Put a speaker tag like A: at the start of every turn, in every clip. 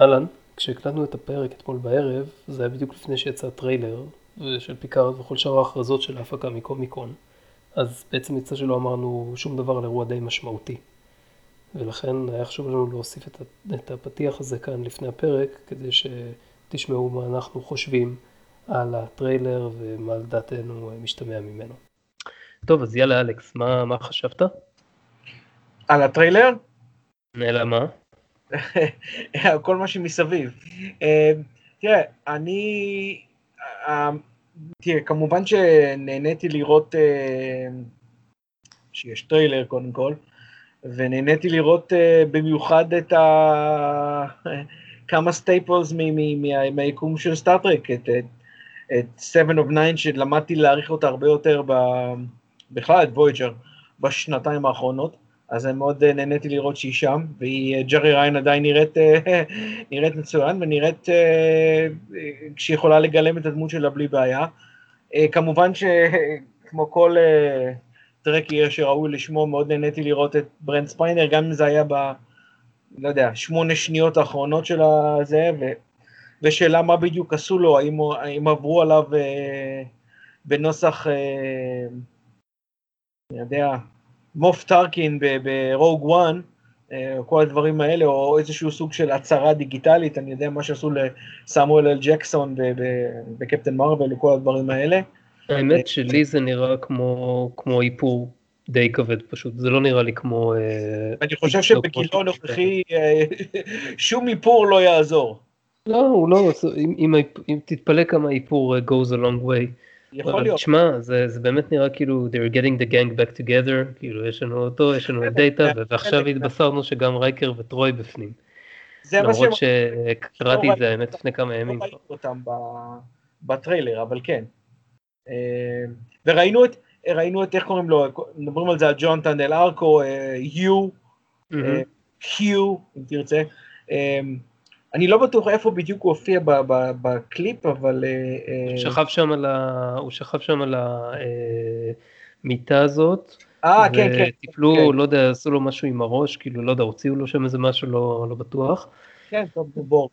A: אהלן, כשהקלטנו את הפרק אתמול בערב, זה היה בדיוק לפני שיצא הטריילר של פיקארד וכל שאר ההכרזות של ההפקה מקומיקון, אז בעצם יצא שלא אמרנו שום דבר על אירוע די משמעותי. ולכן היה חשוב לנו להוסיף את, את הפתיח הזה כאן לפני הפרק, כדי שתשמעו מה אנחנו חושבים על הטריילר ומה לדעתנו משתמע ממנו. טוב, אז יאללה אלכס, מה, מה חשבת?
B: על הטריילר?
A: אלא מה?
B: כל מה שמסביב. אה, תראה, אני... אה, תראה, כמובן שנהניתי לראות אה, שיש טריילר קודם כל, ונהניתי לראות במיוחד את ה... כמה staples מהיקום של סטארטרק, את, את, את Seven of Nine שלמדתי להעריך אותה הרבה יותר ב... בכלל את וויאג'ר בשנתיים האחרונות. אז אני מאוד אה, נהניתי לראות שהיא שם, והיא, אה, ג'רי ריין עדיין נראית, אה, נראית מצוין, ונראית כשהיא יכולה לגלם את הדמות שלה בלי בעיה. כמובן שכמו כל Trekkie שראוי לשמו, מאוד נהניתי לראות את ברנט ספיינר, גם אם זה היה ב... לא יודע, שמונה שניות האחרונות של הזה, ו... ושאלה מה בדיוק עשו לו, האם, האם עברו עליו בנוסח, אני יודע, מוף טרקין ברוג וואן, אה, כל הדברים האלה, או איזשהו סוג של הצהרה דיגיטלית, אני יודע מה שעשו לסמואל אל ג'קסון בקפטן מרוויל וכל הדברים האלה.
A: האמת שלי זה נראה כמו, כמו איפור די כבד פשוט, זה לא נראה לי כמו... אה,
B: אני חושב שבגילו הנוכחי אה, שום איפור לא יעזור.
A: לא, הוא לא, אם, אם, אם תתפלא כמה איפור goes a long way. יכול להיות. תשמע, זה, זה באמת נראה כאילו they're getting the gang back together, כאילו יש לנו אותו, יש לנו את דאטה, ועכשיו התבשרנו שגם רייקר וטרוי בפנים. למרות שקראתי את זה האמת לפני כמה ימים.
B: לא ראינו אותם בטריילר, אבל כן. אה, וראינו את, ראינו את, איך קוראים לו, מדברים על זה על ג'ונתן דל ארקו, יו, קיו, אם תרצה. אה, אני לא בטוח איפה בדיוק הוא הופיע בקליפ, אבל... אה,
A: אה, הוא שכב שם על, ה... הוא שכב שם על המיטה הזאת.
B: אה, כן, כן.
A: וטיפלו, כן. לא יודע, עשו לו משהו עם הראש, כאילו, לא יודע, הוציאו לו שם איזה משהו לא, לא בטוח.
B: כן, טוב, זה בורג.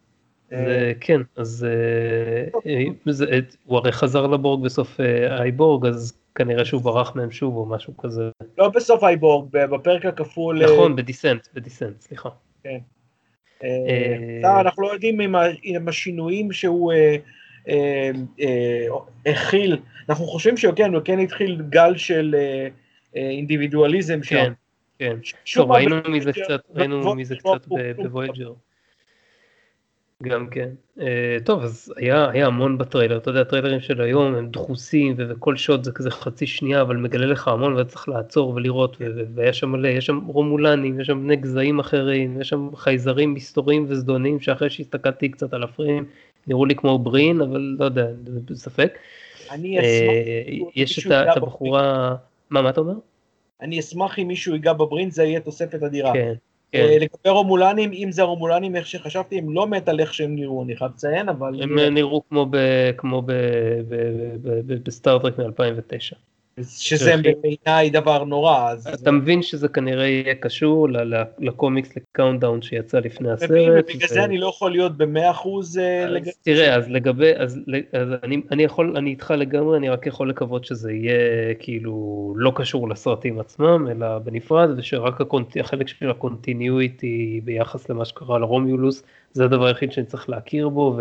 A: כן, אז זה, הוא הרי חזר לבורג בסוף אייבורג, אז כנראה שהוא ברח מהם שוב או משהו כזה.
B: לא בסוף אייבורג, בפרק הכפול...
A: נכון, בדיסנט, בדיסנט, סליחה.
B: כן. אה, אנחנו לא יודעים אם השינויים שהוא אה, אה, הכיל, אנחנו חושבים שכן, הוא כן התחיל גל של אינדיבידואליזם שם.
A: כן, כן. טוב, ראינו מזה קצת בוויג'ר. גם כן. Uh, טוב, אז היה, היה המון בטריילר, אתה יודע, הטריילרים של היום הם דחוסים וכל שוט זה כזה חצי שנייה, אבל מגלה לך המון ואתה צריך לעצור ולראות, והיה שם מלא, יש שם רומולנים, יש שם בני גזעים אחרים, יש שם חייזרים מסתורים וזדונים, שאחרי שהסתכלתי קצת על הפרים, נראו לי כמו ברין, אבל לא יודע, בספק.
B: אני אשמח.
A: Uh, יש את, את הבחורה, מה, מה אתה אומר?
B: אני אשמח אם מישהו ייגע בברין, זה יהיה תוספת אדירה.
A: כן.
B: כן. אה, לגבי רומולנים, אם זה הרומולנים איך שחשבתי, הם לא מת על איך שהם נראו, אני חייב לציין, אבל...
A: הם נראו כמו בסטארטרק מ-2009.
B: שזה בעיניי דבר נורא.
A: אתה מבין שזה כנראה יהיה קשור לקומיקס ל-Countdown שיצא לפני הסרט.
B: ובגלל זה אני לא יכול להיות במאה אחוז אה,
A: לגבי... תראה, אז לגבי, אז אני יכול, אני איתך לגמרי, אני רק יכול לקוות שזה יהיה כאילו לא קשור לסרטים עצמם, אלא בנפרד, ושרק החלק של ה-continuity ביחס למה שקרה לרומיולוס, זה הדבר היחיד שאני צריך להכיר בו,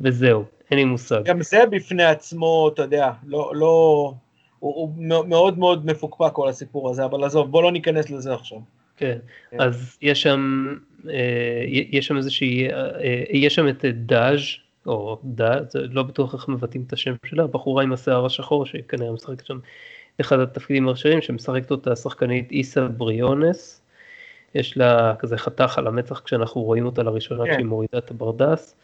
A: וזהו, אין לי מושג.
B: גם זה בפני עצמו, אתה יודע, לא... הוא, הוא מאוד מאוד מפוקפק כל הסיפור הזה, אבל עזוב, בוא לא ניכנס לזה עכשיו.
A: כן, כן. אז יש שם, אה, יש שם איזושהי, אה, יש שם את דאז' או דאז', לא בטוח איך מבטאים את השם שלה, הבחורה עם השיער השחור שכנראה משחקת שם אחד התפקידים הראשונים, שמשחקת אותה השחקנית איסה בריונס, יש לה כזה חתך על המצח כשאנחנו רואים אותה לראשונה כן. כשהיא מורידה את הברדס.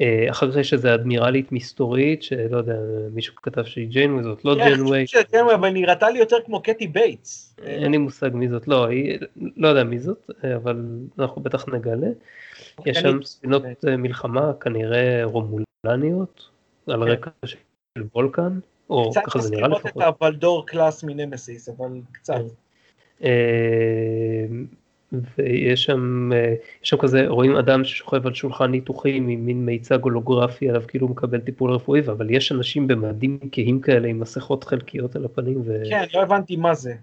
A: אה, אחר כך יש איזה אדמירלית מסתורית, שלא יודע, מישהו כתב שהיא ג'יינוויי וזאת לא ג'יינוויי.
B: כן, אבל נראתה לי יותר כמו קטי בייטס.
A: אין לי מושג מי זאת, לא, לא יודע מי זאת, אבל אנחנו בטח נגלה. יש שם ספינות אה, מלחמה, כנראה רומולניות, על כן. רקע של וולקן, או ככה זה נראה לפחות.
B: קצת מזכירות את ה-Valdore class מ-Nemesis, אבל קצת.
A: אה, ויש שם, אה, יש שם כזה, רואים אדם ששוכב על שולחן ניתוחים עם מין מיצג הולוגרפי עליו כאילו הוא מקבל טיפול רפואי, אבל יש אנשים במדים כהים כאלה עם מסכות חלקיות על הפנים. ו...
B: כן, לא הבנתי מה זה.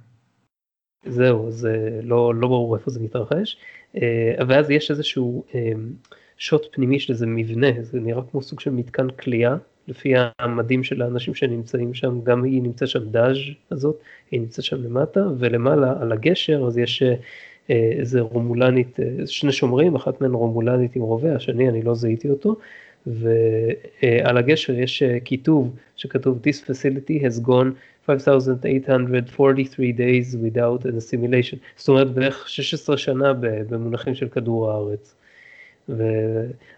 A: זהו, זה לא, לא ברור איפה זה מתרחש. אה, ואז יש איזשהו אה, שוט פנימי של איזה מבנה, זה נראה כמו סוג של מתקן כליאה, לפי המדים של האנשים שנמצאים שם, גם היא נמצאת שם דאז' הזאת, היא נמצאת שם למטה, ולמעלה על הגשר אז יש אה, איזה רומולנית, אה, שני שומרים, אחת מהן רומולנית עם רובה, השני אני לא זיהיתי אותו, ועל הגשר יש אה, כיתוב שכתוב This facility has gone 5,843 days without an assimilation, זאת אומרת בערך 16 שנה במונחים של כדור הארץ. ו...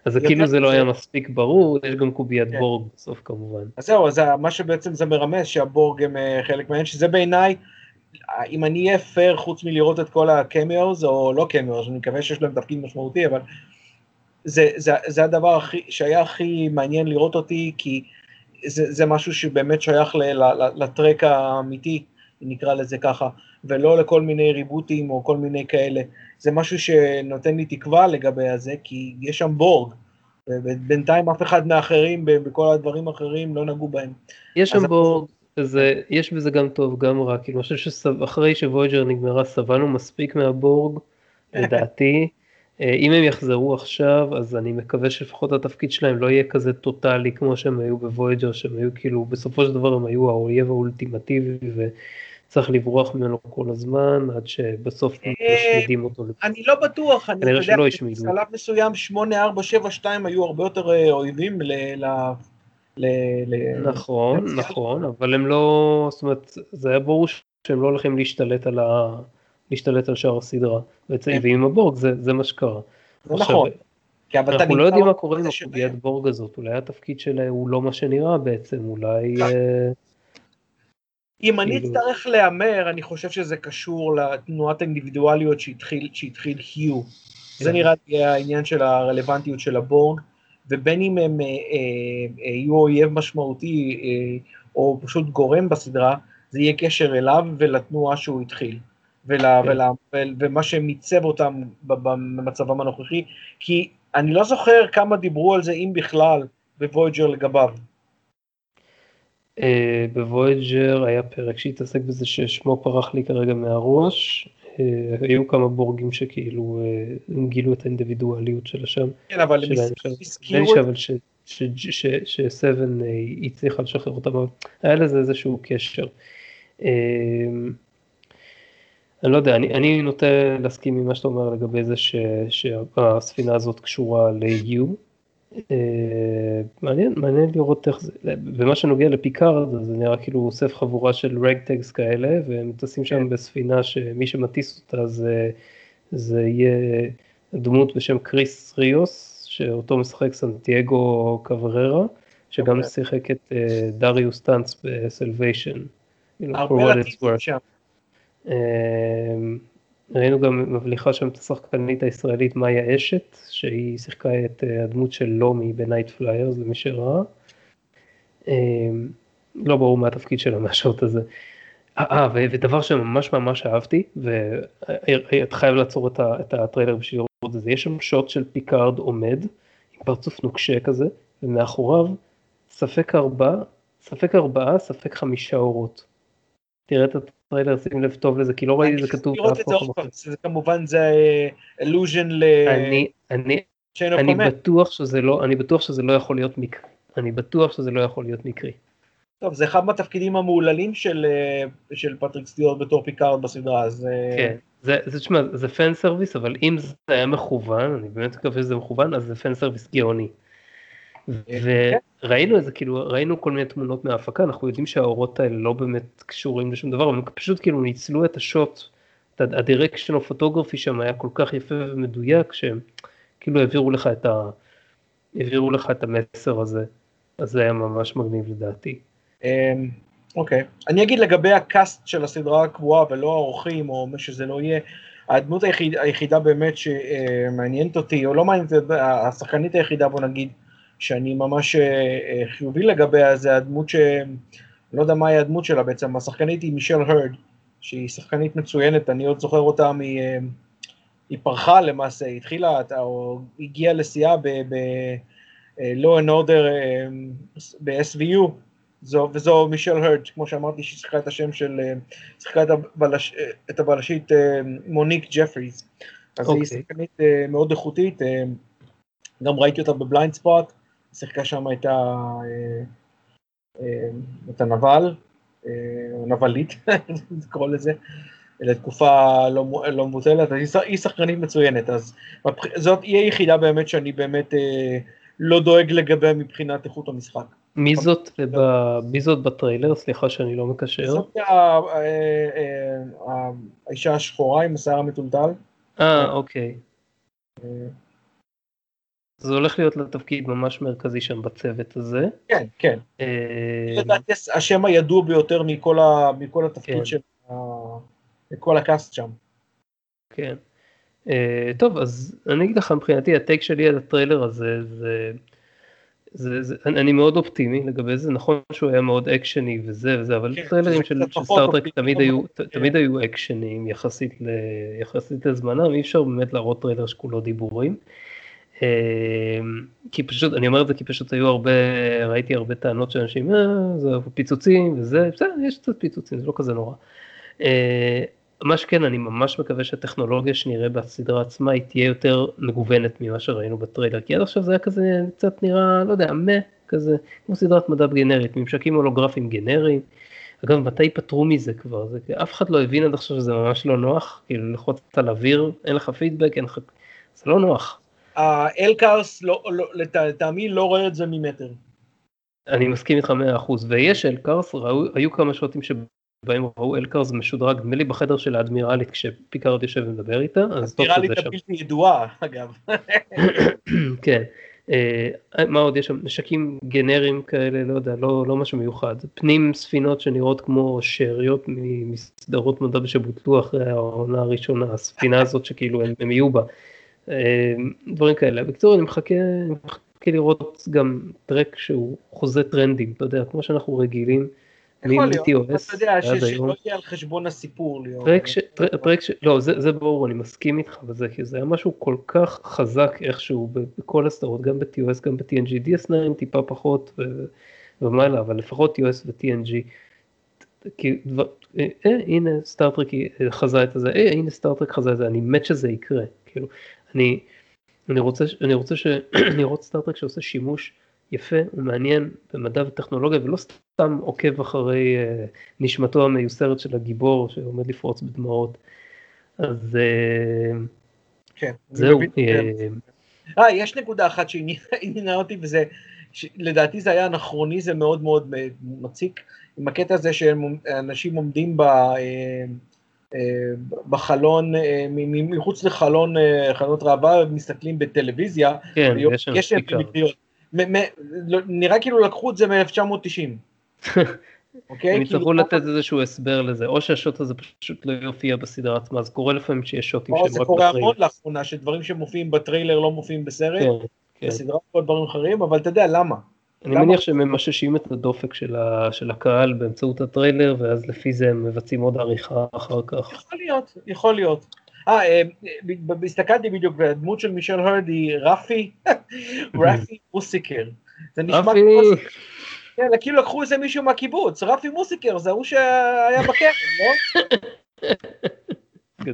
A: אז כאילו זה לא היה מספיק ברור, יש גם קוביית כן. בורג בסוף כמובן.
B: אז זהו, אז מה שבעצם זה מרמז שהבורג הם חלק מהעניין, שזה בעיניי אם אני אהיה פייר חוץ מלראות את כל הקמיוז, או לא קמיוז, אני מקווה שיש להם תפקיד משמעותי, אבל זה, זה, זה הדבר הכי, שהיה הכי מעניין לראות אותי, כי זה, זה משהו שבאמת שייך ל, ל, לטרק האמיתי, נקרא לזה ככה, ולא לכל מיני ריבוטים או כל מיני כאלה. זה משהו שנותן לי תקווה לגבי הזה, כי יש שם בורג, ובינתיים אף אחד מהאחרים, בכל הדברים האחרים, לא נגעו בהם.
A: יש שם בורג, שזה, יש בזה גם טוב, גם רע, כאילו, אני חושב שאחרי שוויג'ר נגמרה, סבלנו מספיק מהבורג, לדעתי. אה, אם הם יחזרו עכשיו, אז אני מקווה שלפחות התפקיד שלהם לא יהיה כזה טוטאלי כמו שהם היו בוויג'ר, שהם היו כאילו, בסופו של דבר הם היו האויב האולטימטיבי, וצריך לברוח ממנו כל הזמן, עד שבסוף אה, משמידים אותו.
B: אני לא בטוח, אני יודע, בשלב מסוים 8472 היו הרבה יותר אה, אויבים
A: ל... ל... נכון, נכון, אבל הם לא, זאת אומרת, זה היה ברור שהם לא הולכים להשתלט על, ה... להשתלט על שאר הסדרה, כן. ועם הבורג זה, זה מה שקרה.
B: זה נכון.
A: אנחנו לא יודעים מה קורה עם הקוביית בורג הזאת, אולי התפקיד שלה הוא לא מה שנראה בעצם, אולי... אה,
B: אם אני כאילו- אצטרך להמר, אני חושב שזה קשור לתנועת האינדיבידואליות שהתחיל היו. זה כן. נראה לי העניין של הרלוונטיות של הבורג. ובין אם הם אה, אה, אה, יהיו אויב משמעותי או פשוט גורם בסדרה, זה יהיה קשר אליו ולתנועה שהוא התחיל, ול, כן. ול, ול, ומה שמיצב אותם במצבם הנוכחי, כי אני לא זוכר כמה דיברו על זה, אם בכלל, בוויג'ר לגביו.
A: בוויג'ר היה פרק שהתעסק בזה ששמו פרח לי כרגע מהראש, היו כמה בורגים שכאילו אה, גילו את האינדיבידואליות של השם.
B: כן, אבל הם הזכירו.
A: אבל שסבן אה, הצליחה לשחרר אותם, היה לזה איזשהו קשר. אני לא יודע, אני, אני נוטה להסכים עם מה שאתה אומר לגבי זה ש, שהספינה הזאת קשורה ל-U. אה, מעניין, מעניין לראות איך זה, במה שנוגע לפיקארד, זה נראה כאילו הוא אוסף חבורה של ragtags כאלה, והם טסים שם כן. בספינה שמי שמטיס אותה זה, זה יהיה דמות בשם קריס ריוס, שאותו משחק סנטיאגו קבררה, שגם אוקיי. שיחק את אה, דריוס טאנץ ב-Salvation.
B: הרבה לטיניסים שם.
A: ראינו גם מבליחה שם את השחקנית הישראלית מאיה אשת, שהיא שיחקה את אה, הדמות של לומי ב-Nightflyers, למי שראה. אה, לא ברור מה התפקיד שלה מהשוט הזה. אה, ודבר שממש ממש אהבתי, ואתה חייב לעצור את הטריילר בשביל לראות את זה, יש שם שוט של פיקארד עומד, עם פרצוף נוקשה כזה, ומאחוריו ספק ארבעה, ספק ארבעה, ספק חמישה אורות. תראה את הטריילר, שים לב טוב לזה, כי לא ראיתי את זה כתוב
B: באף מקום אחר. זה כמובן זה allusion ל...
A: אני, אני, אני בטוח שזה לא, אני בטוח שזה לא יכול להיות מקרי. אני בטוח שזה לא יכול להיות מקרי.
B: טוב, זה אחד מהתפקידים המהוללים של, אה, של פטריק סטיורט בתור פיקארד בסדרה, אז...
A: אה, כן, זה, זה, תשמע, זה fan service, אבל אם זה היה מכוון, אני באמת מקווה שזה מכוון, אז זה fan service גאוני. וראינו איזה כאילו ראינו כל מיני תמונות מההפקה אנחנו יודעים שהאורות האלה לא באמת קשורים לשום דבר הם פשוט כאילו ניצלו את השוט. הדירקשן או פוטוגרפי שם היה כל כך יפה ומדויק שהם כאילו העבירו לך את ה... העבירו לך את המסר הזה אז זה היה ממש מגניב לדעתי.
B: אמ, אוקיי אני אגיד לגבי הקאסט של הסדרה הקבועה ולא האורחים או מה שזה לא יהיה. הדמות היחיד, היחידה באמת שמעניינת אותי או לא מעניינת השחקנית היחידה בוא נגיד שאני ממש אה, אה, חיובי לגביה, זה הדמות ש... לא יודע מהי הדמות שלה בעצם, השחקנית היא מישל הרד, שהיא שחקנית מצוינת, אני עוד זוכר אותה מ... היא פרחה למעשה, היא התחילה, או הגיעה לשיאה ב-Law and Order ב-SVU, זו, וזו מישל הרד, כמו שאמרתי, שהיא שיחקה את השם של, שיחקה את, הבלש, את הבלשית מוניק ג'פריז. אז אוקיי. היא אוקיי. שחקנית מאוד איכותית, גם ראיתי אותה ב-Blindspot, שיחקה שם את, ה, את הנבל, נבלית, נקרא לזה, לתקופה לא, לא מבוטלת, היא שחקנית מצוינת, אז זאת היא היחידה באמת שאני באמת אה, לא דואג לגביה מבחינת איכות המשחק.
A: מי זאת, ב, מי זאת בטריילר? סליחה שאני לא מקשר.
B: זאת אה, אה, האישה השחורה עם השיער המטולטל.
A: אה, אוקיי. זה הולך להיות לתפקיד ממש מרכזי שם בצוות הזה.
B: כן, כן. לדעתי השם הידוע ביותר מכל התפקיד כן. של כל הקאסט שם.
A: כן. אה, טוב, אז אני אגיד לך מבחינתי, ה-take שלי על הטריילר הזה, זה, זה, זה, אני, מאוד אופטימי לגבי זה, נכון שהוא היה מאוד אקשני וזה וזה, אבל כן, טריילרים של, של Star Trek תמיד היו, כן. תמיד היו אקשניים יחסית, ל, יחסית לזמנם, אי אפשר באמת להראות טריילר שכולו דיבורים. אה, כי פשוט, אני אומר את זה כי פשוט היו הרבה, ראיתי הרבה טענות של אנשים, אה, זה פיצוצים וזה, בסדר, יש קצת פיצוצים, זה לא כזה נורא. אה, מה שכן, אני ממש מקווה שהטכנולוגיה שנראה בסדרה עצמה היא תהיה יותר מגוונת ממה שראינו בטריילר, כי עד עכשיו זה היה כזה קצת נראה, לא יודע, מה, כזה, כמו סדרת מדע גנרית, ממשקים הולוגרפיים גנריים. אגב, מתי פטרו מזה כבר? זה, אף אחד לא הבין עד עכשיו שזה ממש לא נוח, כאילו ללחוץ על אוויר, אין לך פידבק, אין לך... זה לא נוח.
B: ה-LCARS, לא, לא, לטעמי, לא רואה את זה ממטר.
A: אני מסכים איתך 100% ויש LCARS, היו כמה שוטים בהם ראו LCARS משודרג נדמה לי בחדר של האדמירלית כשפיקארד יושב ומדבר איתה.
B: אדמירלית הבלתי ידועה אגב.
A: כן. אה, מה עוד יש שם נשקים גנריים כאלה לא יודע לא לא משהו מיוחד פנים ספינות שנראות כמו שאריות מסדרות מדע שבוטלו אחרי העונה הראשונה הספינה הזאת שכאילו הם, הם יהיו בה. אה, דברים כאלה בקיצור אני מחכה, אני מחכה לראות גם טרק שהוא חוזה טרנדים אתה יודע כמו שאנחנו רגילים.
B: יכול להיות, אתה יודע, שלא יהיה על חשבון הסיפור.
A: פרק ש... לא, זה ברור, אני מסכים איתך בזה, כי זה היה משהו כל כך חזק איכשהו בכל הסדרות, גם ב-TOS, גם ב-TNG, DS9 טיפה פחות ומעלה, אבל לפחות TOS ו-TNG. כי אה, אה, הנה סטארטרק חזה את זה, אה, הנה סטארטרק חזה את זה, אני מת שזה יקרה, כאילו, אני, אני רוצה, אני רוצה ש... לראות סטארטרק שעושה שימוש יפה ומעניין במדע וטכנולוגיה ולא סתם עוקב אחרי uh, נשמתו המיוסרת של הגיבור שעומד לפרוץ בדמעות. אז uh,
B: כן,
A: זהו.
B: אה, uh, יש נקודה אחת שעניינה אותי וזה, לדעתי זה היה אנכרוניזם מאוד מאוד מציק, עם הקטע הזה שאנשים עומדים ב... בחלון, מחוץ לחלון חנות ראווה, מסתכלים בטלוויזיה,
A: כן, יש שם
B: בעיקר. לא, נראה כאילו לקחו את זה מ-1990.
A: אוקיי? הם יצטרכו לתת איזשהו הסבר לזה, או שהשוט הזה פשוט לא יופיע בסדרה עצמה, זה קורה לפעמים שיש שוטים שהם רק
B: בטריילר. זה קורה המון לאחרונה, שדברים שמופיעים בטריילר לא מופיעים בסרט, כן, כן. בסדרה או דברים אחרים, אבל אתה יודע למה.
A: אני מניח שהם ממששים את הדופק של הקהל באמצעות הטריילר, ואז לפי זה הם מבצעים עוד עריכה אחר כך.
B: יכול להיות, יכול להיות. אה, אה הסתכלתי בדיוק, והדמות של מישל הרד היא רפי, רפי מוסיקר. זה נשמע כמו... כן, כאילו לקחו איזה מישהו מהקיבוץ, רפי מוסיקר, זה ההוא שהיה בקרן, לא?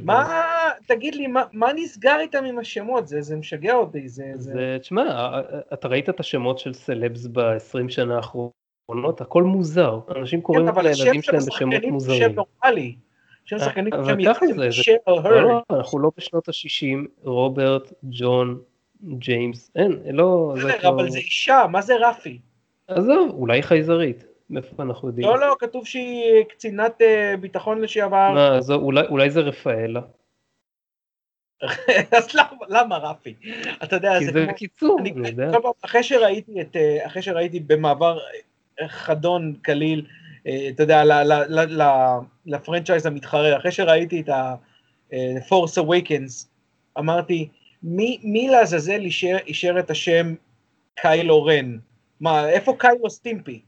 B: מה, תגיד לי, מה, מה נסגר איתם עם השמות? זה, זה משגע אותי, זה...
A: זה, תשמע, אתה ראית את השמות של סלבס ב-20 שנה האחרונות? הכל מוזר. אנשים כן, קוראים לילדים שלהם בשמות מוזרים. כן, של שם נורמלי. שם אה, שחקנים שם יצא לא, אנחנו לא בשנות ה-60, רוברט, ג'ון, ג'יימס, אין, לא...
B: אבל זה אישה, מה זה רפי?
A: עזוב, אולי חייזרית, מאיפה אנחנו יודעים?
B: לא, לא, כתוב שהיא קצינת אה, ביטחון לשעבר.
A: מה, אולי זה רפאלה.
B: אז למה רפי? אתה יודע,
A: כי זה בקיצור, אני יודע.
B: אחרי שראיתי את, אה, אחרי שראיתי במעבר חדון קליל, אתה יודע, לפרנצ'ייז המתחרה, אחרי שראיתי את ה-Force Awakens, אמרתי, מי לעזאזל אישר את השם קיילו רן? מה, איפה קיילו סטימפי?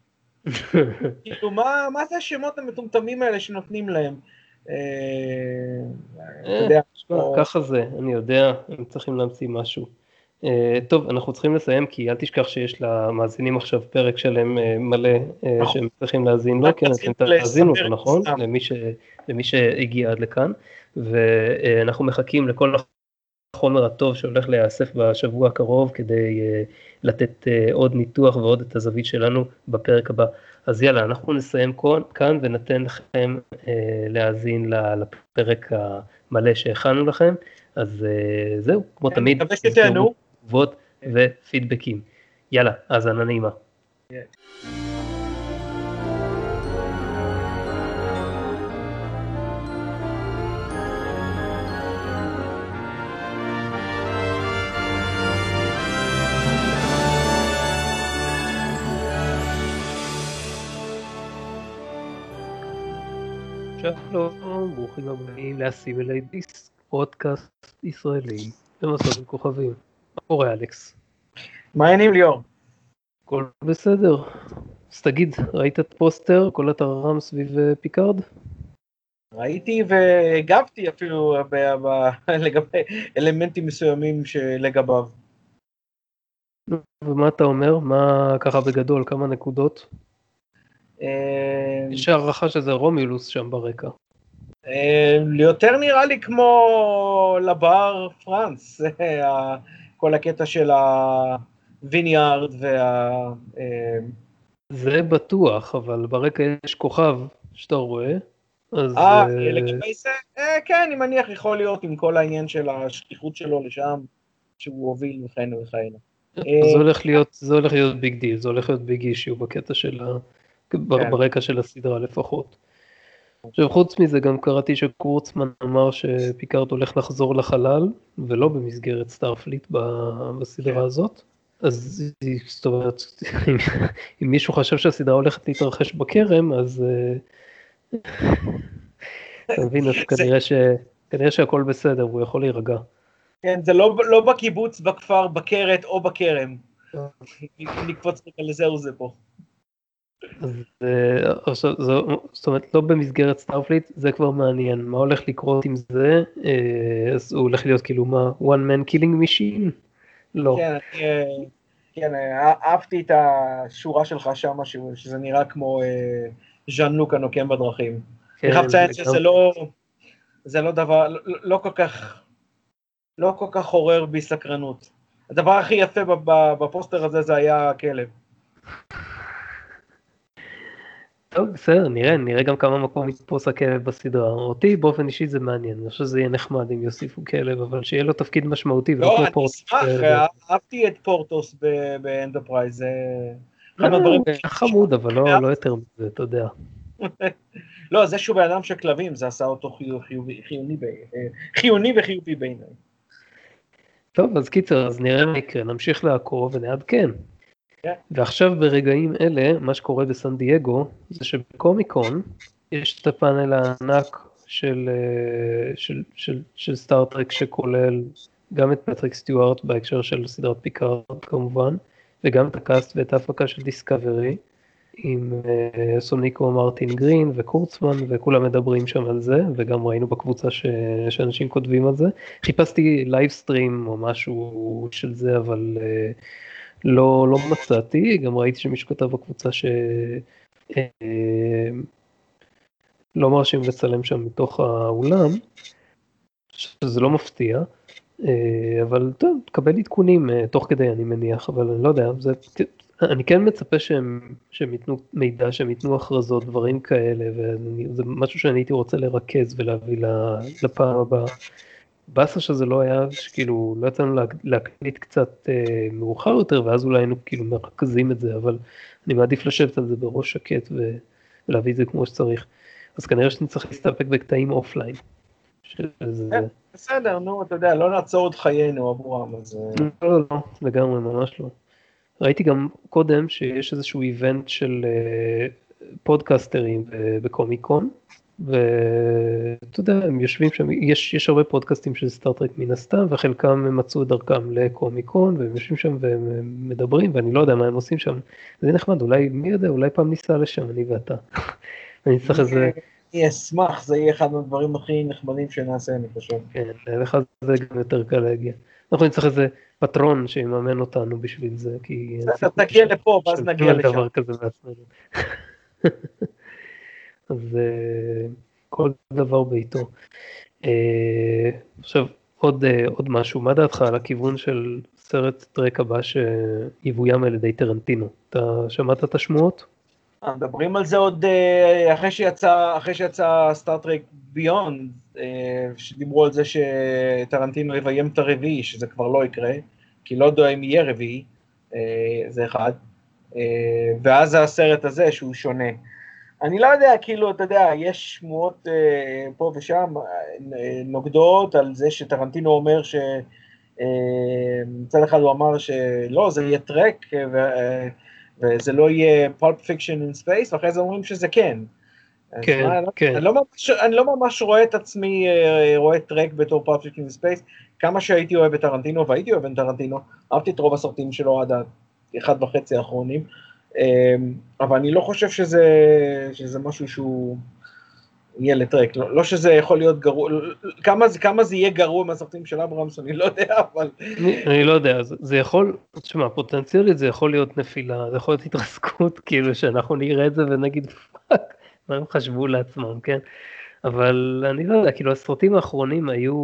B: כאילו, מה, מה זה השמות המטומטמים האלה שנותנים להם?
A: ככה זה, אני יודע, הם צריכים להמציא משהו. טוב, אנחנו צריכים לסיים, כי אל תשכח שיש למאזינים עכשיו פרק שלם מלא נכון. שהם צריכים להאזין לו, כן, אתם תאזינו אותו, נכון? למי שהגיע עד לכאן, ואנחנו מחכים לכל החומר הטוב שהולך להיאסף בשבוע הקרוב כדי לתת עוד ניתוח ועוד את הזווית שלנו בפרק הבא. אז יאללה, אנחנו נסיים כאן וניתן לכם להאזין לפרק המלא שהכנו לכם. אז זהו, כמו תמיד, תגובות ופידבקים. יאללה, האזנה נעימה. שלום, ברוכים הבאים ל-Assimilate This, פודקאסט ישראלי במסע בין כוכבים. מה קורה אלכס?
B: מה העניינים ליאור?
A: הכל בסדר. אז תגיד, ראית את פוסטר, כל הטררם סביב אה, פיקארד?
B: ראיתי והגבתי אפילו לגבי אלמנטים מסוימים שלגביו.
A: ומה אתה אומר? מה ככה בגדול, כמה נקודות? אה, יש הערכה שזה רומילוס שם ברקע.
B: אה, יותר נראה לי כמו לבר פרנס, כל הקטע של הוויניארד וה... אה,
A: זה בטוח, אבל ברקע יש כוכב שאתה רואה.
B: אה, לגבי זה? כן, אני מניח יכול להיות עם כל העניין של השליחות שלו לשם, שהוא הוביל וכהנה וכהנה.
A: זה הולך להיות, זה הולך להיות big deal, זה הולך להיות big issue בקטע של ה... כן. ברקע של הסדרה לפחות. עכשיו חוץ מזה גם קראתי שקורצמן אמר שפיקארד הולך לחזור לחלל ולא במסגרת Starfleet בסדרה כן. הזאת. אז זאת אומרת, אם מישהו חשב שהסדרה הולכת להתרחש בכרם אז אה, אתה מבין, אז כנראה, ש... כנראה שהכל בסדר והוא יכול להירגע.
B: כן, זה לא, לא בקיבוץ, בכפר, בכרת או בכרם. אה. נקפוץ לזה או זה פה.
A: אה, עכשיו, זאת אומרת לא במסגרת Starfleet זה כבר מעניין מה הולך לקרות עם זה אה, אז הוא הולך להיות כאילו מה one man killing machine? לא.
B: כן, אה, כן אהבתי את השורה שלך שם שזה נראה כמו ז'אן לוק הנוקם בדרכים. אני חייב לציין שזה לא זה לא דבר לא, לא כל כך לא כל כך עורר בי סקרנות. הדבר הכי יפה בפוסטר הזה זה היה הכלב.
A: טוב, בסדר, נראה, נראה גם כמה מקום יתפוס הכלב בסדרה. אותי באופן אישי זה מעניין, אני חושב שזה יהיה נחמד אם יוסיפו כלב, אבל שיהיה לו תפקיד משמעותי.
B: לא, אני אשמח, אהבתי את פורטוס באנטרפרייז, זה אחד
A: מהדברים... חמוד, אבל לא, לא יותר מזה, אתה יודע.
B: לא, זה שהוא בן אדם של כלבים, זה עשה אותו חיוני וחיובי בעיניי.
A: טוב, אז קיצר, אז נראה מה יקרה, נמשיך לעקוב ונעדכן. ועכשיו ברגעים אלה, מה שקורה בסן דייגו, זה שבקומיקון יש את הפאנל הענק של, אה, של, של, של סטאר טרק שכולל גם את פטריק סטיוארט בהקשר של סדרת פיקארד כמובן, וגם את ה cast ואת ההפקה של דיסקאברי, עם uh, סונקווה מרטין גרין וקורצמן וכולם מדברים שם על זה וגם ראינו בקבוצה ש... שאנשים כותבים על זה. חיפשתי livestream או משהו של זה אבל uh, לא, לא מצאתי, גם ראיתי שמישהו כתב בקבוצה שלא אה, לא מרשים לצלם שם מתוך האולם, שזה לא מפתיע, אה, אבל טוב, תקבל עדכונים אה, תוך כדי אני מניח, אבל אני לא יודע, זה, אני כן מצפה שהם, שהם ייתנו מידע, שהם ייתנו הכרזות, דברים כאלה, וזה משהו שאני הייתי רוצה לרכז ולהביא לפעם הבאה. באסה שזה לא היה, שכאילו לא יצא לנו להקליט קצת אה, מאוחר יותר ואז אולי היינו כאילו מרכזים את זה, אבל אני מעדיף לשבת על זה בראש שקט ו, ולהביא את זה כמו שצריך. אז כנראה שאני צריך להסתפק בקטעים אופליין.
B: שזה... כן, בסדר, נו, אתה יודע, לא נעצור את חיינו עבורם, אז... אה.
A: לא, לא, לא, לגמרי, ממש לא. ראיתי גם קודם שיש איזשהו איבנט של אה, פודקסטרים בקומיקון, ואתה יודע, הם יושבים שם, יש, יש הרבה פודקאסטים של סטארט-טרק מן הסתם, וחלקם הם מצאו את דרכם לקומיקון, והם יושבים שם והם מדברים, ואני לא יודע מה הם עושים שם. זה נחמד, אולי, מי יודע, אולי פעם ניסע לשם, אני ואתה. אני צריך איזה
B: אני אשמח, זה יהיה אחד מהדברים הכי נחמדים שנעשה, אני חושב.
A: כן, לך זה גם יותר קל להגיע. אנחנו נצטרך איזה פטרון שיממן אותנו בשביל זה, כי...
B: בסדר, תגיע לפה, ואז נגיע לשם. דבר כזה בעצמנו.
A: אז אה, כל דבר בעיתו. אה, עכשיו, עוד, אה, עוד משהו, מה דעתך על הכיוון של סרט טרק הבא שיבוים על ידי טרנטינו? אתה שמעת את השמועות?
B: מדברים על זה עוד אחרי שיצא, אחרי שיצא סטארט-טרק ביונד, שדיברו על זה שטרנטינו יביים את הרביעי, שזה כבר לא יקרה, כי לא יודע אם יהיה רביעי, זה אחד, ואז הסרט הזה שהוא שונה. אני לא יודע, כאילו, אתה יודע, יש שמועות אה, פה ושם אה, נוגדות על זה שטרנטינו אומר ש... אה, מצד אחד הוא אמר שלא, זה יהיה טרק, ו, אה, וזה לא יהיה Pulp Fiction in space, ואחרי זה אומרים שזה כן.
A: כן, מה, כן.
B: אני לא, ממש, אני לא ממש רואה את עצמי, אה, רואה טרק בתור Pulp Fiction in space, כמה שהייתי אוהב את טרנטינו, והייתי אוהב את טרנטינו, אהבתי את רוב הסרטים שלו עד האחד וחצי האחרונים. אמ, אבל אני לא חושב שזה, שזה משהו שהוא יהיה לטרק, לא, לא שזה יכול להיות גרוע, כמה, כמה זה יהיה גרוע מהסרטים של אברהמס, אני לא יודע, אבל...
A: אני, אני לא יודע, זה, זה יכול, תשמע, פוטנציאלית זה יכול להיות נפילה, זה יכול להיות התרסקות, כאילו שאנחנו נראה את זה ונגיד fuck, מה הם חשבו לעצמם, כן? אבל אני לא יודע, כאילו הסרטים האחרונים היו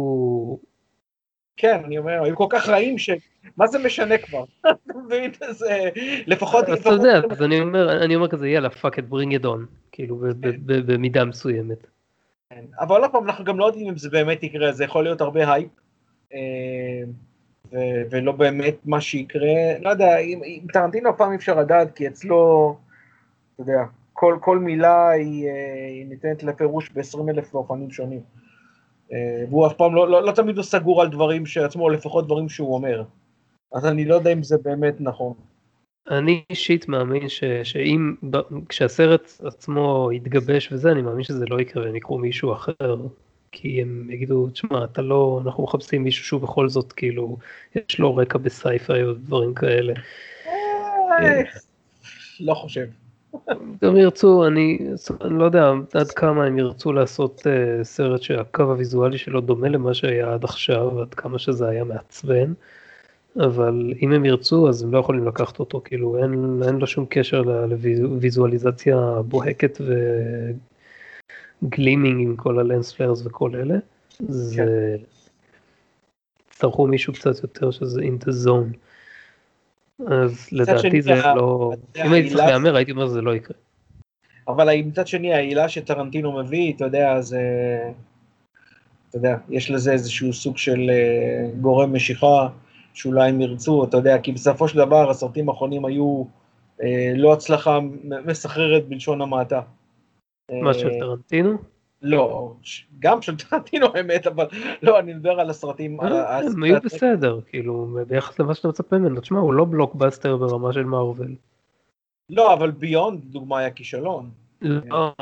B: כן, אני אומר, היו כל כך רעים ש... מה זה משנה כבר? אתה מבין? זה... לפחות...
A: אתה יודע, אז אני אומר, אני אומר כזה, יאללה, fuck it, bring it on, כאילו, במידה מסוימת.
B: כן, אבל עוד פעם, אנחנו גם לא יודעים אם זה באמת יקרה, זה יכול להיות הרבה הייפ, אה, ולא באמת מה שיקרה. לא יודע, עם טרנטינו הפעם אי אפשר לדעת, כי אצלו, אתה יודע, כל מילה היא אה, ניתנת לפירוש ב-20 אלף אופנים שונים. אה, והוא אף פעם לא, לא, לא תמיד הוא סגור על דברים שעצמו, לפחות דברים שהוא אומר. אז אני לא יודע אם זה באמת נכון.
A: אני אישית מאמין ש, שאם, כשהסרט עצמו יתגבש וזה, אני מאמין שזה לא יקרה, הם יקרו מישהו אחר. כי הם יגידו, תשמע, אתה לא, אנחנו מחפשים מישהו שהוא בכל זאת, כאילו, יש לו רקע בסייפיי או דברים כאלה.
B: אה, לא חושב.
A: גם ירצו, אני, אני לא יודע עד כמה הם ירצו לעשות uh, סרט שהקו הוויזואלי שלו דומה למה שהיה עד עכשיו, עד כמה שזה היה מעצבן, אבל אם הם ירצו אז הם לא יכולים לקחת אותו, כאילו אין, אין לו שום קשר לוויזואליזציה בוהקת ו gleaming עם כל ה lens flares וכל אלה, זה... כן. יצטרכו מישהו קצת יותר שזה in the zone. אז לדעתי זה לא, אם הייתי צריך להמר הייתי אומר שזה לא יקרה.
B: אבל מצד שני ההילה שטרנטינו מביא, אתה יודע, זה, אתה יודע, יש לזה איזשהו סוג של אה, גורם משיכה שאולי הם ירצו, אתה יודע, כי בסופו של דבר הסרטים האחרונים היו אה, לא הצלחה מסחררת בלשון המעטה.
A: מה של טרנטינו?
B: לא, גם של טרנטינו האמת, אבל לא, אני מדבר על הסרטים.
A: אה, הם היו בסדר, כאילו, ביחס למה שאתה מצפה ממנו, תשמע, הוא לא בלוקבאסטר ברמה של מארוול.
B: לא, אבל ביונד, דוגמה, היה כישלון.
A: לא,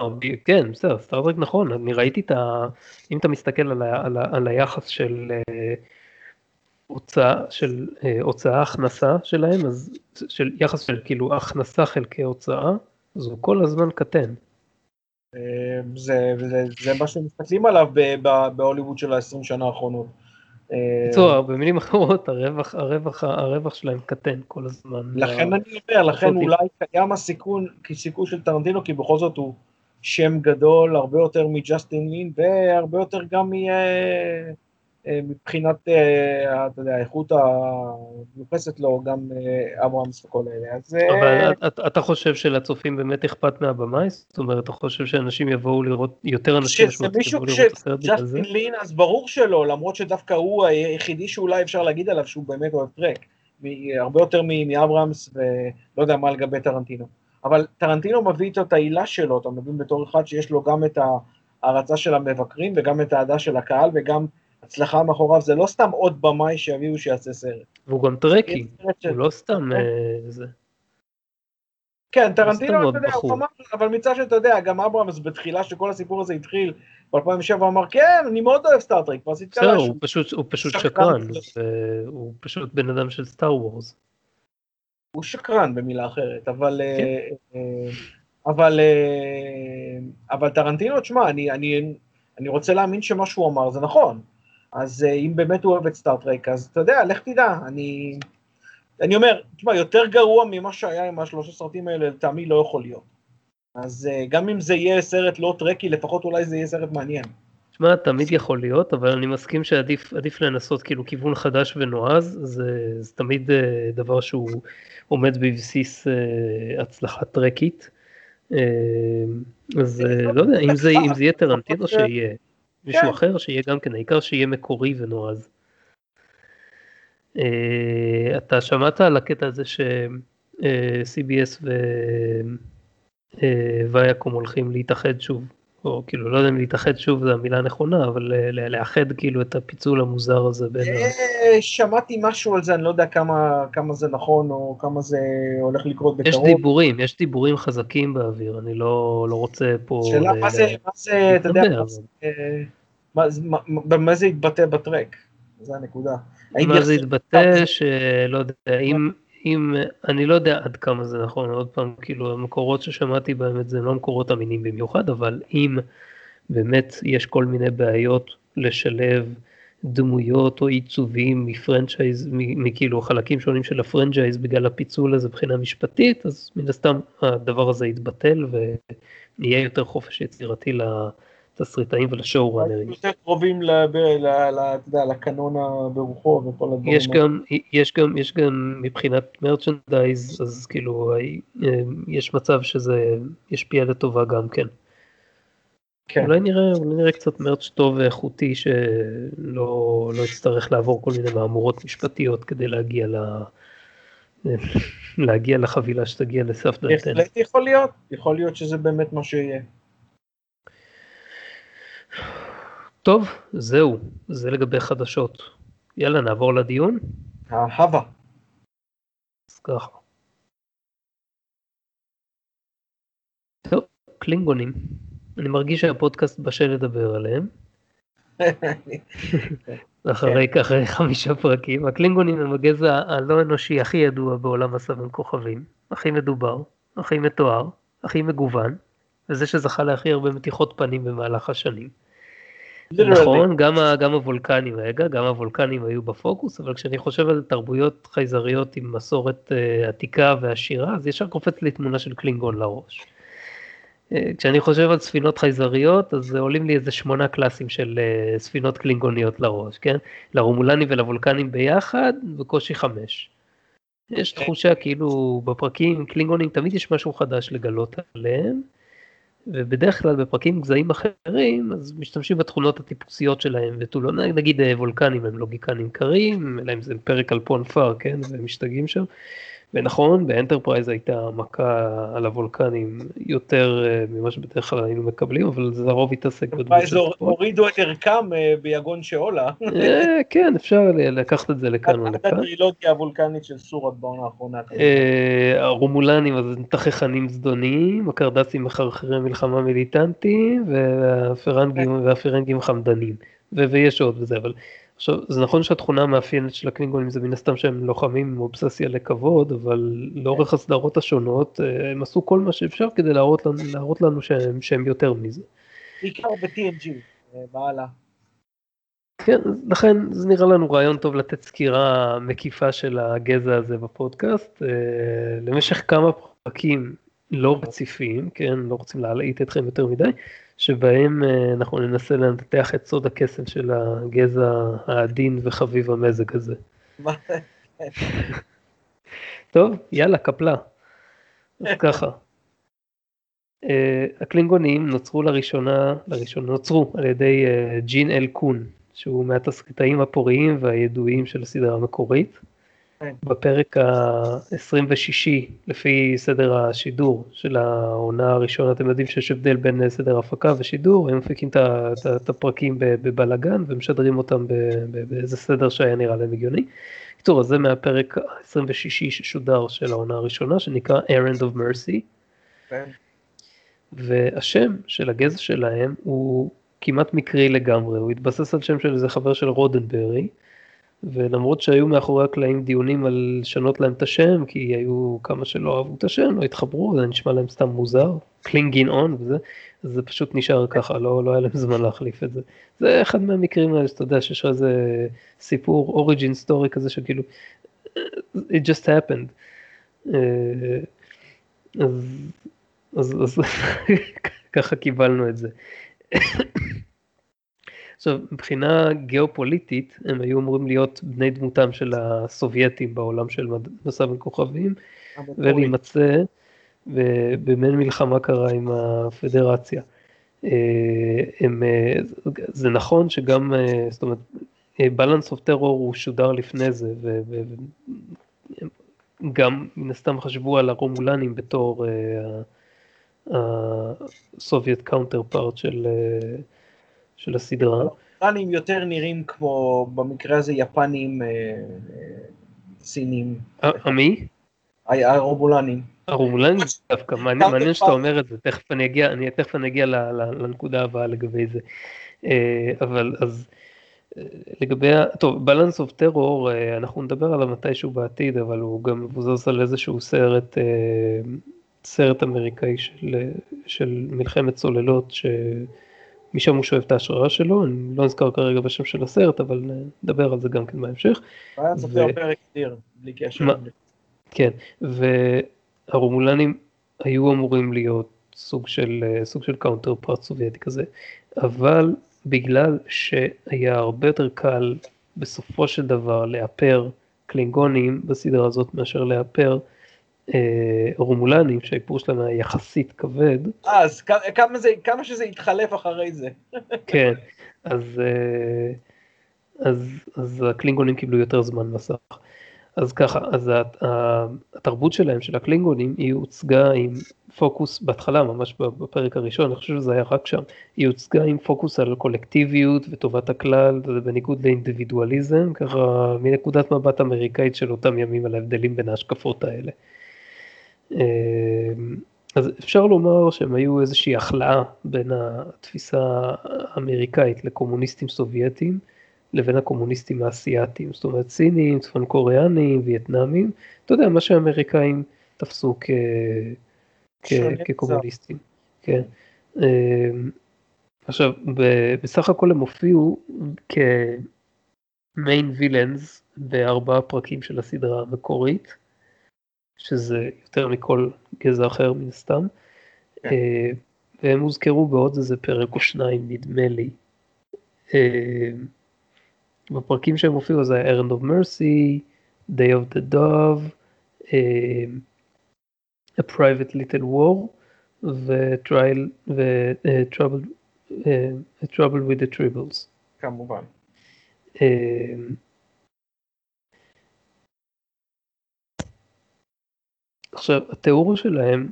A: כן, בסדר, סטארטרק נכון, אני ראיתי את ה... אם אתה מסתכל על היחס של אה, הוצאה, של אה, הוצאה הכנסה שלהם, אז של יחס של כאילו הכנסה חלקי הוצאה, אז הוא כל הזמן קטן.
B: אמ, זה, זה, זה מה שמסתכלים עליו בהוליווד של ה-20 שנה האחרונות.
A: בקיצור, אמ, במילים אחרות, הרווח, הרווח, הרווח שלהם קטן כל הזמן.
B: לכן אני אומר, לכן אולי קיים הסיכון, סיכוי של טרנטינו, כי בכל זאת הוא שם גדול הרבה יותר מג'סטין לין, והרבה יותר גם מ... אה, מבחינת, אה, אתה יודע, האיכות המיוחסת לו, גם אה, אברהמס וכל אלה. אז...
A: אבל אתה חושב שלצופים באמת אכפת מהבמאי? זאת אומרת, אתה חושב שאנשים יבואו לראות, יותר אנשים
B: משמעותיים יבואו לראות את הסרט בגלל זה? ג'סטין לין, אז ברור שלא, למרות שדווקא הוא היחידי שאולי אפשר להגיד עליו שהוא באמת אוהב טרק. הרבה יותר מאברהמס, ולא יודע מה לגבי טרנטינו. אבל טרנטינו מביא איתו את העילה שלו, אתה מבין בתור אחד שיש לו גם את ההערצה של המבקרים, וגם את האהדה של הקהל, וגם הצלחה מאחוריו זה לא סתם עוד במאי שיביאו שיעשה סרט.
A: והוא גם טרקי, הוא לא סתם אה, זה.
B: כן, טרנטינו, אתה יודע, הוא אמר, אבל מצד שאתה יודע, גם אברהמס בתחילה שכל הסיפור הזה התחיל, ב-2007 הוא אמר, כן, אני מאוד אוהב סטארטרק, כבר עשיתי
A: בסדר, הוא פשוט שקרן, הוא פשוט בן אדם של סטאר וורס.
B: הוא שקרן במילה אחרת, אבל... אה, כן. אבל, אה, אבל טרנטינו, תשמע, אני רוצה להאמין שמה שהוא אמר זה נכון. אז אה, אם באמת הוא אוהב את סטארט-טרק, אז אתה יודע, לך תדע, אני... אני אומר, תשמע, יותר גרוע ממה שהיה עם השלושה סרטים האלה, לטעמי לא יכול להיות. אז uh, גם אם זה יהיה סרט לא טרקי, לפחות אולי זה יהיה סרט מעניין.
A: תשמע, תמיד יכול להיות, אבל אני מסכים שעדיף לנסות כאילו כיוון חדש ונועז, זה, זה תמיד uh, דבר שהוא עומד בבסיס הצלחה טרקית. אז לא יודע, אם זה יהיה טרנטינו שיהיה, מישהו כן. אחר שיהיה גם כן, העיקר שיהיה מקורי ונועז. Uh, אתה שמעת על הקטע הזה ש-CBS וויאקום הולכים להתאחד שוב או כאילו לא יודע אם להתאחד שוב זה המילה הנכונה, אבל לאחד כאילו את הפיצול המוזר הזה בין...
B: אה, שמעתי משהו על זה, אני לא יודע כמה, כמה זה נכון או כמה זה הולך לקרות
A: בקרוב. יש דיבורים, יש דיבורים חזקים באוויר, אני לא, לא רוצה פה...
B: שאלה מה זה, מה זה, אתה יודע, במה זה יתבטא בטרק, זה הנקודה.
A: מה זה יתבטא, שלא יודע, אם... אם, אני לא יודע עד כמה זה נכון, עוד פעם, כאילו המקורות ששמעתי בהם את זה לא מקורות אמינים במיוחד, אבל אם באמת יש כל מיני בעיות לשלב דמויות או עיצובים מפרנצ'ייז, מכאילו חלקים שונים של הפרנצ'ייז בגלל הפיצול הזה מבחינה משפטית, אז מן הסתם הדבר הזה יתבטל ויהיה יותר חופש יצירתי לתסריטאים ולשואו ראנרים.
B: יותר קרובים לקנון ברוחו וכל הדברים.
A: יש גם, יש גם, יש גם מבחינת מרצ'נדייז, אז כאילו יש מצב שזה ישפיע לטובה גם כן. כן. אולי נראה, אולי נראה קצת מרץ' טוב ואיכותי שלא לא יצטרך לעבור כל מיני מהמורות משפטיות כדי להגיע ל... להגיע לחבילה שתגיע לסף דלתנו.
B: בהחלט יכול להיות, יכול להיות שזה באמת מה שיהיה.
A: טוב, זהו, זה לגבי חדשות. יאללה, נעבור לדיון?
B: אהבה.
A: אז ככה. טוב, קלינגונים. אני מרגיש שהפודקאסט בשל לדבר עליהם. אחרי כן. ככה חמישה פרקים. הקלינגונים הם הגזע הלא אנושי הכי ידוע בעולם הסבן כוכבים. הכי מדובר, הכי מתואר, הכי מגוון, וזה שזכה להכי הרבה מתיחות פנים במהלך השנים. נכון, גם, גם הוולקנים, רגע, גם הוולקנים היו בפוקוס, אבל כשאני חושב על תרבויות חייזריות עם מסורת uh, עתיקה ועשירה, אז ישר קופץ לי תמונה של קלינגון לראש. Uh, כשאני חושב על ספינות חייזריות, אז עולים לי איזה שמונה קלאסים של uh, ספינות קלינגוניות לראש, כן? לרומולנים ולוולקנים ביחד, בקושי חמש. יש תחושה כאילו בפרקים קלינגונים תמיד יש משהו חדש לגלות עליהם. ובדרך כלל בפרקים גזעים אחרים אז משתמשים בתכונות הטיפוסיות שלהם ותו לא נגיד אה, וולקנים הם לוגיקנים קרים אלא אם זה פרק על פון פאר כן משתגעים שם ונכון, באנטרפרייז הייתה מכה על הוולקנים יותר אה, ממה שבדרך כלל היינו מקבלים, אבל זה לרוב התעסק
B: בדמות של ספוק. הורידו את ערכם אה, ביגון שאולה.
A: אה, כן, אפשר לקחת את זה לכאן או לכאן.
B: הטרילוגיה הוולקנית של סוראק בעונה האחרונה.
A: הרומולנים אז תככנים זדוניים, הקרדסים מחרחרי מלחמה מיליטנטיים, והפרנגים חמדנים. ויש עוד וזה, אבל עכשיו, זה נכון שהתכונה המאפיינת של הקלינגונים זה מן הסתם שהם לוחמים עם אובססיה לכבוד, אבל לאורך הסדרות השונות אה, הם עשו כל מה שאפשר כדי להראות לנו, להראות לנו שהם, שהם יותר מזה.
B: בעיקר ב-TNG, בעלה.
A: כן, לכן זה נראה לנו רעיון טוב לתת סקירה מקיפה של הגזע הזה בפודקאסט. אה, למשך כמה פרקים לא רציפים, כן, לא רוצים להלהיט אתכם יותר מדי, שבהם אה, אנחנו ננסה לנתח את סוד הקסם של הגזע העדין וחביב המזג הזה. טוב, יאללה, קפלה. אז ככה. Uh, הקלינגונים נוצרו לראשונה, לראשונה נוצרו על ידי uh, ג'ין אל קון, שהוא מהתסריטאים הפוריים והידועים של הסדרה המקורית. בפרק ה-26 לפי סדר השידור של העונה הראשונה, אתם יודעים שיש הבדל בין סדר הפקה ושידור, הם מפיקים את הפרקים בבלאגן ומשדרים אותם באיזה סדר שהיה נראה להם הגיוני. בקיצור, אז זה מהפרק ה-26 ששודר של העונה הראשונה, שנקרא Errand of Mercy. כן. והשם של הגזע שלהם הוא כמעט מקרי לגמרי, הוא התבסס על שם של איזה חבר של רודנברי. ולמרות שהיו מאחורי הקלעים דיונים על לשנות להם את השם, כי היו כמה שלא אהבו את השם, לא התחברו, זה נשמע להם סתם מוזר, קלינגין און וזה, אז זה פשוט נשאר ככה, לא, לא היה להם זמן להחליף את זה. זה אחד מהמקרים האלה שאתה יודע שיש לך איזה סיפור אוריג'ין סטורי כזה שכאילו, it just happened. אה, אז, אז, אז ככה קיבלנו את זה. עכשיו, מבחינה גיאופוליטית, הם היו אמורים להיות בני דמותם של הסובייטים בעולם של מסע בין כוכבים, ולהימצא, ובמעין מלחמה קרה עם הפדרציה. אה, הם, אה, זה נכון שגם, אה, זאת אומרת, בלנס אוף טרור הוא שודר לפני זה, וגם מן הסתם חשבו על הרומולנים בתור ה Soviet counterpart של... של הסדרה.
B: יפנים יותר נראים כמו, במקרה הזה יפנים, אה, אה, סינים.
A: המי?
B: הרומולנים.
A: הרומולנים דווקא, מעניין שאתה אומר את זה, תכף אני אגיע, אני תכף אני אגיע לנקודה הבאה לגבי זה. אה, אבל אז לגבי, טוב, Balance of Terror, אנחנו נדבר עליו מתישהו בעתיד, אבל הוא גם מבוסס על איזשהו סרט, סרט אמריקאי של, של מלחמת צוללות, ש... משם הוא שואב את ההשראה שלו, אני לא אזכר כרגע בשם של הסרט, אבל נדבר על זה גם כן בהמשך.
B: היה סופר פרק אדיר, בלי קשר.
A: כן, והרומולנים היו אמורים להיות סוג של, סוג של counterpart סובייטי כזה, אבל בגלל שהיה הרבה יותר קל בסופו של דבר לאפר קלינגונים בסדרה הזאת מאשר לאפר רומולנים שהאיפור שלהם היה יחסית כבד.
B: אז כמה, זה, כמה שזה התחלף אחרי זה.
A: כן, אז, אה, אז, אז הקלינגונים קיבלו יותר זמן מסך. אז ככה, אז התרבות שלהם, של הקלינגונים, היא הוצגה עם פוקוס, בהתחלה, ממש בפרק הראשון, אני חושב שזה היה רק שם, היא הוצגה עם פוקוס על קולקטיביות וטובת הכלל, בניגוד לאינדיבידואליזם, ככה מנקודת מבט אמריקאית של אותם ימים על ההבדלים בין ההשקפות האלה. אמ, אז אפשר לומר שהם היו איזושהי החלאה בין התפיסה האמריקאית לקומוניסטים סובייטים לבין הקומוניסטים האסייתיים, זאת אומרת סינים, צפון קוריאנים, וייטנאמים, אתה יודע, מה שהאמריקאים תפסו כ... כ... כקומוניסטים. כן. אמ, עכשיו, בסך הכל הם הופיעו כמיין וילאנס בארבעה פרקים של הסדרה המקורית. שזה יותר מכל גזע אחר מן הסתם. כן. אה, והם הוזכרו בעוד איזה פרק או שניים נדמה לי. אה, בפרקים שהם הופיעו זה היה Errand of Mercy, Day of the Dove, אה, A Private Little War ו-Trouble Trouble with the Tribbles.
B: כמובן.
A: עכשיו, התיאור שלהם,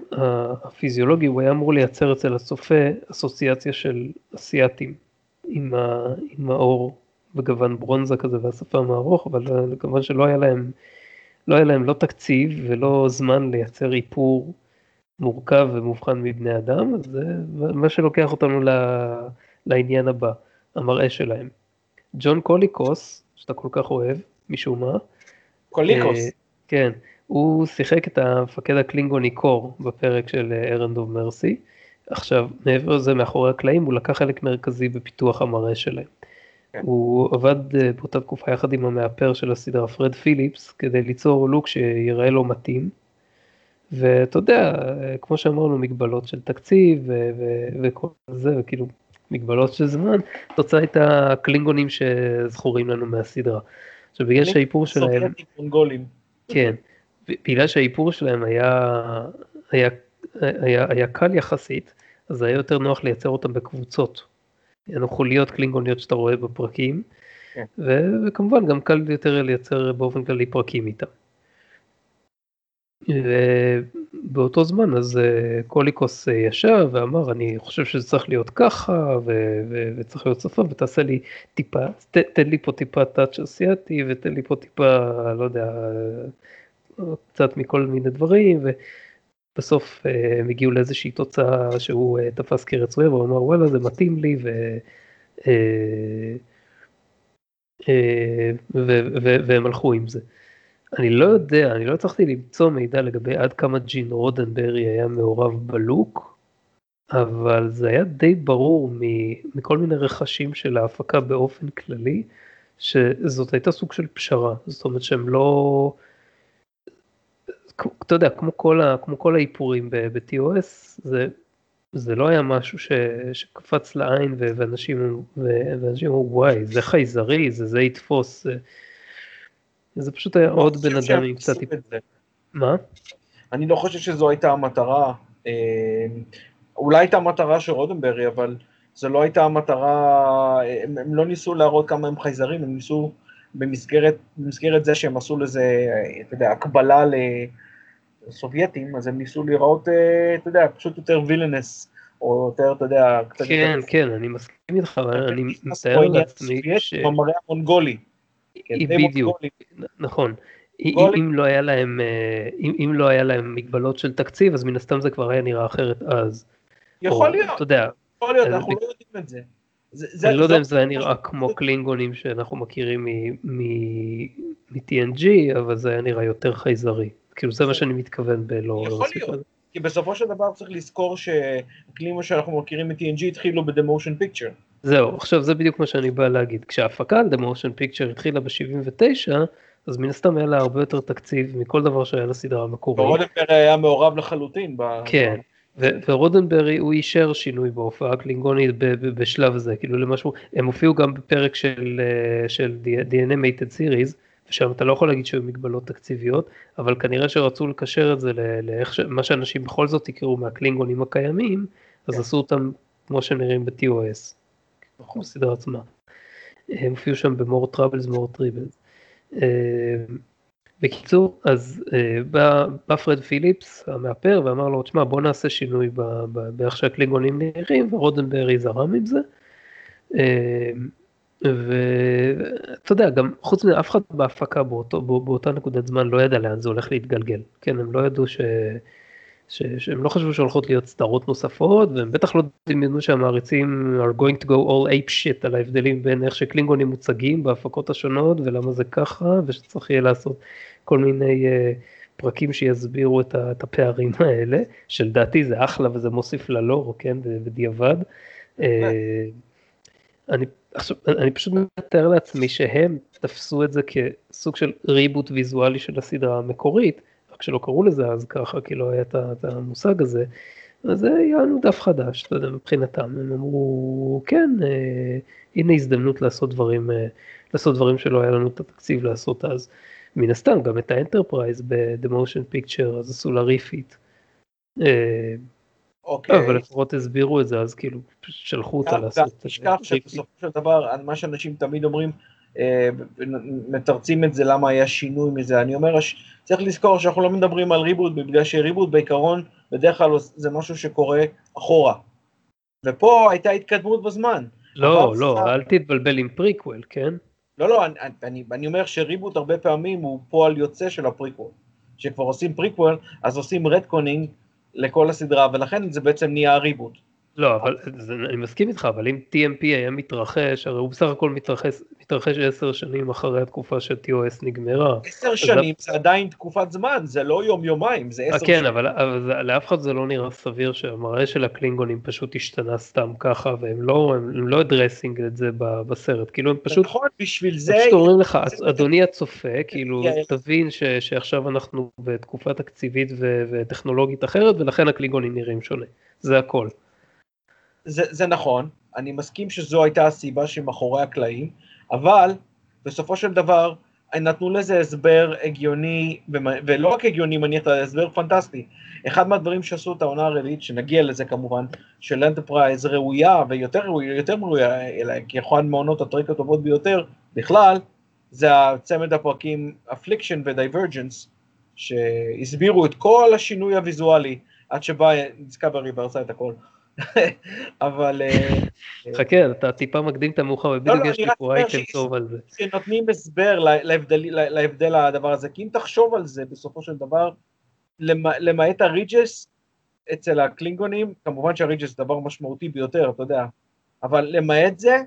A: הפיזיולוגי, הוא היה אמור לייצר אצל הצופה אסוציאציה של אסייתים, עם, ה, עם האור בגוון ברונזה כזה והשפם הארוך, אבל כמובן שלא היה להם, לא היה להם לא תקציב ולא זמן לייצר איפור מורכב ומובחן מבני אדם, אז זה מה שלוקח אותנו לעניין הבא, המראה שלהם. ג'ון קוליקוס, שאתה כל כך אוהב, משום מה.
B: קוליקוס. Uh,
A: כן. הוא שיחק את המפקד הקלינגוני קור בפרק של Errand of Mercy. עכשיו, מעבר לזה, מאחורי הקלעים, הוא לקח חלק מרכזי בפיתוח המראה שלהם. כן. הוא עבד אה, באותה תקופה יחד עם המאפר של הסדרה פרד פיליפס, כדי ליצור לוק שיראה לו מתאים. ואתה יודע, אה, כמו שאמרנו, מגבלות של תקציב וכל זה, וכאילו מגבלות של זמן, התוצאה הייתה קלינגונים שזכורים לנו מהסדרה. עכשיו, בגלל שהאיפור שלהם... כן, בגלל שהאיפור שלהם היה, היה, היה, היה קל יחסית, אז היה יותר נוח לייצר אותם בקבוצות. היו חוליות קלינגוניות שאתה רואה בפרקים, כן. וכמובן גם קל יותר לייצר באופן כללי פרקים איתם. ובאותו זמן אז אה, קוליקוס אה, ישב ואמר אני חושב שזה צריך להיות ככה ו- ו- וצריך להיות שפה ותעשה לי טיפה, ת- תן לי פה טיפה טאצ' אסיאתי ותן לי פה טיפה לא יודע קצת מכל מיני דברים, ובסוף אה, הם הגיעו לאיזושהי תוצאה שהוא אה, תפס כרצויה, והוא אמר וואלה זה מתאים לי, ו... אה, אה, והם הלכו עם זה. אני לא יודע, אני לא הצלחתי למצוא מידע לגבי עד כמה ג'ין רודנברי היה מעורב בלוק, אבל זה היה די ברור מכל מיני רכשים של ההפקה באופן כללי, שזאת הייתה סוג של פשרה, זאת אומרת שהם לא, אתה יודע, כמו כל, ה, כמו כל האיפורים ב-TOS, זה, זה לא היה משהו ש, שקפץ לעין ואנשים, ואנשים אמרו וואי זה חייזרי, זה זה יתפוס, זה, זה פשוט היה עוד בן אדם עם קצת... מה?
B: אני לא חושב שזו הייתה המטרה, אה, אולי הייתה המטרה של רודנברי, אבל זו לא הייתה המטרה, הם, הם לא ניסו להראות כמה הם חייזרים, הם ניסו במסגרת, במסגרת זה שהם עשו לזה, אתה יודע, הקבלה לסובייטים, אז הם ניסו לראות, אה, אתה יודע, פשוט יותר וילנס, או יותר, אתה יודע,
A: קצת כן. כן, אני מסכים איתך, אבל אני מתאר לעצמי
B: ש... במראה המונגולי.
A: כן, בדיוק, נכון. אם לא היה להם, אה, אם לא היה להם מגבלות של תקציב, אז מן הסתם זה כבר היה נראה אחרת אז.
B: יכול להיות. אתה יודע, יכול להיות, אנחנו לא יודעים את זה.
A: אני לא יודע אם זה היה נראה כמו קלינגונים שאנחנו מכירים מ-TNG, אבל זה היה נראה יותר חייזרי. כאילו זה מה שאני מתכוון בלא...
B: יכול להיות, כי בסופו של דבר צריך לזכור שהקלינגונים שאנחנו מכירים מ-TNG התחילו ב-The Motion Picture.
A: זהו, עכשיו זה בדיוק מה שאני בא להגיד. כשההפקה על The Motion Picture התחילה ב-79, אז מן הסתם היה לה הרבה יותר תקציב מכל דבר שהיה לסדרה המקורית.
B: ורודנברג היה מעורב לחלוטין.
A: כן, ורודנברי הוא אישר שינוי בהופעה הקלינגונית בשלב הזה, כאילו למשהו, הם הופיעו גם בפרק של, אה, של DNA Mated Series, ושם אתה לא יכול להגיד שהיו מגבלות תקציביות, אבל כנראה שרצו לקשר את זה לאיך, ש... מה שאנשים בכל זאת הכירו מהקלינגונים הקיימים, אז כן. עשו אותם כמו שנראים ב-TOS, נכון. בסדרה עצמה. הם הופיעו שם ב-more troubles, more tribbles. בקיצור, אז אה, בא, בא פרד פיליפס, המאפר, ואמר לו, תשמע, בוא נעשה שינוי באיך שהקלינגונים נראים, ורודנברי זרם עם זה. אה, ואתה יודע, גם חוץ מזה, אף אחד בהפקה באותו, באותה נקודת זמן לא ידע לאן זה הולך להתגלגל. כן, הם לא ידעו ש... ש... שהם לא חשבו שהולכות להיות סדרות נוספות, והם בטח לא דמיינו שהמעריצים are going to go all ape shit על ההבדלים בין איך שקלינגונים מוצגים בהפקות השונות, ולמה זה ככה, ושצריך יהיה לעשות כל מיני uh, פרקים שיסבירו את, ה, את הפערים האלה, שלדעתי זה אחלה וזה מוסיף ללור, כן, בדיעבד. Uh, אני, עכשיו, אני פשוט מתאר לעצמי שהם תפסו את זה כסוג של ריבוט ויזואלי של הסדרה המקורית, רק שלא קראו לזה אז ככה, כי לא היה את המושג הזה, אז לנו דף חדש, אתה יודע, מבחינתם, הם אמרו, כן, אה, הנה הזדמנות לעשות דברים, אה, לעשות דברים שלא היה לנו את התקציב לעשות אז. מן הסתם גם את האנטרפרייז ב-The Motion Picture אז עשו לה refit. אה, אוקיי. אבל לפחות הסבירו את זה אז כאילו שלחו אותה לעשות את זה.
B: תשכח שבסופו של דבר מה שאנשים תמיד אומרים אה, מתרצים את זה למה היה שינוי מזה אני אומר צריך לזכור שאנחנו לא מדברים על reboot בגלל ש reboot בעיקרון בדרך כלל זה משהו שקורה אחורה. ופה הייתה התקדמות בזמן.
A: לא לא אל תתבלבל עם פריקוול כן.
B: לא, לא, אני, אני, אני אומר ש reboot הרבה פעמים הוא פועל יוצא של הפריקוול. כשכבר עושים פריקוול, אז עושים retconning לכל הסדרה, ולכן זה בעצם נהיה reboot.
A: לא, אבל אני מסכים איתך, אבל אם TMP היה מתרחש, הרי הוא בסך הכל מתרחש, מתרחש עשר שנים אחרי התקופה ש-TOS נגמרה.
B: עשר שנים זה... זה עדיין תקופת זמן, זה לא יום-יומיים, זה עשר
A: כן, שנים. כן, אבל, לאף אחד זה לא נראה סביר שהמראה של הקלינגונים פשוט השתנה סתם ככה, והם לא, הם, הם לא אדרסינג את זה בסרט, כאילו הם פשוט...
B: נכון, בשביל זה...
A: פשוט אומרים לך, אדוני הצופה, כאילו, תבין ש, שעכשיו אנחנו בתקופה תקציבית וטכנולוגית אחרת, ולכן הקלינגונים נראים שונה, זה הכל.
B: זה, זה נכון, אני מסכים שזו הייתה הסיבה שמאחורי הקלעים, אבל בסופו של דבר נתנו לזה הסבר הגיוני, ולא רק הגיוני, מניח, הסבר פנטסטי. אחד מהדברים שעשו את העונה הרביעית, שנגיע לזה כמובן, של אנטרפרייז ראויה ויותר ראויה, יותר ראויה, אלא כאחד מעונות הטרק הטובות ביותר בכלל, זה הצמד הפרקים Affliction ו Divergence, שהסבירו את כל השינוי הוויזואלי, עד שבא דיסקאברי והרסה את הכל. אבל... אה,
A: חכה, אתה טיפה מקדים את המאוחר, ובדיוק לא, לא, יש לי פה אייטם טוב על זה.
B: שנותנים הסבר להבדל הדבר הזה, כי אם תחשוב על זה בסופו של דבר, למעט הריג'ס אצל הקלינגונים, כמובן שהריג'ס זה דבר משמעותי ביותר, אתה יודע, אבל למעט זה,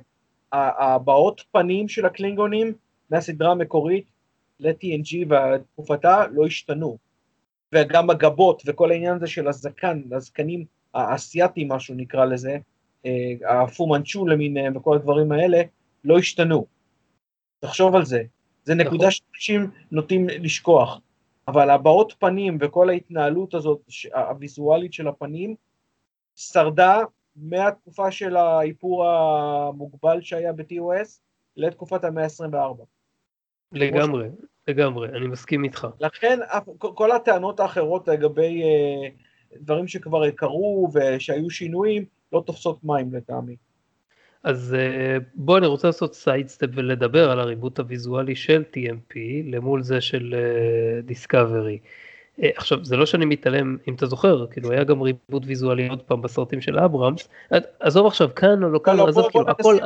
B: הבעות פנים של הקלינגונים מהסדרה המקורית ל-TNG ותקופתה לא השתנו. וגם הגבות וכל העניין הזה של הזקן, הזקנים האסייתים, משהו נקרא לזה, אה, הפומנצ'ו למיניהם וכל הדברים האלה, לא השתנו. תחשוב על זה. זה נקודה נכון. שאנשים נוטים לשכוח. אבל הבעות פנים וכל ההתנהלות הזאת, הוויזואלית של הפנים, שרדה מהתקופה של האיפור המוגבל שהיה ב-TOS לתקופת המאה ה-24.
A: לגמרי, לגמרי, אני מסכים איתך.
B: לכן כל הטענות האחרות לגבי אה, דברים שכבר קרו ושהיו שינויים, לא תופסות מים לטעמי.
A: אז אה, בוא אני רוצה לעשות sidestep ולדבר על ה reboot הוויזואלי של TMP למול זה של דיסקאברי. Uh, עכשיו זה לא שאני מתעלם אם אתה זוכר כאילו היה גם reboot ויזואלי עוד פעם בסרטים של אברמס עזוב עכשיו או לא כאן לא, עזוב כאילו הכל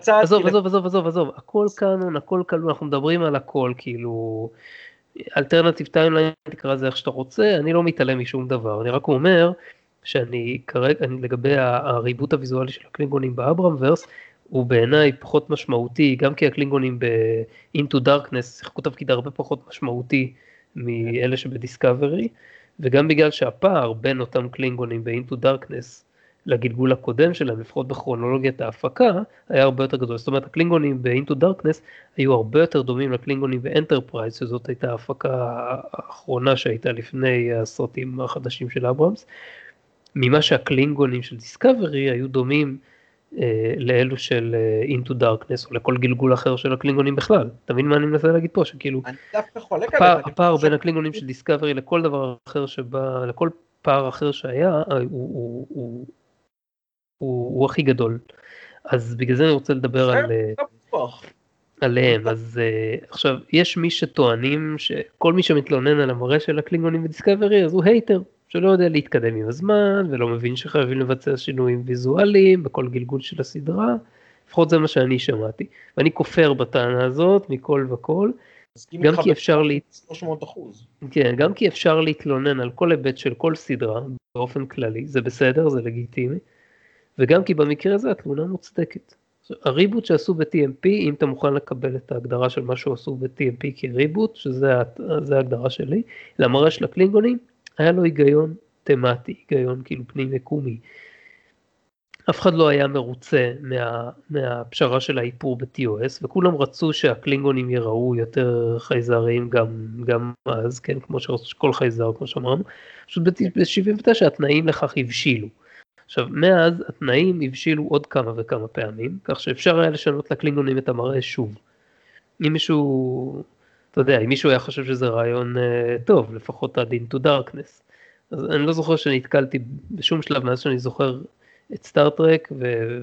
A: עזוב עזוב עזוב עזוב עזוב הכל כאן הכל כאן אנחנו מדברים על הכל כאילו alternative timeline תקרא לזה איך שאתה רוצה אני לא מתעלם משום דבר. אני רק אומר שאני כרגע, אני לגבי ה reboot הוויזואלי של הקלינגונים ב Abramsverse, הוא בעיניי פחות משמעותי, גם כי הקלינגונים ב-Into Darkness שיחקו תפקיד הרבה פחות משמעותי מאלה שבדיסקאברי, וגם בגלל שהפער בין אותם קלינגונים ב-Into Darkness לגלגול הקודם שלהם, לפחות בכרונולוגיית ההפקה, היה הרבה יותר גדול. זאת אומרת, הקלינגונים ב-Into Darkness היו הרבה יותר דומים לקלינגונים ב-Enterprise, שזאת הייתה ההפקה האחרונה שהייתה לפני הסרטים החדשים של אברהמס, ממה שהקלינגונים של דיסקאברי היו דומים אה, לאלו של אה, Into Darkness או לכל גלגול אחר של הקלינגונים בכלל. אתה מבין מה אני מנסה להגיד פה? שכאילו, הפער. הפער בין הקלינגונים של דיסקאברי לכל דבר אחר שבא, לכל פער אחר שהיה, אה, הוא, הוא, הוא, הוא, הוא הכי גדול. אז בגלל זה אני רוצה לדבר על... אה, עליהם, אז uh, עכשיו, יש מי שטוענים שכל מי שמתלונן על המראה של הקלינגונים בדיסקאברי אז הוא hater, שלא יודע להתקדם עם הזמן ולא מבין שחייבים לבצע שינויים ויזואליים בכל גלגול של הסדרה, לפחות זה מה שאני שמעתי. ואני כופר בטענה הזאת מכל וכל, גם כי אפשר לה...
B: 300 אחוז.
A: כן, גם כי אפשר להתלונן על כל היבט של כל סדרה באופן כללי, זה בסדר, זה לגיטימי, וגם כי במקרה הזה התלונה מוצדקת. הריבוט שעשו ב-TMP, אם אתה מוכן לקבל את ההגדרה של מה שעשו ב-TMP כריבוט, שזה ההגדרה שלי, למראה של הקלינגונים, היה לו היגיון תמטי, היגיון כאילו פנים יקומי. אף אחד לא היה מרוצה מה, מהפשרה של האיפור ב-TOS וכולם רצו שהקלינגונים יראו יותר חייזריים גם, גם אז, כן, כמו שכל חייזר כמו שאמרנו, פשוט ב-79 התנאים לכך הבשילו. עכשיו מאז התנאים הבשילו עוד כמה וכמה פעמים, כך שאפשר היה לשנות לקלינגונים את המראה שוב. אם מישהו אתה יודע, אם מישהו היה חושב שזה רעיון uh, טוב, לפחות עד into darkness. אז אני לא זוכר שנתקלתי בשום שלב מאז שאני זוכר את סטאר-טרק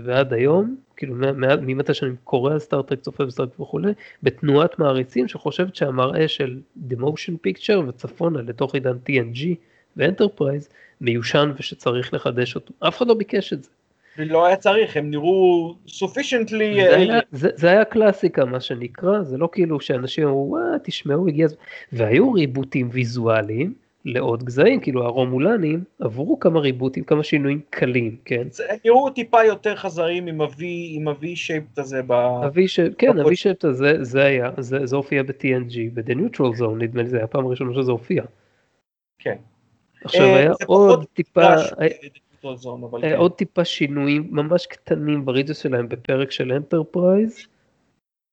A: ועד היום, כאילו ממתי שאני קורא על סטאר-טרק, צופה בסטאר-טרק וכולי, בתנועת מעריצים שחושבת שהמראה של The Motion Picture וצפונה לתוך עידן TNG ואנטרפרייז מיושן ושצריך לחדש אותו. אף אחד לא ביקש את זה.
B: ולא היה צריך, הם נראו sufficiently...
A: זה היה, זה, זה היה קלאסיקה מה שנקרא, זה לא כאילו שאנשים אמרו, וואה, תשמעו, הגיע הזמן, והיו ריבוטים ויזואליים לעוד גזעים, כאילו הרומולנים עברו כמה ריבוטים, כמה שינויים קלים, כן?
B: זה, הם נראו טיפה יותר חייזרים עם ה-V, עם ה-V shaped הזה ב...
A: shaped, כן, ה-V shaped הזה, זה היה, זה, זה הופיע ב-TNG, ב-The Neutral Zone, נדמה לי, זה היה הפעם הראשונה שזה הופיע.
B: כן.
A: עכשיו אה, היה עוד טיפה... אה. עוד טיפה שינויים ממש קטנים ב ridges שלהם בפרק של אנטרפרייז,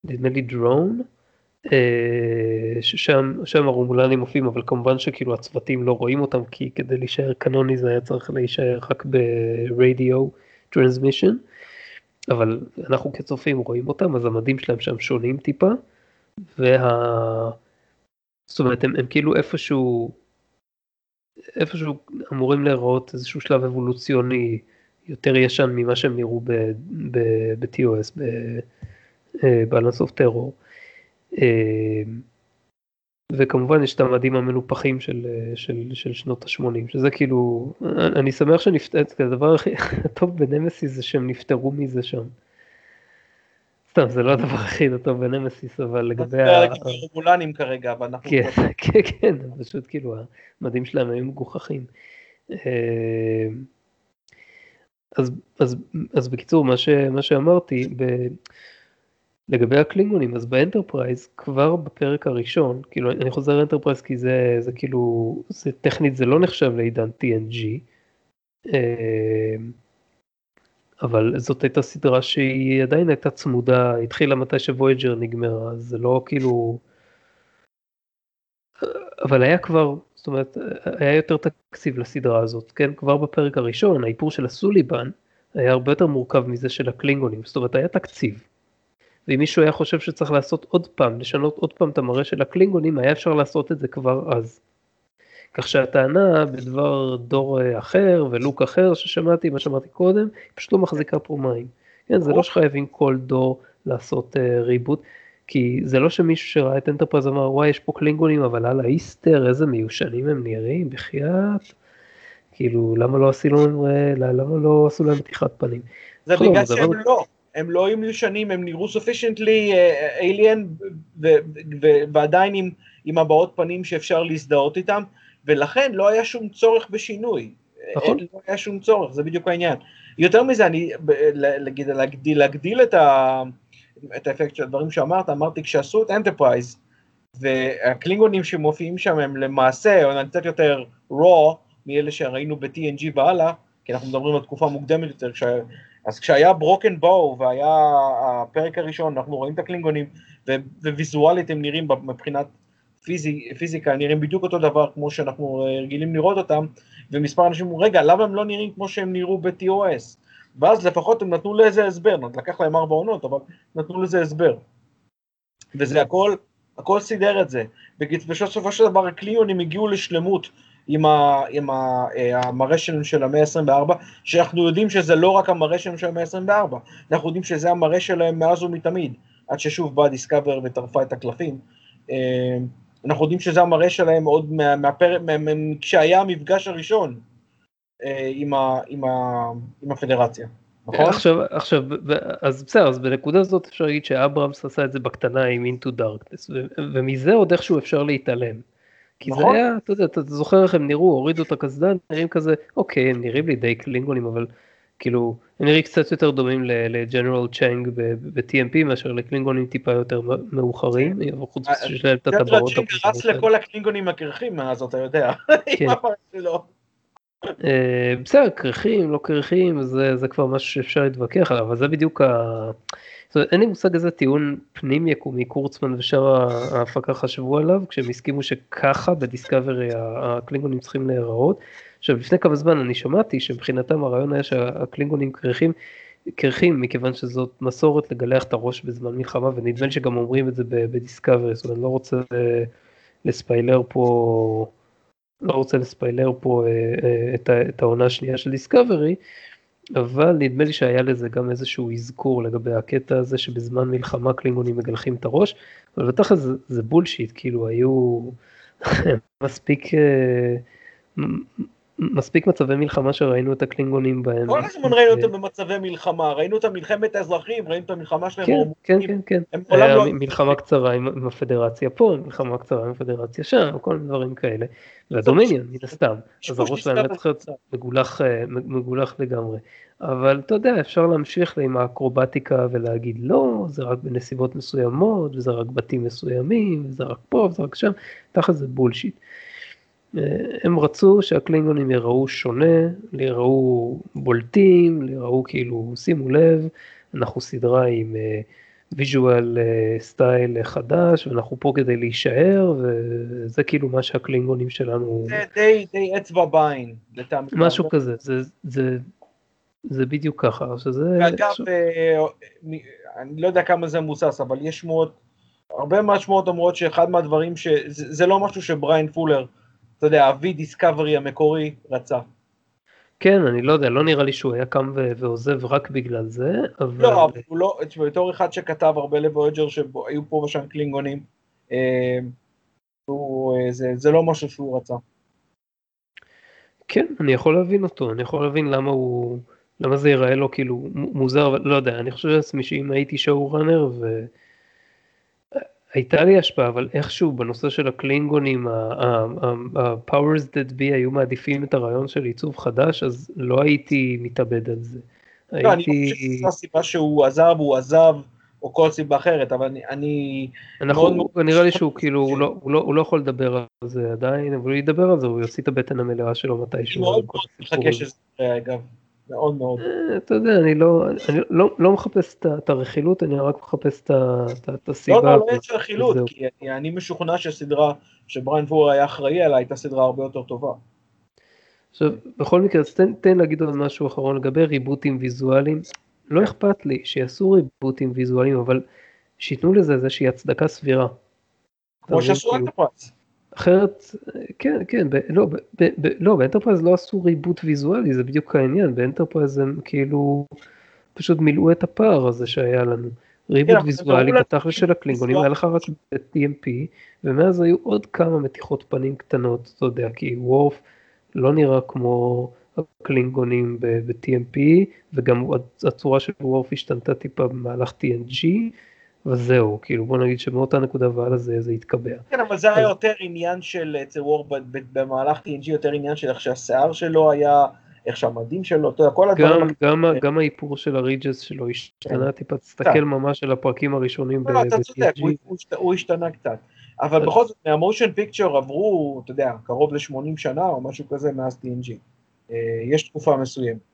A: נדמה לי דרון, אה, ששם שם הרומולנים מופיעים אבל כמובן שכאילו הצוותים לא רואים אותם כי כדי להישאר קנוני זה היה צריך להישאר רק ברדיו טרנסמישן אבל אנחנו כצופים רואים אותם אז המדים שלהם שם שונים טיפה. וה... זאת אומרת הם, הם כאילו איפשהו איפשהו אמורים להיראות איזשהו שלב אבולוציוני יותר ישן ממה שהם נראו ב-TOS, ב-Balance of Terror. וכמובן יש את המדים המנופחים של, של, של שנות ה-80, שזה כאילו, אני שמח שנפתעת, הדבר הכי טוב בנמסיס זה שהם נפטרו מזה שם. סתם, זה לא הדבר הכי טוב בנמסיס, אבל לגבי ה...
B: רגולנים כרגע, ואנחנו...
A: כן, כן, כן, פשוט כאילו המדים שלהם היו מגוחכים. אה, אז, אז, אז בקיצור, מה, ש, מה שאמרתי, ב, לגבי הקלינגונים אז באנטרפרייז כבר בפרק הראשון כאילו אני חוזר לאנטרפרייז כי זה זה כאילו זה טכנית זה לא נחשב לעידן TNG. אבל זאת הייתה סדרה שהיא עדיין הייתה צמודה התחילה מתי שוויאג'ר נגמרה אז זה לא כאילו. אבל היה כבר זאת אומרת היה יותר תקציב לסדרה הזאת כן כבר בפרק הראשון האיפור של הסוליבן היה הרבה יותר מורכב מזה של הקלינגונים זאת אומרת היה תקציב. ואם מישהו היה חושב שצריך לעשות עוד פעם, לשנות עוד פעם את המראה של הקלינגונים, היה אפשר לעשות את זה כבר אז. כך שהטענה בדבר דור אה, אחר ולוק אחר ששמעתי, מה שאמרתי קודם, היא פשוט לא מחזיקה פה מים. כן, זה לא שחייבים כל דור לעשות ריבוט, אה, כי זה לא שמישהו שראה את אנטרפרייז אמר, וואי, יש פה קלינגונים, אבל על האיסטר, איזה מיושנים הם נראים, בחייאת. כאילו, למה לא עשו להם, אה, למה לא עשו להם מתיחת פנים?
B: זה בגלל שהם לא. הם לא היו מיושנים, הם נראו alien uh, ועדיין עם, עם הבעות פנים שאפשר להזדהות איתם, ולכן לא היה שום צורך בשינוי. נכון. לא היה שום צורך, זה בדיוק העניין. יותר מזה, אני, להגיד, להגדיל, להגדיל את, ה, את האפקט של הדברים שאמרת, אמרתי כשעשו את אנטרפרייז, והקלינגונים שמופיעים שם הם למעשה, או קצת יותר raw, מאלה שראינו ב-TNG והלאה, כי אנחנו מדברים על תקופה מוקדמת יותר, אז כשהיה Broken Bow והיה הפרק הראשון, אנחנו רואים את הקלינגונים, וויזואלית הם נראים מבחינת פיזיקה, נראים בדיוק אותו דבר כמו שאנחנו רגילים לראות אותם, ומספר אנשים אומרים, רגע, למה הם לא נראים כמו שהם נראו ב-TOS? ואז לפחות הם נתנו לזה הסבר, לקח להם ארבע עונות, אבל נתנו לזה הסבר. וזה הכל, הכל סידר את זה. בסופו של דבר הקליונים הגיעו לשלמות עם, ה, עם ה, אה, המראה שלנו של המאה ה-24, שאנחנו יודעים שזה לא רק המראה שלנו של המאה ה-24, אנחנו יודעים שזה המראה שלהם מאז ומתמיד, עד ששוב באה דיסקאבר וטרפה את הקלפים. אנחנו יודעים שזה המראה שלהם עוד מה, מהפר... מה, מה, כשהיה המפגש הראשון אה, עם, ה, עם, ה, עם הפדרציה. נכון?
A: עכשיו, עכשיו, אז בסדר, אז בנקודה הזאת אפשר להגיד שאברהמס עשה את זה בקטנה עם אינטו דארקנס, ומזה עוד איכשהו אפשר להתעלם. כי נכון. זה היה, אתה יודע, אתה זוכר איך הם נראו, הורידו את הקסדה, נראים כזה, אוקיי, הם נראים לי די קלינגונים, אבל כאילו, הם נראים קצת יותר דומים לג'נרל צ'אנג ב-TMP מאשר לקלינגונים טיפה יותר מאוחרים, כן. חוץ מזה שיש להם את הטבעות. ג'נרל צ'אנג
B: רץ לכל הקלינגונים הקרחים מאז, אתה יודע. כן.
A: אה, בסדר, קרחים, לא קרחים, זה כבר משהו שאפשר להתווכח עליו, אבל זה בדיוק ה... זאת אומרת, אין לי מושג איזה טיעון פנים יקומי קורצמן ושאר ההפקה חשבו עליו, כשהם הסכימו שככה בדיסקאברי הקלינגונים צריכים להיראות. עכשיו, לפני כמה זמן אני שמעתי שמבחינתם הרעיון היה שהקלינגונים קרחים, קרחים מכיוון שזאת מסורת לגלח את הראש בזמן מלחמה, ונדמה לי שגם אומרים את זה בדיסקאברי, זאת אומרת, אני לא רוצה לספיילר פה, לא רוצה לספיילר פה אה, אה, את העונה השנייה של דיסקאברי, אבל נדמה לי שהיה לזה גם איזשהו אזכור לגבי הקטע הזה שבזמן מלחמה קלינגונים מגלחים את הראש, אבל בטח זה, זה בולשיט, כאילו היו מספיק אה, מספיק מצבי מלחמה שראינו את הקלינגונים בהם.
B: כל הזמן ראינו אותם במצבי מלחמה, ראינו את מלחמת האזרחים, ראינו את המלחמה שלהם.
A: כן, כן, כן, כן. היה לא... מלחמה קצרה עם הפדרציה פה, מלחמה קצרה עם הפדרציה שם, כל מיני דברים כאלה. והדומיניון, מן הסתם. אז הראש שלהם באמת צריך להיות אה, מגולח לגמרי. אבל אתה יודע, אפשר להמשיך עם האקרובטיקה ולהגיד לא, זה רק בנסיבות מסוימות, וזה רק בתים מסוימים, וזה רק פה, וזה רק שם, תחת זה bullshit. הם רצו שהקלינגונים יראו שונה, יראו בולטים, יראו כאילו, שימו לב, אנחנו סדרה עם visual uh, style uh, חדש, ואנחנו פה כדי להישאר, וזה כאילו מה שהקלינגונים שלנו...
B: זה די, די אצבע בעין,
A: לטעמי. משהו כזה, זה, זה, זה בדיוק ככה, שזה...
B: ואגב, ש... אה, אני לא יודע כמה זה מבוסס, אבל יש שמועות, הרבה מהשמועות אומרות שאחד מהדברים, שזה זה לא משהו שבריין פולר, אתה יודע, אבי דיסקאברי המקורי רצה.
A: כן, אני לא יודע, לא נראה לי שהוא היה קם ועוזב רק בגלל זה, אבל...
B: לא, אבל הוא לא, תשמע, בתור אחד שכתב הרבה לוויג'ר שהיו פה ושם קלינגונים, אה, הוא, אה, זה, זה לא משהו שהוא רצה.
A: כן, אני יכול להבין אותו, אני יכול להבין למה הוא, למה זה ייראה לו כאילו מוזר, לא יודע, אני חושב לעצמי שאם הייתי שואו ראנר ו... הייתה לי השפעה, אבל איכשהו בנושא של הקלינגונים, ה-powers that be היו מעדיפים את הרעיון של עיצוב חדש, אז לא הייתי מתאבד על זה.
B: לא, אני חושב שזו הסיבה שהוא עזב, הוא עזב, או כל סיבה אחרת, אבל אני... אני
A: אנחנו, מאוד נראה לי שהוא כאילו, הוא לא, הוא, לא, הוא לא יכול לדבר על זה עדיין, אבל הוא ידבר על זה, הוא יוציא את הבטן המלאה שלו מתישהו.
B: אני מאוד מחכה שזה יקרה אגב, מאוד מאוד.
A: אה, אתה יודע, אני לא, אני לא, לא מחפש את הרכילות, אני רק מחפש את הסיבה.
B: לא, לא, לא יש רכילות, כי אני, אני משוכנע שהסדרה שבריאן פולר היה אחראי עליה הייתה סדרה הרבה יותר טובה.
A: עכשיו, בכל מקרה, אז תן, תן להגיד עוד משהו אחרון לגבי ריבוטים ויזואליים. לא אכפת לי שיעשו ריבוטים ויזואליים, אבל שייתנו לזה איזושהי הצדקה סבירה.
B: כמו שעשו אנטרפרייז.
A: אחרת, כן, כן, ב, לא, ב, ב, לא, באנטרפרייז לא עשו reboot ויזואלי, זה בדיוק העניין, באנטרפרייז הם כאילו פשוט מילאו את הפער הזה שהיה לנו. ריבוט כן, ויזואלי בתכל'ס של הקלינגונים היה לך רק ב-TMP, ומאז היו עוד כמה מתיחות פנים קטנות, אתה יודע, כי וורף לא נראה כמו הקלינגונים ב-TMP, וגם הצורה של וורף השתנתה טיפה במהלך TNG, וזהו, כאילו בוא נגיד שמאותה נקודה והלאה זה, זה התקבע.
B: כן, אבל זה היה יותר עניין של אצל וורף במהלך TNG, יותר עניין של איך שהשיער שלו היה, איך שהמדים שלו, אתה יודע, כל הדברים.
A: גם, גם, גם האיפור של ה ridges שלו השתנה כן. טיפה, תסתכל ממש על הפרקים הראשונים
B: לא, אתה צודק, הוא השתנה קצת. אבל בכל זאת, מה motion picture עברו, אתה יודע, קרוב ל-80 שנה או משהו כזה מאז TNG. אה, יש תקופה מסוימת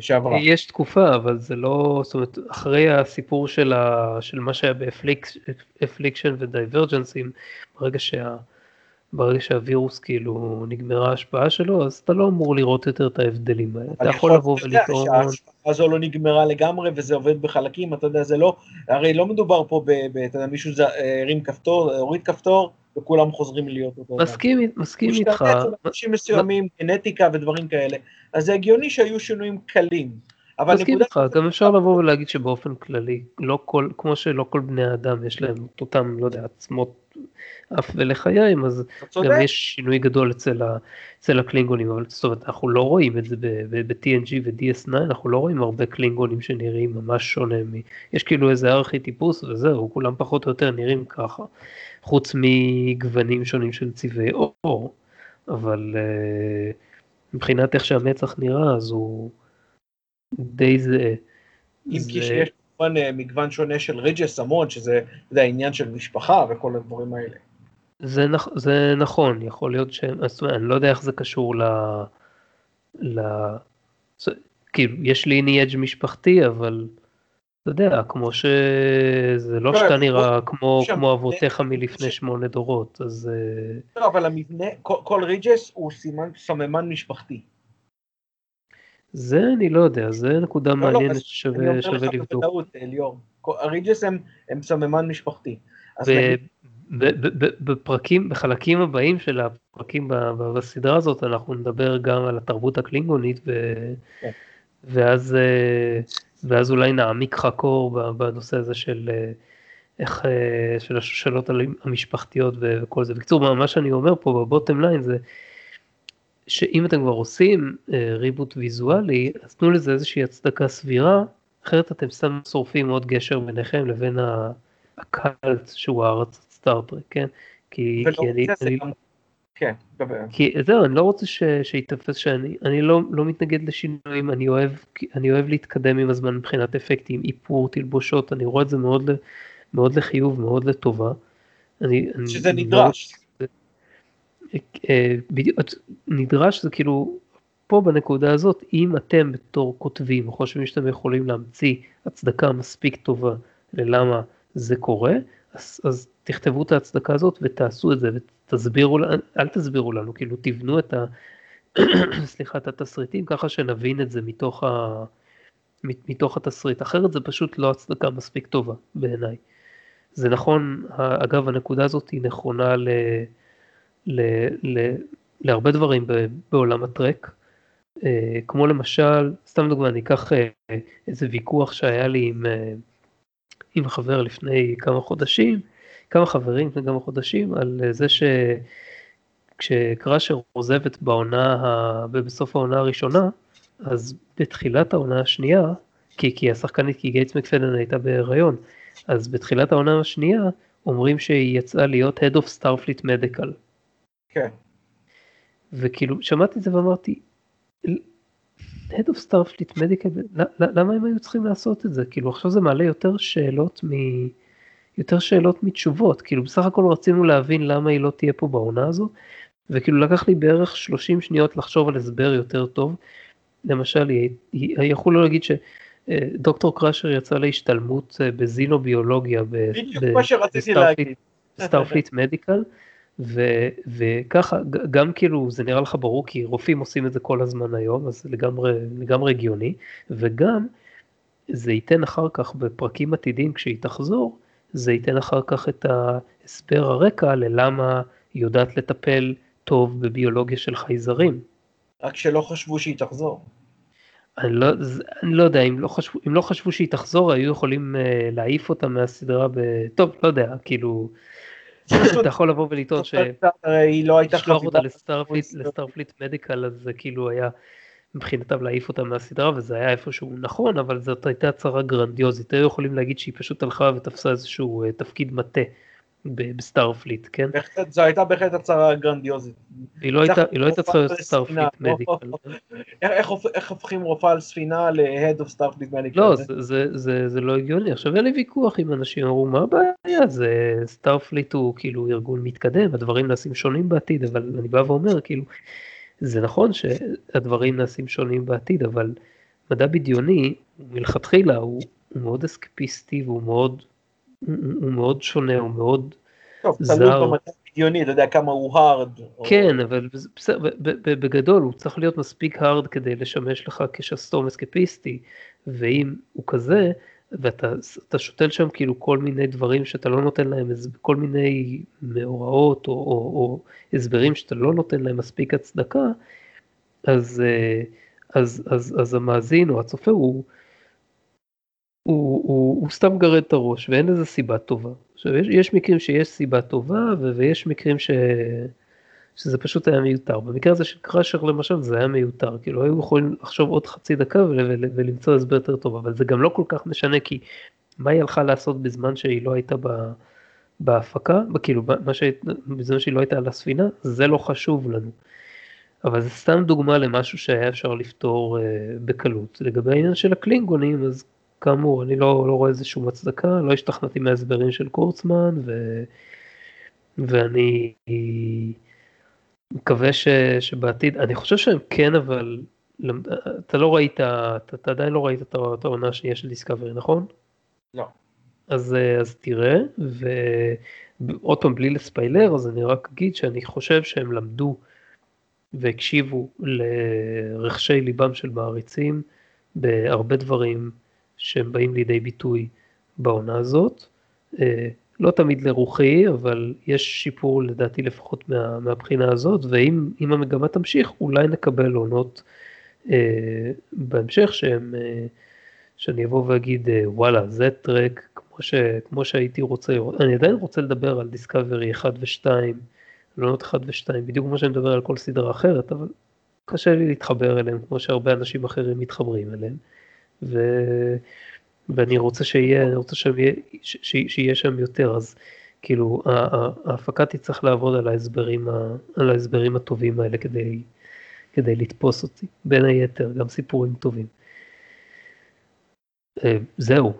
B: שעברה.
A: יש תקופה, אבל זה לא, זאת אומרת, אחרי הסיפור של, ה, של מה שהיה ב Affliction ו Divergence ים, ברגע שה... ברגע שהווירוס כאילו נגמרה ההשפעה שלו, אז אתה לא אמור לראות יותר את ההבדלים האלה. אתה יכול לבוא ולטעון...
B: שההשפעה הזו לא נגמרה לגמרי וזה עובד בחלקים, אתה יודע, זה לא, הרי לא מדובר פה ב... אתה יודע, מישהו הרים כפתור, הוריד כפתור, וכולם חוזרים להיות אותו.
A: מסכים, מסכים איתך.
B: אנשים מסוימים, גנטיקה ודברים כאלה, אז זה הגיוני שהיו שינויים קלים.
A: מסכים איתך, גם אפשר לבוא ולהגיד שבאופן כללי, לא כל, כמו שלא כל בני האדם יש להם אותם, לא יודע, עצמות אף ולחיים, אז גם יש שינוי גדול אצל, ה, אצל הקלינגונים, אבל זאת אומרת, אנחנו לא רואים את זה ב-TNG ו-DS9, אנחנו לא רואים הרבה קלינגונים שנראים ממש שונה, מ... יש כאילו איזה ארכי טיפוס וזהו, כולם פחות או יותר נראים ככה, חוץ מגוונים שונים של צבעי אור, אבל uh, מבחינת איך שהמצח נראה, אז הוא די זה.
B: אם כי שיש כמובן אה, מגוון שונה של ריג'ס המון, שזה העניין של משפחה וכל הדברים האלה.
A: זה, נכ, זה נכון, יכול להיות ש... אומרת, אני לא יודע איך זה קשור ל... ל... כאילו, יש לי ניאג' משפחתי, אבל אתה יודע, כמו שזה לא, לא שאתה נראה כמו, כמו אבותיך מלפני שמונה דורות, אז...
B: אה, לא, אבל המבנה, כל, ריג'ס הוא סממן משפחתי.
A: זה אני לא יודע, זה נקודה לא, לא מעניינת ששווה לבדוק. אני אומר לך
B: בוודאות, ליאור, הריג'ס הם, סממן משפחתי.
A: בפרקים, בחלקים הבאים של הפרקים בסדרה הזאת, אנחנו נדבר גם על התרבות הקלינגונית, ו... כן. ואז, אה, ואז אולי נעמיק חקור בנושא הזה של אה, איך, אה, של השושלות המשפחתיות וכל זה. בקיצור, מה שאני אומר פה בבוטם ליין זה, שאם אתם כבר עושים ריבוט ויזואלי, אז תנו לזה איזושהי הצדקה סבירה, אחרת אתם סתם שורפים עוד גשר ביניכם לבין הקלט שהוא הארץ סטארטרק, כן? כי, כי אני... אני...
B: כן, דבר.
A: כי זהו, אני לא רוצה ש, שיתפס שאני, אני לא, לא מתנגד לשינויים, אני אוהב, אני אוהב להתקדם עם הזמן מבחינת אפקטים, איפור, תלבושות, אני רואה את זה מאוד, מאוד לחיוב, מאוד לטובה.
B: אני, שזה אני נדרש. לא,
A: אה, בדיוק, נדרש זה כאילו, פה בנקודה הזאת, אם אתם בתור כותבים חושבים שאתם יכולים להמציא הצדקה מספיק טובה ללמה זה קורה, אז, אז תכתבו את ההצדקה הזאת ותעשו את זה ותסבירו, אל תסבירו לנו, כאילו תבנו את ה... סליחה, את התסריטים ככה שנבין את זה מתוך, ה... מתוך התסריט, אחרת זה פשוט לא הצדקה מספיק טובה בעיניי. זה נכון, אגב הנקודה הזאת היא נכונה ל... ל... ל... להרבה דברים בעולם הטרק, אה, כמו למשל, סתם דוגמא, אני אקח אה, איזה ויכוח שהיה לי עם, אה, עם חבר לפני כמה חודשים, כמה חברים לפני כמה חודשים, על זה שכשקראשר עוזבת בעונה, בסוף העונה הראשונה, אז בתחילת העונה השנייה, כי, כי השחקנית, כי גייטס מקפדן הייתה בהיריון, אז בתחילת העונה השנייה אומרים שהיא יצאה להיות Head of Starfleet Medical.
B: כן.
A: וכאילו, שמעתי את זה ואמרתי, Head of Starfleet Medical, למה הם היו צריכים לעשות את זה? כאילו עכשיו זה מעלה יותר שאלות מ... יותר שאלות מתשובות, כאילו בסך הכל רצינו להבין למה היא לא תהיה פה בעונה הזו, וכאילו לקח לי בערך 30 שניות לחשוב על הסבר יותר טוב. למשל, יכולו להגיד שדוקטור קראשר יצא להשתלמות אה, בזינוביולוגיה ב Starfleet Medical, וככה גם כאילו זה נראה לך ברור כי רופאים עושים את זה כל הזמן היום אז לגמרי לגמרי הגיוני. וגם זה ייתן אחר כך בפרקים עתידיים כשהיא תחזור זה ייתן אחר כך את ההסבר הרקע ללמה היא יודעת לטפל טוב בביולוגיה של חייזרים.
B: רק שלא חשבו שהיא תחזור.
A: אני לא, אני לא יודע, אם לא, חשבו, אם לא חשבו שהיא תחזור, היו יכולים uh, להעיף אותה מהסדרה ב... טוב, לא יודע, כאילו... אתה יכול לבוא ולטעון ש...
B: היא לא הייתה
A: חביבה. אותה לסטארפליט מדיקל, אז זה כאילו היה מבחינתם להעיף אותה מהסדרה, וזה היה איפשהו נכון, אבל זאת הייתה הצהרה גרנדיוזית. היו יכולים להגיד שהיא פשוט הלכה ותפסה איזשהו uh, תפקיד מטה. ב Starfleet,
B: כן? זו הייתה בהחלט הצהרה גרנדיוזית.
A: היא לא הייתה לא צריכה להיות Starfleet Medical.
B: איך הופכים רופאה על ספינה ל-Head of Starfleet Medical?
A: לא, זה לא הגיוני. עכשיו אין לי ויכוח עם אנשים, אמרו מה הבעיה, זה Starfleet הוא כאילו ארגון מתקדם, הדברים נעשים שונים בעתיד, אבל אני בא ואומר כאילו, זה נכון שהדברים נעשים שונים בעתיד, אבל מדע בדיוני, מלכתחילה הוא מאוד אסקפיסטי והוא מאוד הוא מאוד שונה, הוא מאוד
B: טוב, זר. טוב, תלוי במצב בדיוני, אתה יודע כמה הוא הארד.
A: כן, או... אבל בסדר, בגדול הוא צריך להיות מספיק הארד כדי לשמש לך כשסתום אסקפיסטי, ואם הוא כזה, ואתה שותל שם כאילו כל מיני דברים שאתה לא נותן להם, כל מיני מאורעות או, או, או הסברים שאתה לא נותן להם מספיק הצדקה, אז, אה, אז, אז, אז המאזין או הצופה הוא, הוא, הוא, הוא סתם גרד את הראש ואין לזה סיבה טובה. עכשיו יש, יש מקרים שיש סיבה טובה ו, ויש מקרים ש, שזה פשוט היה מיותר. במקרה הזה של קראשר למשל זה היה מיותר, כאילו היו יכולים לחשוב עוד חצי דקה ול, ול, ולמצוא הסבר יותר טוב, אבל זה גם לא כל כך משנה כי מה היא הלכה לעשות בזמן שהיא לא הייתה בהפקה, כאילו מה ש... בזמן שהיא לא הייתה על הספינה, זה לא חשוב לנו. אבל זה סתם דוגמה למשהו שהיה אפשר לפתור uh, בקלות. לגבי העניין של הקלינגונים, אז כאמור, אני לא, לא רואה איזשהו הצדקה, לא השתכנעתי מההסברים של קורצמן, ו, ואני מקווה ש, שבעתיד, אני חושב שהם כן, אבל אתה לא ראית, אתה, אתה עדיין לא ראית את העונה השנייה של דיסקאברי, נכון?
B: לא.
A: אז, אז תראה, ועוד פעם בלי לספיילר, אז אני רק אגיד שאני חושב שהם למדו והקשיבו לרחשי ליבם של מעריצים בהרבה דברים. שהם באים לידי ביטוי בעונה הזאת. לא תמיד לרוחי, אבל יש שיפור לדעתי לפחות מה, מהבחינה הזאת, ואם המגמה תמשיך, אולי נקבל עונות אה, בהמשך שהם, אה, שאני אבוא ואגיד, אה, וואלה, זה טרק כמו, ש, כמו שהייתי רוצה. אני עדיין רוצה לדבר על דיסקאברי 1 ו-2, עונות 1 ו-2, בדיוק כמו שאני מדבר על כל סדרה אחרת, אבל קשה לי להתחבר אליהם כמו שהרבה אנשים אחרים מתחברים אליהם. ו... ואני רוצה שיהיה, אני רוצה שיהיה, שם יותר, אז כאילו ההפקה תצטרך לעבוד על ההסברים, ה... על ההסברים הטובים האלה כדי, כדי לתפוס אותי, בין היתר גם סיפורים טובים. אה, זהו.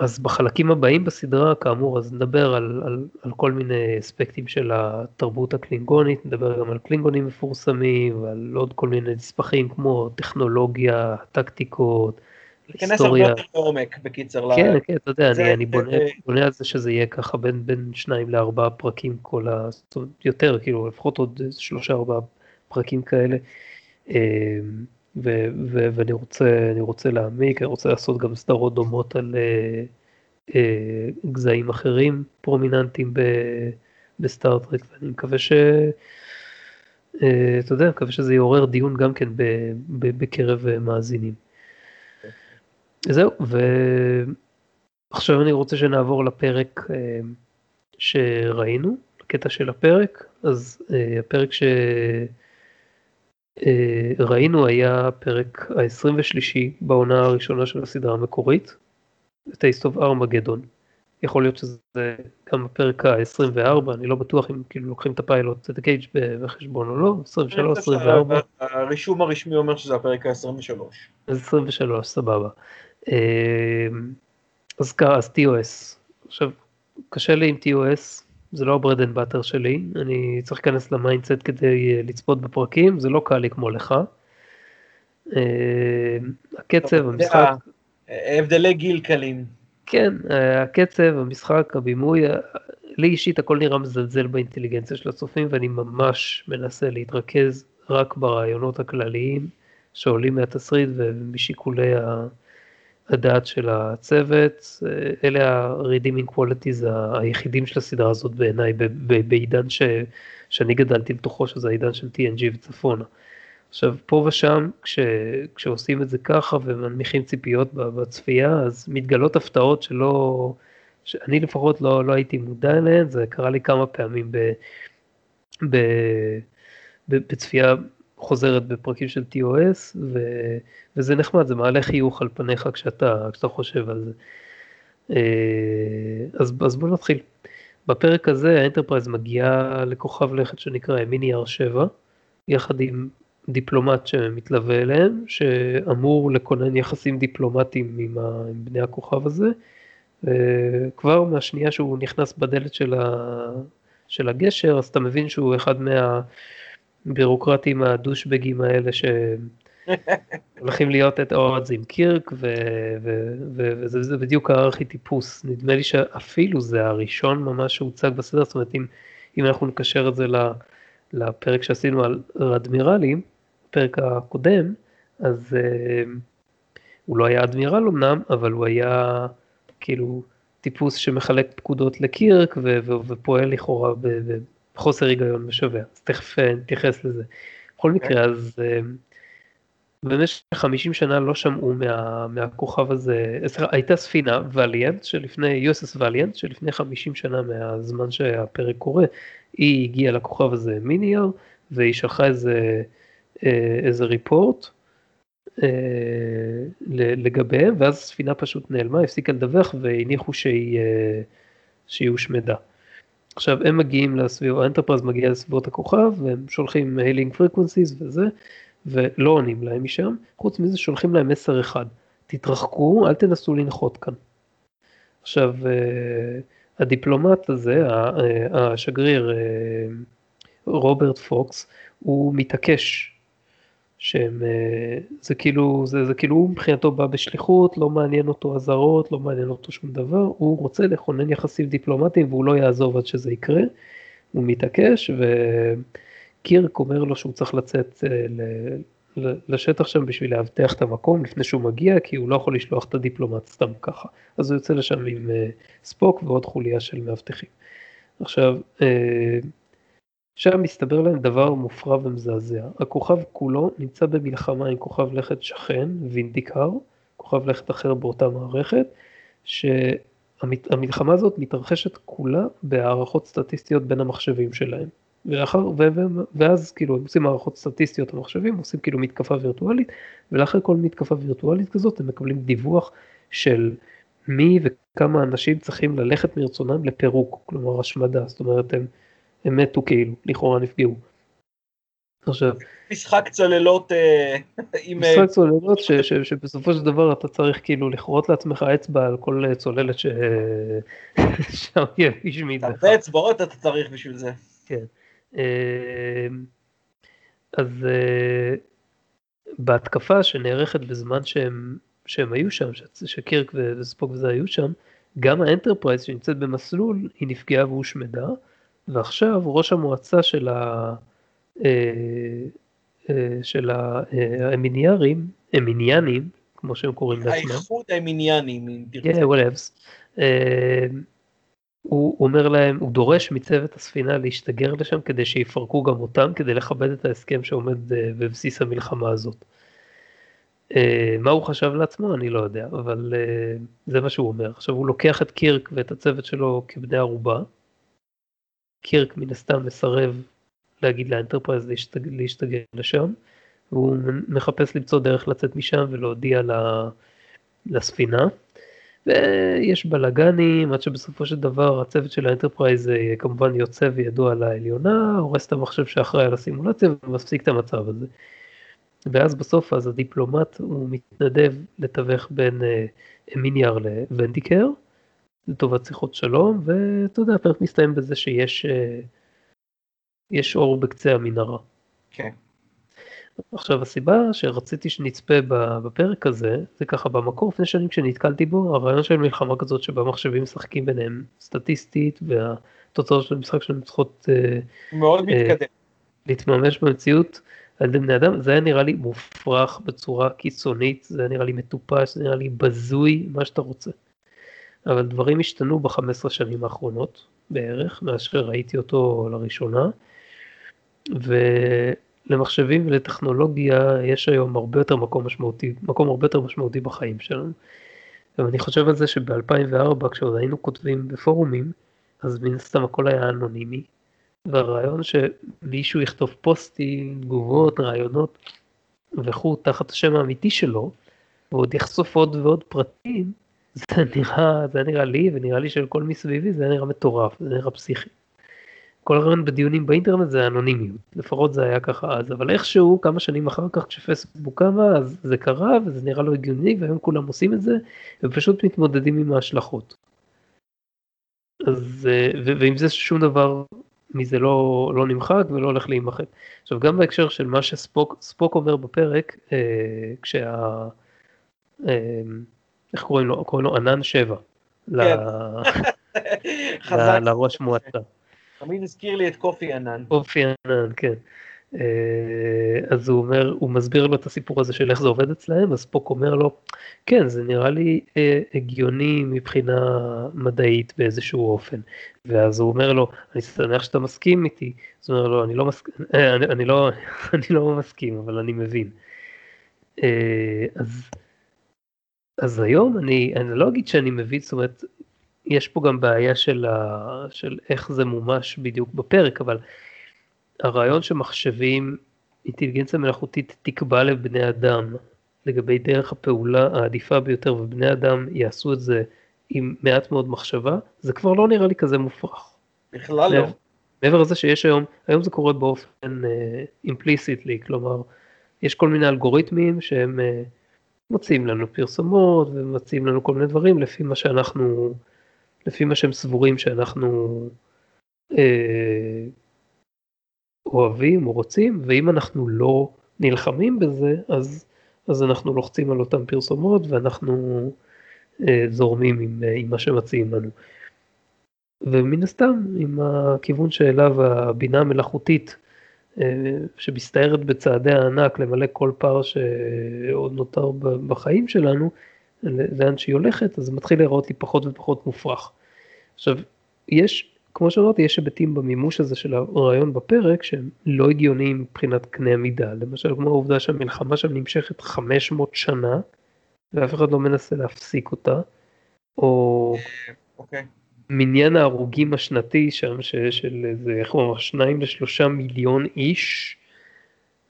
A: אה, אז בחלקים הבאים בסדרה, כאמור, אז נדבר על, על, על כל מיני אספקטים של התרבות הקלינגונית, נדבר גם על קלינגונים מפורסמים ועל עוד כל מיני נספחים כמו טכנולוגיה, טקטיקות,
B: היסטוריה. כנס הרבה יותר לעומק, בקיצר.
A: כן, לה... כן, אתה יודע, אני, אני בונה, זה... בונה על זה שזה יהיה ככה בין, בין שניים לארבעה פרקים כל ה... יותר, כאילו, לפחות עוד שלושה ארבעה פרקים כאלה. ו- ו- ואני רוצה, רוצה להעמיק, אני רוצה לעשות גם סדרות דומות על uh, uh, גזעים אחרים פרומיננטיים בסטארט-טרק, ואני מקווה ש... Uh, אתה יודע, מקווה שזה יעורר דיון גם כן ב- ב- בקרב מאזינים. Okay. זהו, ועכשיו אני רוצה שנעבור לפרק שראינו, לקטע של הפרק, אז הפרק ש... אה, ראינו היה פרק ה-23 בעונה הראשונה של הסדרה המקורית, Taste of Armageddon, יכול להיות שזה גם הפרק ה-24, אני לא בטוח אם כאילו לוקחים את הפיילוט, את הקייג' בחשבון או לא, 23, 24.
B: הרישום הרשמי אומר שזה הפרק ה-23.
A: אז 23, סבבה. אז TOS. עכשיו, קשה לי עם TOS, זה לא ה bread and butter שלי, אני צריך להיכנס ל mindset כדי לצפות בפרקים, זה לא קל לי כמו לך. הקצב, המשחק...
B: הבדלי גיל קלים.
A: כן, הקצב, המשחק, הבימוי, לי אישית הכל נראה מזלזל באינטליגנציה של הצופים ואני ממש מנסה להתרכז רק ברעיונות הכלליים שעולים מהתסריט ומשיקולי הדעת של הצוות. אלה ה-redeeming qualities היחידים של הסדרה הזאת בעיניי בעידן ש, שאני גדלתי לתוכו שזה העידן של TNG וצפונה. עכשיו פה ושם כש, כשעושים את זה ככה ומנמיכים ציפיות בצפייה אז מתגלות הפתעות שלא, שאני לפחות לא, לא הייתי מודע אליהן, זה קרה לי כמה פעמים ב, ב, ב, בצפייה חוזרת בפרקים של TOS ו, וזה נחמד, זה מעלה חיוך על פניך כשאתה, כשאתה חושב על זה. אה, אז, אז בוא נתחיל. בפרק הזה האנטרפרייז מגיעה לכוכב לכת שנקרא Eminiar 7 יחד עם דיפלומט שמתלווה אליהם, שאמור לכונן יחסים דיפלומטיים עם, ה, עם בני הכוכב הזה, וכבר מהשנייה שהוא נכנס בדלת של, ה, של הגשר, אז אתה מבין שהוא אחד מהבירוקרטים הדושבגים האלה שהולכים להיות את אורדס עם קירק, ו, ו, ו, וזה בדיוק הארכיטיפוס, נדמה לי שאפילו זה הראשון ממש שהוצג בסדר, זאת אומרת אם, אם אנחנו נקשר את זה לפרק שעשינו על אדמירלים, בפרק הקודם, אז uh, הוא לא היה אדמירל אמנם, אבל הוא היה כאילו טיפוס שמחלק פקודות לקירק ו- ו- ופועל לכאורה בחוסר היגיון משווע, אז תכף אה, נתייחס לזה. בכל מקרה, okay. אז uh, במשך 50 שנה לא שמעו מה, מהכוכב הזה, הייתה ספינה ואליאנט שלפני, USS ואליאנט שלפני 50 שנה מהזמן שהפרק קורה, היא הגיעה לכוכב הזה מיניאר והיא שלחה איזה אה, איזה ריפורט אה, לגביהם, ואז הספינה פשוט נעלמה, הפסיקה לדווח והניחו שהיא, אה, שהיא הושמדה. עכשיו הם מגיעים לסביבות, האנטרפרייז מגיע לסביבות הכוכב והם שולחים hailing frequencies וזה, ולא עונים להם משם, חוץ מזה שולחים להם מסר אחד, תתרחקו, אל תנסו לנחות כאן. עכשיו הדיפלומט הזה, השגריר רוברט פוקס, הוא מתעקש שהם, אה, זה כאילו, זה, זה כאילו הוא מבחינתו בא בשליחות, לא מעניין אותו אזהרות, לא מעניין אותו שום דבר, הוא רוצה לכונן יחסים דיפלומטיים והוא לא יעזוב עד שזה יקרה, הוא מתעקש וקירק אומר לו שהוא צריך לצאת אה, לשטח שם בשביל לאבטח את המקום לפני שהוא מגיע, כי הוא לא יכול לשלוח את הדיפלומט סתם ככה, אז הוא יוצא לשם עם אה, ספוק ועוד חוליה של מאבטחים. עכשיו, שם מסתבר להם דבר מופרע ומזעזע. הכוכב כולו נמצא במלחמה עם כוכב לכת שכן, וינדיקר, כוכב לכת אחר באותה מערכת, שהמלחמה הזאת מתרחשת כולה בהערכות סטטיסטיות בין המחשבים שלהם. ואחר, ו, ו, ואז כאילו הם עושים הערכות סטטיסטיות המחשבים, עושים כאילו מתקפה וירטואלית, ולאחר כל מתקפה וירטואלית כזאת הם מקבלים דיווח של מי וכמה אנשים צריכים ללכת מרצונם לפירוק, כלומר השמדה, זאת אומרת הם הם מתו כאילו, לכאורה נפגעו.
B: עכשיו, משחק צוללות אה, עם...
A: משחק אה, צוללות ש, ש, שבסופו של דבר אתה צריך כאילו לכרות לעצמך אצבע על כל צוללת ש... יהיה איש מידע.
B: הרבה אצבעות אתה צריך בשביל זה.
A: כן. אה, אז בהתקפה שנערכת בזמן שהם, שהם היו שם, שקירק וספוק וזה היו שם, גם האנטרפרייז שנמצאת במסלול היא נפגעה והושמדה. ועכשיו ראש המועצה של, ה, אה, אה, של האמיניארים, אמיניאנים, כמו שהם קוראים
B: לעצמם. האיחוד האמיניאנים, אם
A: תרצה. כן, whatevs. אה, הוא אומר להם, הוא דורש מצוות הספינה להשתגר לשם כדי שיפרקו גם אותם, כדי לכבד את ההסכם שעומד בבסיס המלחמה הזאת. מה הוא חשב לעצמו אני לא יודע, אבל זה מה שהוא אומר. עכשיו הוא לוקח את קירק ואת הצוות שלו כבני ערובה, קירק מן הסתם מסרב להגיד לאנטרפרייז להשתג... להשתגר לשם, והוא מחפש למצוא דרך לצאת משם ולהודיע לספינה, ויש בלאגנים עד שבסופו של דבר הצוות של האנטרפרייז כמובן יוצא וידו על העליונה, הורס את המחשב שאחראי על הסימולציה ומפסיק את המצב הזה. ואז בסוף אז הדיפלומט הוא מתנדב לתווך בין מיניאר לוונדיקר, לטובת שיחות שלום, ואתה יודע, הפרק מסתיים בזה שיש יש אור בקצה המנהרה.
B: כן.
A: עכשיו הסיבה שרציתי שנצפה בפרק הזה, זה ככה במקור לפני שנים כשנתקלתי בו, הרעיון של מלחמה כזאת שבה מחשבים משחקים ביניהם סטטיסטית והתוצאות של המשחק שלהם צריכות
B: מאוד אה, מתקדם.
A: להתממש במציאות על ידי בני אדם, זה היה נראה לי מופרך בצורה קיצונית, זה היה נראה לי מטופש, זה נראה לי בזוי, מה שאתה רוצה. אבל דברים השתנו ב-15 שנים האחרונות בערך, מאז שראיתי אותו לראשונה. ולמחשבים ולטכנולוגיה יש היום הרבה יותר מקום משמעותי, מקום הרבה יותר משמעותי בחיים שלנו. ואני חושב על זה שב-2004 כשעוד היינו כותבים בפורומים, אז מן הסתם הכל היה אנונימי, והרעיון שמישהו יכתוב פוסטים, תגובות, רעיונות וכו' תחת השם האמיתי שלו, ועוד יחשוף עוד ועוד פרטים, זה נראה, זה נראה לי ונראה לי של כל מסביבי זה נראה מטורף, זה נראה פסיכי. כל הרעיון בדיונים באינטרנט זה אנונימיות, לפחות זה היה ככה אז, אבל איכשהו כמה שנים אחר כך כשפייסבוק קמה אז זה קרה וזה נראה לא הגיוני והיום כולם עושים את זה ופשוט מתמודדים עם ההשלכות. אז ועם זה שום דבר מזה לא, לא נמחק ולא הולך להימחק. עכשיו גם בהקשר של מה שספוק אומר בפרק, אה, כשה... אה, איך קוראים לו? קוראים לו ענן 7. כן. לראש מועצה.
B: תמיד הזכיר לי את קופי ענן.
A: קופי ענן, כן. אה, אז הוא אומר, הוא מסביר לו את הסיפור הזה של איך זה עובד אצלהם, אז פוק אומר לו, כן, זה נראה לי אה, הגיוני מבחינה מדעית באיזשהו אופן. ואז הוא אומר לו, אני שמח שאתה מסכים איתי. אז הוא אומר לו, אני לא, מסכים, אה, אני, אני, לא, אני לא מסכים, אבל אני מבין. אז, אז היום אני, אני לא אגיד שאני מבין, זאת אומרת, יש פה גם בעיה של, ה, של איך זה מומש בדיוק בפרק, אבל הרעיון שמחשבים אינטליגנציה מלאכותית תקבע לבני אדם לגבי דרך הפעולה העדיפה ביותר ובני אדם יעשו את זה עם מעט מאוד מחשבה, זה כבר לא נראה לי כזה מופרך.
B: בכלל לא.
A: מעבר לזה שיש היום, היום זה קורה באופן אימפליסיטלי, uh, כלומר, יש כל מיני אלגוריתמים שהם uh, מציעים לנו פרסומות ומציעים לנו כל מיני דברים לפי מה שאנחנו לפי מה שהם סבורים שאנחנו אה, אוהבים או רוצים, ואם אנחנו לא נלחמים בזה, אז, אז אנחנו לוחצים על אותן פרסומות ואנחנו אה, זורמים עם, אה, עם מה שמציעים לנו. ומן הסתם, עם הכיוון שאליו הבינה המלאכותית, שמסתערת בצעדי הענק למלא כל פער שעוד נותר בחיים שלנו, לאן שהיא הולכת, אז זה מתחיל להיראות לי פחות ופחות מופרך. עכשיו, יש, כמו שאמרתי, יש היבטים במימוש הזה של הרעיון בפרק שהם לא הגיוניים מבחינת קנה המידה, למשל כמו העובדה שהמלחמה שם נמשכת 500 שנה, ואף אחד לא מנסה להפסיק אותה, או
B: okay.
A: מניין ההרוגים השנתי שם ש, של איזה, איך הוא אמר, שניים לשלושה מיליון איש,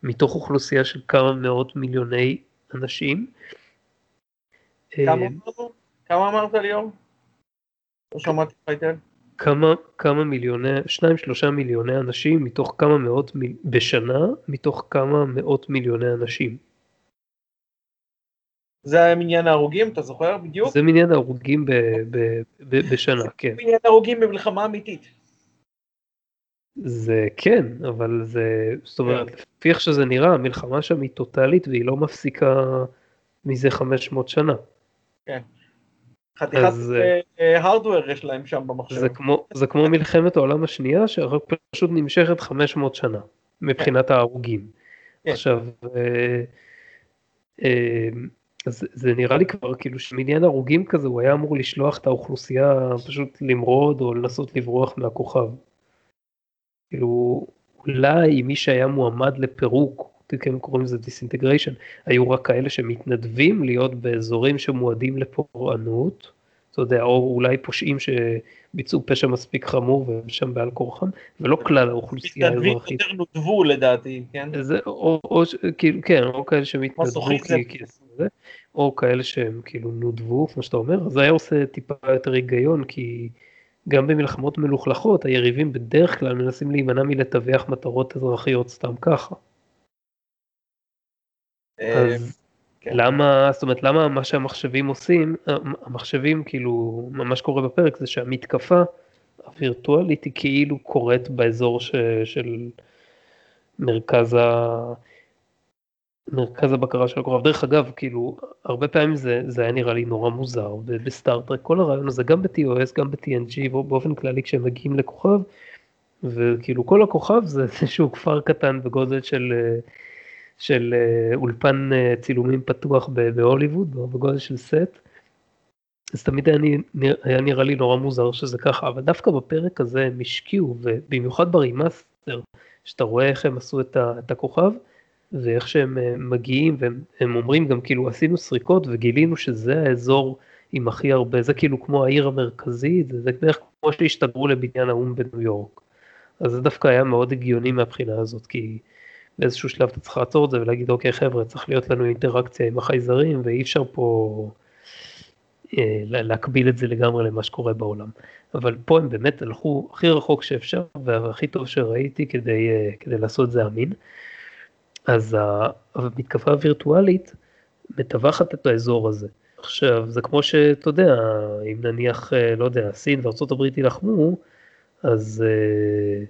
A: מתוך אוכלוסייה של כמה מאות מיליוני אנשים.
B: כמה, אה, כמה אמרת ליאור? לא שמעתי פייטל.
A: כמה, כמה מיליוני, שניים שלושה מיליוני אנשים מתוך כמה מאות מיל, בשנה, מתוך כמה מאות מיליוני אנשים.
B: זה היה מניין ההרוגים, אתה זוכר בדיוק?
A: זה מניין ההרוגים ב, ב, ב, בשנה, זה כן.
B: זה מניין ההרוגים במלחמה אמיתית.
A: זה כן, אבל זה, זאת אומרת, כן. לפי איך שזה נראה, המלחמה שם היא טוטאלית והיא לא מפסיקה מזה 500 שנה.
B: כן. חתיכת הרדוור אה, אה, יש להם שם במחשב.
A: זה כמו, זה כמו מלחמת העולם השנייה שרק פשוט נמשכת 500 שנה מבחינת ההרוגים. כן. עכשיו, אה, אז זה נראה לי כבר כאילו שמניין הרוגים כזה הוא היה אמור לשלוח את האוכלוסייה פשוט למרוד או לנסות לברוח מהכוכב. כאילו אולי מי שהיה מועמד לפירוק, הם קוראים לזה disintegration, היו רק כאלה שמתנדבים להיות באזורים שמועדים לפורענות, אתה יודע, או אולי פושעים שביצעו פשע מספיק חמור והם שם בעל כורחם, ולא כלל האוכלוסייה האזרחית.
B: מתנדבים יותר נותבו לדעתי, כן?
A: זה, או, או, כאילו, כן, או כאלה שמתנדבו כי, זה, או כאלה שהם כאילו נודבו, כמו שאתה אומר, זה היה עושה טיפה יותר היגיון, כי גם במלחמות מלוכלכות, היריבים בדרך כלל מנסים להימנע מלטווח מטרות אזרחיות סתם ככה.
B: אה,
A: אז
B: כן.
A: למה, זאת אומרת, למה מה שהמחשבים עושים, המחשבים כאילו, מה שקורה בפרק זה שהמתקפה הווירטואלית היא כאילו קורית באזור ש, של מרכז ה... מרכז הבקרה של הכוכב. דרך אגב, כאילו, הרבה פעמים זה, זה היה נראה לי נורא מוזר בסטארטרק, כל הרעיון הזה, גם ב-TOS, גם ב-TNG, באופן כללי כשהם מגיעים לכוכב, וכאילו כל הכוכב זה איזשהו כפר קטן בגודל של, של אה, אולפן אה, צילומים פתוח בהוליווד, בגודל של סט. אז תמיד היה, נראה, היה נראה לי נורא מוזר שזה ככה, אבל דווקא בפרק הזה הם השקיעו, ובמיוחד ב remaster, שאתה רואה איך הם עשו את, ה, את הכוכב, ואיך שהם אה, מגיעים והם אומרים גם כאילו עשינו סריקות וגילינו שזה האזור עם הכי הרבה, זה כאילו כמו העיר המרכזית, זה בערך כמו שהשתגרו לבניין האו"ם בניו יורק. אז זה דווקא היה מאוד הגיוני מהבחינה הזאת, כי באיזשהו שלב אתה צריך לעצור את זה ולהגיד אוקיי חבר'ה צריך להיות לנו אינטראקציה עם החייזרים ואי אפשר פה אה, להקביל את זה לגמרי למה שקורה בעולם. אבל פה הם באמת הלכו הכי רחוק שאפשר והכי טוב שראיתי כדי, אה, כדי לעשות את זה אמין. אז המתקפה הווירטואלית מטווחת את האזור הזה. עכשיו, זה כמו שאתה יודע, אם נניח, אה, לא יודע, סין וארה"ב יילחמו, אז uh,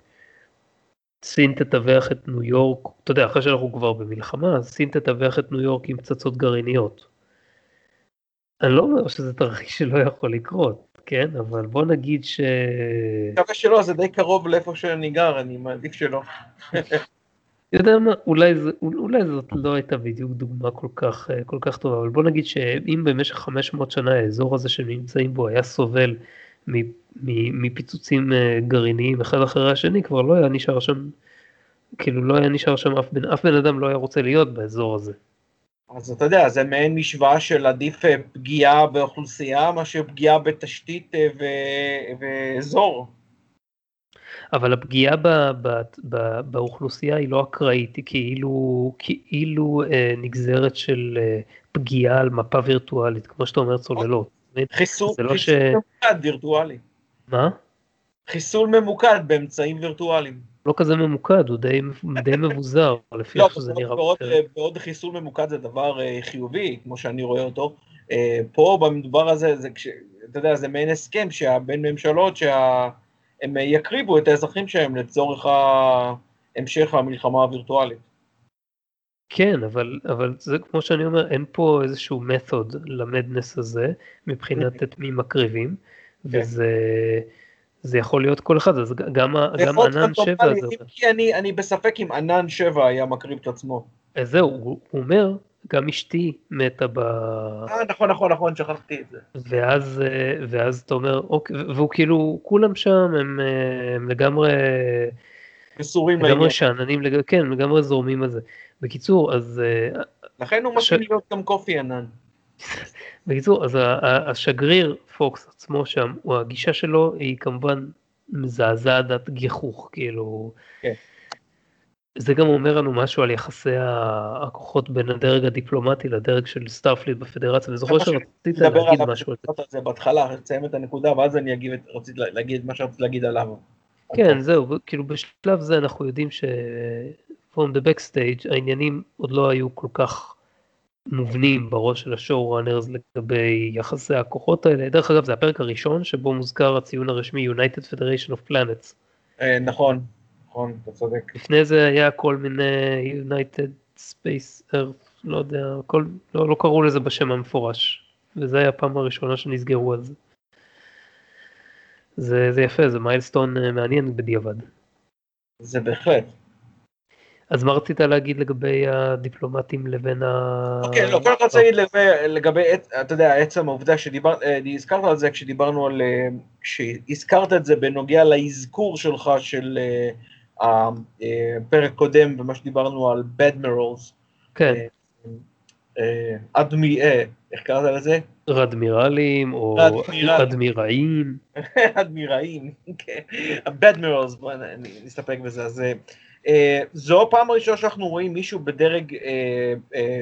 A: סין תטווח את ניו יורק, אתה יודע, אחרי שאנחנו כבר במלחמה, אז סין תטווח את ניו יורק עם פצצות גרעיניות. אני לא אומר שזה תרחיש שלא יכול לקרות, כן? אבל בוא נגיד ש...
B: מקווה שלא, זה די קרוב לאיפה שאני גר, אני מעדיף שלא.
A: יודע מה, אולי, זה, אולי זאת לא הייתה בדיוק דוגמה כל כך, כל כך טובה, אבל בוא נגיד שאם במשך 500 שנה האזור הזה שנמצאים בו היה סובל מפיצוצים אה, גרעיניים אחד אחרי השני, כבר לא היה נשאר שם, כאילו לא היה נשאר שם אף בן, אף בן אדם לא היה רוצה להיות באזור הזה.
B: אז אתה יודע, זה מעין משוואה של עדיף אה, פגיעה באוכלוסייה מאשר פגיעה בתשתית ואזור.
A: אבל הפגיעה ב, ב, ב, באוכלוסייה היא לא אקראית, היא כאילו, כאילו אה, נגזרת של אה, פגיעה על מפה וירטואלית, כמו שאתה אומר צוללות.
B: חיסול, לא חיסול ש... ממוקד וירטואלי.
A: מה?
B: חיסול ממוקד באמצעים וירטואליים.
A: לא כזה ממוקד, הוא די, די מבוזר, לפי
B: לא,
A: איך שזה נראה.
B: בעוד, בעוד חיסול ממוקד זה דבר אה, חיובי, כמו שאני רואה אותו. אה, פה במדובר הזה, זה, כש, אתה יודע, זה מעין הסכם שבין ממשלות, שה... הם יקריבו את האזרחים שלהם לצורך המשך המלחמה הווירטואלית.
A: כן, אבל, אבל זה כמו שאני אומר, אין פה איזשהו מתוד למדנס הזה, מבחינת את מי מקריבים, כן. וזה זה יכול להיות כל אחד, אז גם, גם ענן 7 זה...
B: כי אני, אני בספק אם ענן 7 היה מקריב את עצמו.
A: אז זהו, הוא, הוא אומר, גם אשתי מתה ב...
B: אה, נכון, נכון, נכון, שכחתי את זה.
A: ואז, אה, ואז אתה אומר, אוקיי, והוא כאילו, כולם שם הם, אה, הם לגמרי...
B: מסורים
A: לעניין. לגמרי שאננים, לג... כן, לגמרי זורמים על זה. בקיצור, אז...
B: אה, לכן הוא מתחיל. להיות גם קופי אנן.
A: בקיצור, אז השגריר פוקס עצמו שם, הגישה שלו היא כמובן מזעזעת עד גיחוך, כאילו... כן. זה גם אומר לנו משהו על יחסי הכוחות בין הדרג הדיפלומטי לדרג של Starfleet בפדרציה, אני זוכר שרצית להגיד משהו על
B: זה. בהתחלה, תסיים את הנקודה ואז אני אגיב, רציתי להגיד מה שרציתי להגיד עליו.
A: כן, זהו, כאילו בשלב זה אנחנו יודעים ש... from the backstage העניינים עוד לא היו כל כך מובנים בראש של השואו ראנרס לגבי יחסי הכוחות האלה. דרך אגב זה הפרק הראשון שבו מוזכר הציון הרשמי United Federation of Planets.
B: אה, נכון. נכון, אתה צודק.
A: לפני זה היה כל מיני United Space Earth, לא יודע, כל, לא, לא קראו לזה בשם המפורש, וזה היה הפעם הראשונה שנסגרו על זה. זה, זה יפה, זה מיילסטון אה, מעניין בדיעבד.
B: זה בהחלט.
A: אז מה רצית להגיד לגבי הדיפלומטים לבין ה...
B: אוקיי, לא, קודם כל רוצה להגיד לגבי, אתה יודע, עצם העובדה שדיברת, אה, על זה כשדיברנו על, אה, כשהזכרת את זה בנוגע לאזכור שלך של הפרק קודם ומה שדיברנו על בדמרלס.
A: כן.
B: אדמי, איך קראת לזה?
A: רדמירלים או אדמיראים.
B: אדמיראים, כן. בדמרלס, נסתפק בזה. אז זו הפעם הראשונה שאנחנו רואים מישהו בדרג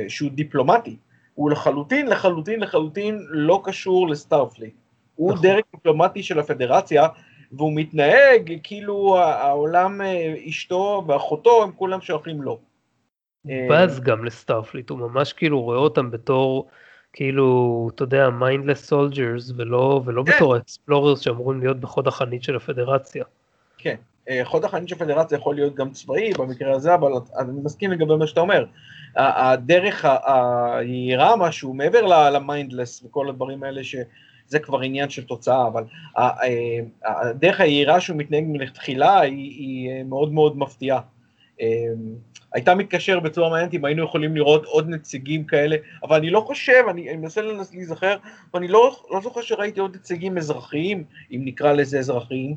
B: שהוא דיפלומטי. הוא לחלוטין, לחלוטין, לחלוטין לא קשור לסטארפליט. הוא נכון. דרג דיפלומטי של הפדרציה, והוא מתנהג כאילו העולם, אה, אשתו ואחותו, הם כולם שייכים לו.
A: בז גם לסטארפליט, הוא ממש כאילו רואה אותם בתור, כאילו, אתה יודע, mindless soldiers, ולא, ולא כן. בתור ה explorers שאמורים להיות בחוד החנית של הפדרציה.
B: כן, אה, חוד החנית של הפדרציה יכול להיות גם צבאי במקרה הזה, אבל אני מסכים לגבי מה שאתה אומר. הדרך היהירה משהו, מעבר ל mindless וכל הדברים האלה, שזה כבר עניין של תוצאה, אבל אה, הדרך היהירה שהוא מתנהג מלכתחילה היא, היא מאוד מאוד מפתיעה. הייתה מתקשר בצורה מעניינת אם היינו יכולים לראות עוד נציגים כאלה, אבל אני לא חושב, אני, אני מנסה להיזכר, ואני לא, לא זוכר שראיתי עוד נציגים אזרחיים, אם נקרא לזה אזרחיים,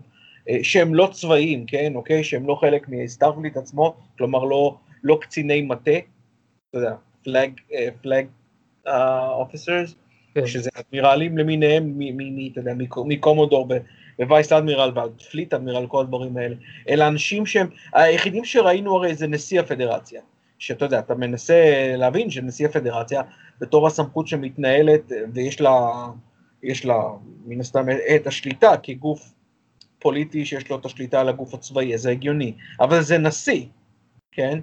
B: אה, שהם לא צבאיים, כן, אוקיי? שהם לא חלק מ Starfleet עצמו, כלומר לא, לא קציני מטה, אתה יודע, flag, flag officers, שזה אדמירלים למיניהם, אתה יודע, מ commodore vice admiral ועד fleet admiral, כל הדברים האלה, אלא אנשים שהם, היחידים שראינו הרי זה נשיא הפדרציה, שאתה יודע, אתה מנסה להבין שנשיא הפדרציה, בתור הסמכות שמתנהלת, ויש לה, יש לה מן הסתם את השליטה כגוף פוליטי שיש לו את השליטה על הגוף הצבאי, זה הגיוני, אבל זה נשיא, כן?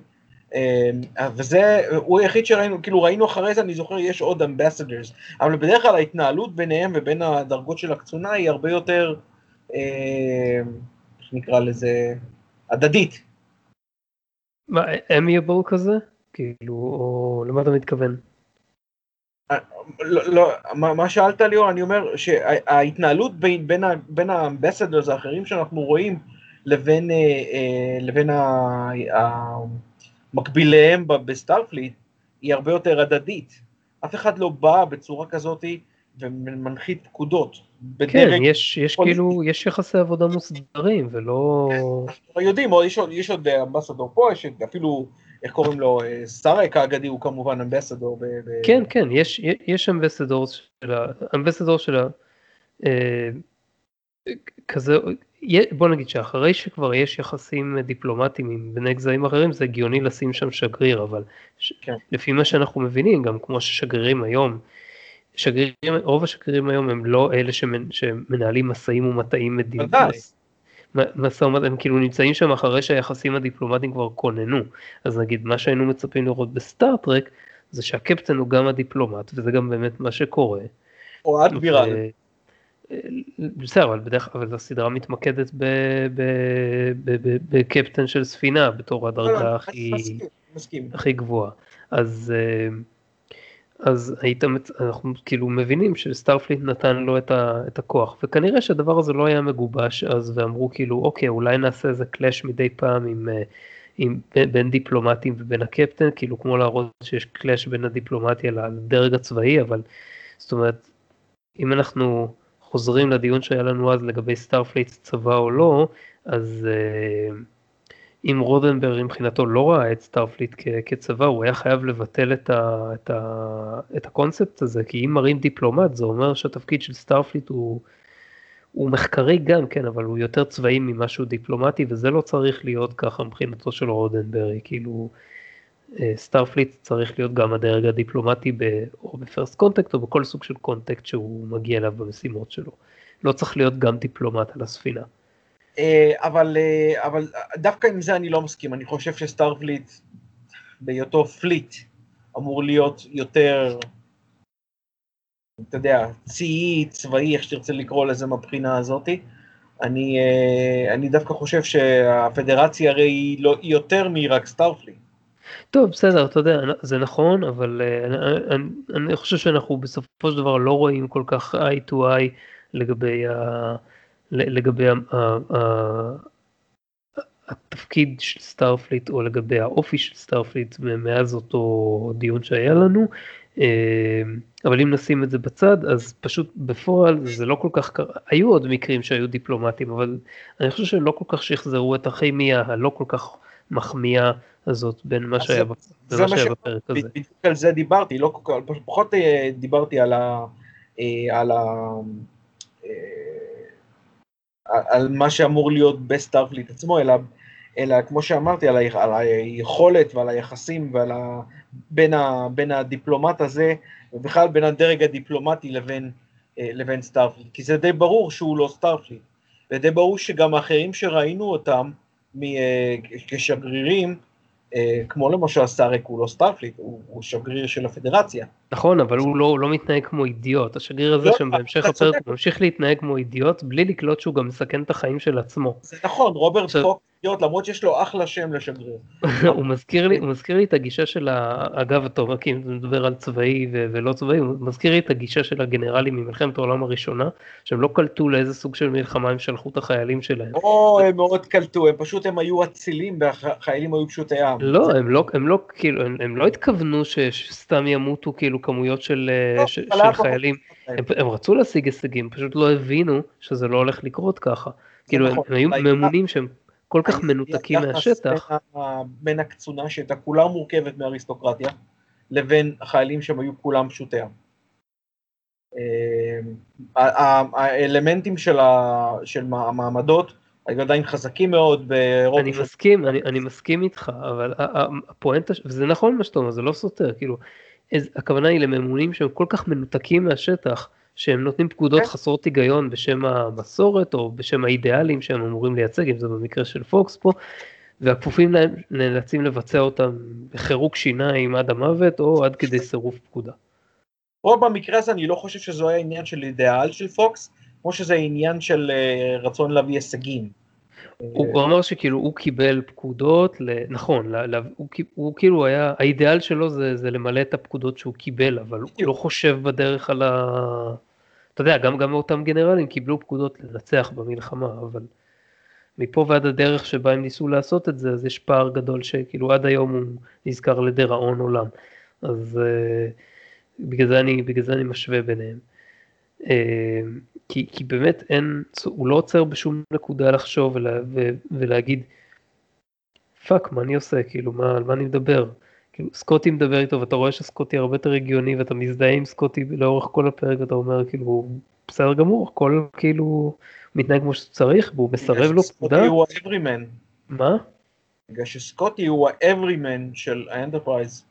B: אמ, וזה, הוא היחיד שראינו, כאילו ראינו אחרי זה, אני זוכר, יש עוד אמבסדרס, אבל בדרך כלל ההתנהלות ביניהם ובין הדרגות של הקצונה היא הרבה יותר, איך נקרא לזה, הדדית.
A: מה, amiable כזה? כאילו, או למה אתה מתכוון?
B: לא, לא, מה, מה שאלת ליאור, אני אומר שההתנהלות בין, בין, בין ה ambassadors האחרים שאנחנו רואים לבין, אה, אה, לבין ה, ה, מקביליהם ב Starfleet היא הרבה יותר הדדית. אף אחד לא בא בצורה כזאת ומנחית פקודות.
A: כן, יש, יש כאילו, יש יחסי עבודה מוסדרים ולא...
B: אנחנו יודעים, יש, יש עוד אמבסדור פה, יש אפילו, איך קוראים לו, סארק האגדי הוא כמובן אמבסדור. ב, ב...
A: כן, כן, יש, יש אמבסדור של ה... אמבסדור של ה... אה, כזה, בוא נגיד שאחרי שכבר יש יחסים דיפלומטיים עם בני גזעים אחרים זה הגיוני לשים שם שגריר אבל כן. לפי מה שאנחנו מבינים גם כמו ששגרירים היום שגרירים רוב השגרירים היום הם לא אלה שמנ, שמנהלים משאים ומתאים מדיניים. משא ומתן הם כאילו נמצאים שם אחרי שהיחסים הדיפלומטיים כבר כוננו אז נגיד מה שהיינו מצפים לראות בסטארטרק זה שהקפטן הוא גם הדיפלומט וזה גם באמת מה שקורה.
B: או אדמירל.
A: בסדר, אבל בדרך כלל הסדרה מתמקדת בקפטן של ספינה בתור הדרגה לא, לא, הכי, הכי גבוהה. אז, אה, אז היית, אנחנו כאילו מבינים שסטארפליט נתן לו את, ה, את הכוח, וכנראה שהדבר הזה לא היה מגובש אז, ואמרו כאילו, אוקיי, אולי נעשה איזה קלאש מדי פעם עם, אה, עם, בין דיפלומטים ובין הקפטן, כאילו כמו להראות שיש קלאש בין הדיפלומטיה לדרג הצבאי, אבל זאת אומרת, אם אנחנו... חוזרים לדיון שהיה לנו אז לגבי Starfleet צבא או לא, אז uh, אם רודנברי מבחינתו לא ראה את Starfleet כצבא, הוא היה חייב לבטל את, ה, את, ה, את הקונספט הזה, כי אם מראים דיפלומט זה אומר שהתפקיד של Starfleet הוא, הוא מחקרי גם, כן, אבל הוא יותר צבאי ממה שהוא דיפלומטי, וזה לא צריך להיות ככה מבחינתו של רודנברי, כאילו Starfleet צריך להיות גם הדרג הדיפלומטי ב, או ב first contact או בכל סוג של contact שהוא מגיע אליו במשימות שלו. לא צריך להיות גם דיפלומט על הספינה.
B: אה, אבל, אה, אבל דווקא עם זה אני לא מסכים, אני חושב ש Starfleet בהיותו fleet אמור להיות יותר, אתה יודע, צי, צבאי, איך שתרצה לקרוא לזה מבחינה הזאתי. אני, אה, אני דווקא חושב שהפדרציה הרי היא, לא, היא יותר מרק Starfleet.
A: טוב, בסדר, אתה יודע, זה נכון, אבל uh, אני, אני חושב שאנחנו בסופו של דבר לא רואים כל כך eye to eye לגבי, ה, לגבי התפקיד של Starfleet או לגבי האופי של Starfleet מאז אותו דיון שהיה לנו. אה, אבל אם נשים את זה בצד אז פשוט בפועל זה לא כל כך קרה, היו עוד מקרים שהיו דיפלומטיים אבל אני חושב שהם לא כל כך שחזרו את הכימיה הלא כל כך מחמיאה הזאת בין מה שהיה בפרק הזה.
B: בדיוק על זה דיברתי, לא כל כך, פחות אה, דיברתי על ה... אה, על ה... על מה שאמור להיות ב Starfleet עצמו, אלא אלא כמו שאמרתי, על, ה, על היכולת ועל היחסים ועל ה, בין, ה, בין הדיפלומט הזה, ובכלל בין הדרג הדיפלומטי לבין, אה, לבין Starfleet, כי זה די ברור שהוא לא Starfleet, ודי ברור שגם האחרים שראינו אותם אה, כשגרירים, כמו למשל סארק הוא לא Starfleet, הוא, הוא שגריר של הפדרציה.
A: נכון, אבל הוא לא, הוא לא מתנהג כמו אידיוט, השגריר הזה לא, שם בהמשך הפרק ממשיך להתנהג כמו אידיוט, בלי לקלוט שהוא גם מסכן את החיים של עצמו.
B: זה נכון, רוברט עכשיו... אידיוט, למרות שיש לו אחלה שם לשגריר.
A: הוא, מזכיר לי, הוא מזכיר לי את הגישה של, ה... אגב, טוב, כי אם מדבר על צבאי ו... ולא צבאי, הוא מזכיר לי את הגישה של הגנרלים ממלחמת העולם הראשונה, שהם לא קלטו לאיזה סוג של מלחמה הם שלחו את החיילים שלהם.
B: או, הם מאוד קלטו, הם פשוט, הם היו אצילים והחיילים היו פשוטי עם.
A: לא, הם לא, הם לא, כאילו, הם, הם לא התכוונו שסתם ימותו כאילו כמויות של, לא, ש, של חיילים. הם, הם רצו להשיג הישגים, פשוט לא הבינו שזה לא הולך לקרות ככה. כאילו, נכון, הם היו ממונים שהם כל כך מנותקים מהשטח.
B: בין הקצונה שהייתה כולה מורכבת מאריסטוקרטיה, לבין החיילים שהם היו כולם פשוטי עם. אה, האלמנטים של המעמדות היו עדיין חזקים מאוד
A: ברוב... אני מסכים, אני מסכים איתך, אבל הפואנטה, וזה נכון מה שאתה אומר, זה לא סותר, כאילו, הכוונה היא לממונים שהם כל כך מנותקים מהשטח, שהם נותנים פקודות כן. חסרות היגיון בשם המסורת או בשם האידיאלים שהם אמורים לייצג, אם זה במקרה של פוקס פה, והכפופים להם נאלצים לבצע אותם בחירוק שיניים עד המוות או עד כדי סירוב פקודה.
B: פה במקרה הזה אני לא חושב שזה היה עניין של אידיאל של פוקס, כמו שזה עניין של אה, רצון להביא הישגים.
A: הוא אמר שכאילו הוא קיבל פקודות, נכון, הוא כאילו היה, האידיאל שלו זה למלא את הפקודות שהוא קיבל, אבל הוא לא חושב בדרך על ה... אתה יודע, גם אותם גנרלים קיבלו פקודות לנצח במלחמה, אבל מפה ועד הדרך שבה הם ניסו לעשות את זה, אז יש פער גדול שכאילו עד היום הוא נזכר לדראון עולם. אז אה, בגלל זה אני משווה ביניהם. אה, כי, כי באמת אין, הוא לא עוצר בשום נקודה לחשוב ולה, ו, ולהגיד, fuck, מה אני עושה, כאילו, מה, על מה אני מדבר? כאילו, סקוטי מדבר איתו ואתה רואה שסקוטי הרבה יותר הגיוני ואתה מזדהה עם סקוטי לאורך כל הפרק ואתה אומר, כאילו, בסדר גמור, הכל כאילו מתנהג כמו שצריך והוא מסרב לו פקודה. סקוטי
B: הוא ה everyman.
A: מה?
B: בגלל שסקוטי הוא ה everyman של ה Enterprise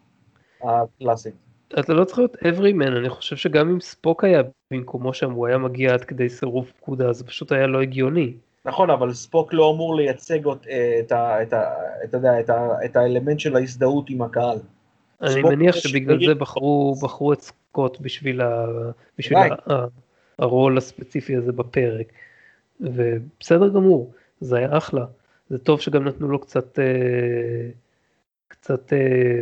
B: הקלאסית.
A: אתה לא צריך להיות everyman, אני חושב שגם אם ספוק היה במקומו שם, הוא היה מגיע עד כדי סירוב פקודה, זה פשוט היה לא הגיוני.
B: נכון, אבל ספוק לא אמור לייצג את, את, את, את, את, את האלמנט של ההזדהות עם הקהל.
A: אני מניח שבגלל זה בחרו, בחרו את סקוט בשביל, ה, בשביל ה, ה, הרול הספציפי הזה בפרק. ובסדר גמור, זה היה אחלה. זה טוב שגם נתנו לו קצת, אה, קצת אה, אה,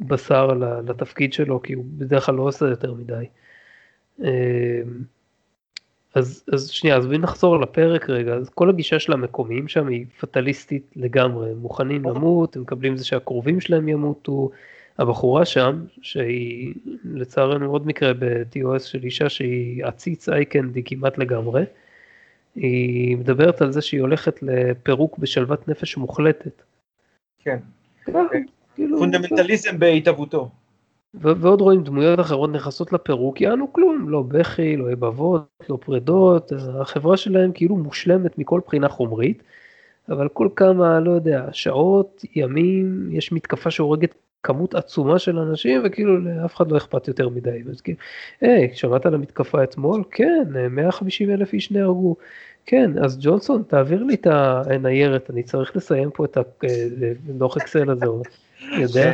A: בשר לתפקיד שלו, כי הוא בדרך כלל לא עושה יותר מדי. אה, אז, אז שנייה, אז בואי נחזור לפרק רגע, אז כל הגישה של המקומיים שם היא פטליסטית לגמרי, הם מוכנים למות, הם מקבלים זה שהקרובים שלהם ימותו, הבחורה שם, שהיא לצערנו עוד מקרה ב-TOS של אישה שהיא עציץ אייקנדי כמעט לגמרי, היא מדברת על זה שהיא הולכת לפירוק בשלוות נפש מוחלטת.
B: כן. כאילו, פונדמנטליזם בהתהוותו.
A: ועוד רואים דמויות אחרות נכנסות לפירוק, יענו כלום, לא בכי, לא אבבות, לא פרדות, החברה שלהם כאילו מושלמת מכל בחינה חומרית, אבל כל כמה, לא יודע, שעות, ימים, יש מתקפה שהורגת כמות עצומה של אנשים, וכאילו לאף אחד לא אכפת יותר מדי. אז כאילו, היי, שמעת על המתקפה אתמול? כן, 150 אלף איש נהרגו. כן, אז ג'ונסון, תעביר לי את הניירת, אני צריך לסיים פה את הדוח אקסל הזה. יודע,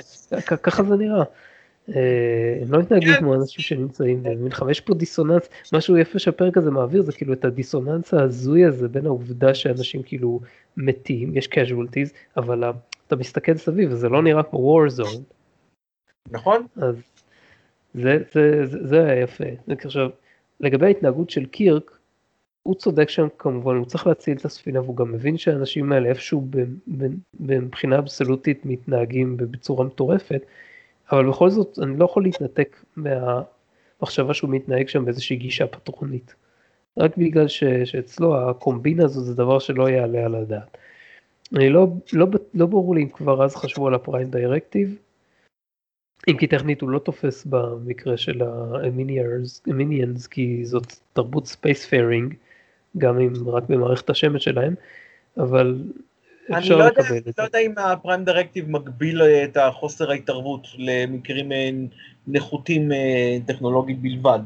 A: ככה זה נראה. אה, הם לא מתנהגים כמו אנשים שנמצאים יש פה דיסוננס, משהו יפה שהפרק הזה מעביר זה כאילו את הדיסוננס ההזוי הזה בין העובדה שאנשים כאילו מתים, יש casualties, אבל אתה מסתכל סביב וזה לא נראה כמו war zone.
B: נכון.
A: אז זה, זה, זה, זה היה יפה. עכשיו, לגבי ההתנהגות של קירק, הוא צודק שם כמובן, הוא צריך להציל את הספינה והוא גם מבין שהאנשים האלה איפשהו מבחינה אבסולוטית מתנהגים בצורה מטורפת, אבל בכל זאת אני לא יכול להתנתק מהמחשבה שהוא מתנהג שם באיזושהי גישה פטרונית. רק בגלל ש, שאצלו הקומבינה הזו זה דבר שלא יעלה על הדעת. אני לא, לא, לא ברור לי אם כבר אז חשבו על ה prime directive, אם כי טכנית הוא לא תופס במקרה של ה-Eminians, כי זאת תרבות space faring, גם אם רק במערכת השמש שלהם, אבל
B: אני לא יודע, לא יודע אם ה prime directive מגביל את החוסר ההתערבות למקרים נחותים טכנולוגית בלבד.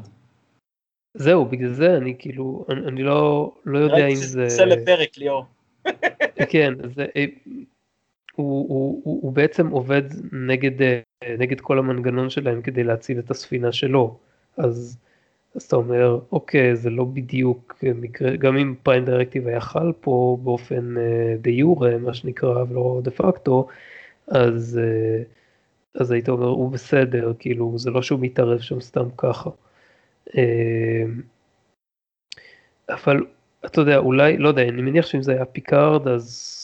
A: זהו, בגלל זה אני כאילו, אני, אני לא, לא יודע אם זה...
B: זה לפרק, ליאור.
A: כן, זה, הוא, הוא, הוא, הוא בעצם עובד נגד, נגד כל המנגנון שלהם כדי להציל את הספינה שלו. אז, אז אתה אומר, אוקיי, זה לא בדיוק מקרה, גם אם פריים דירקטיב היה חל פה באופן דה יורה, מה שנקרא, ולא דה פקטו, אז, אז היית אומר, הוא בסדר, כאילו, זה לא שהוא מתערב שם סתם ככה. אבל אתה יודע, אולי, לא יודע, אני מניח שאם זה היה פיקארד, אז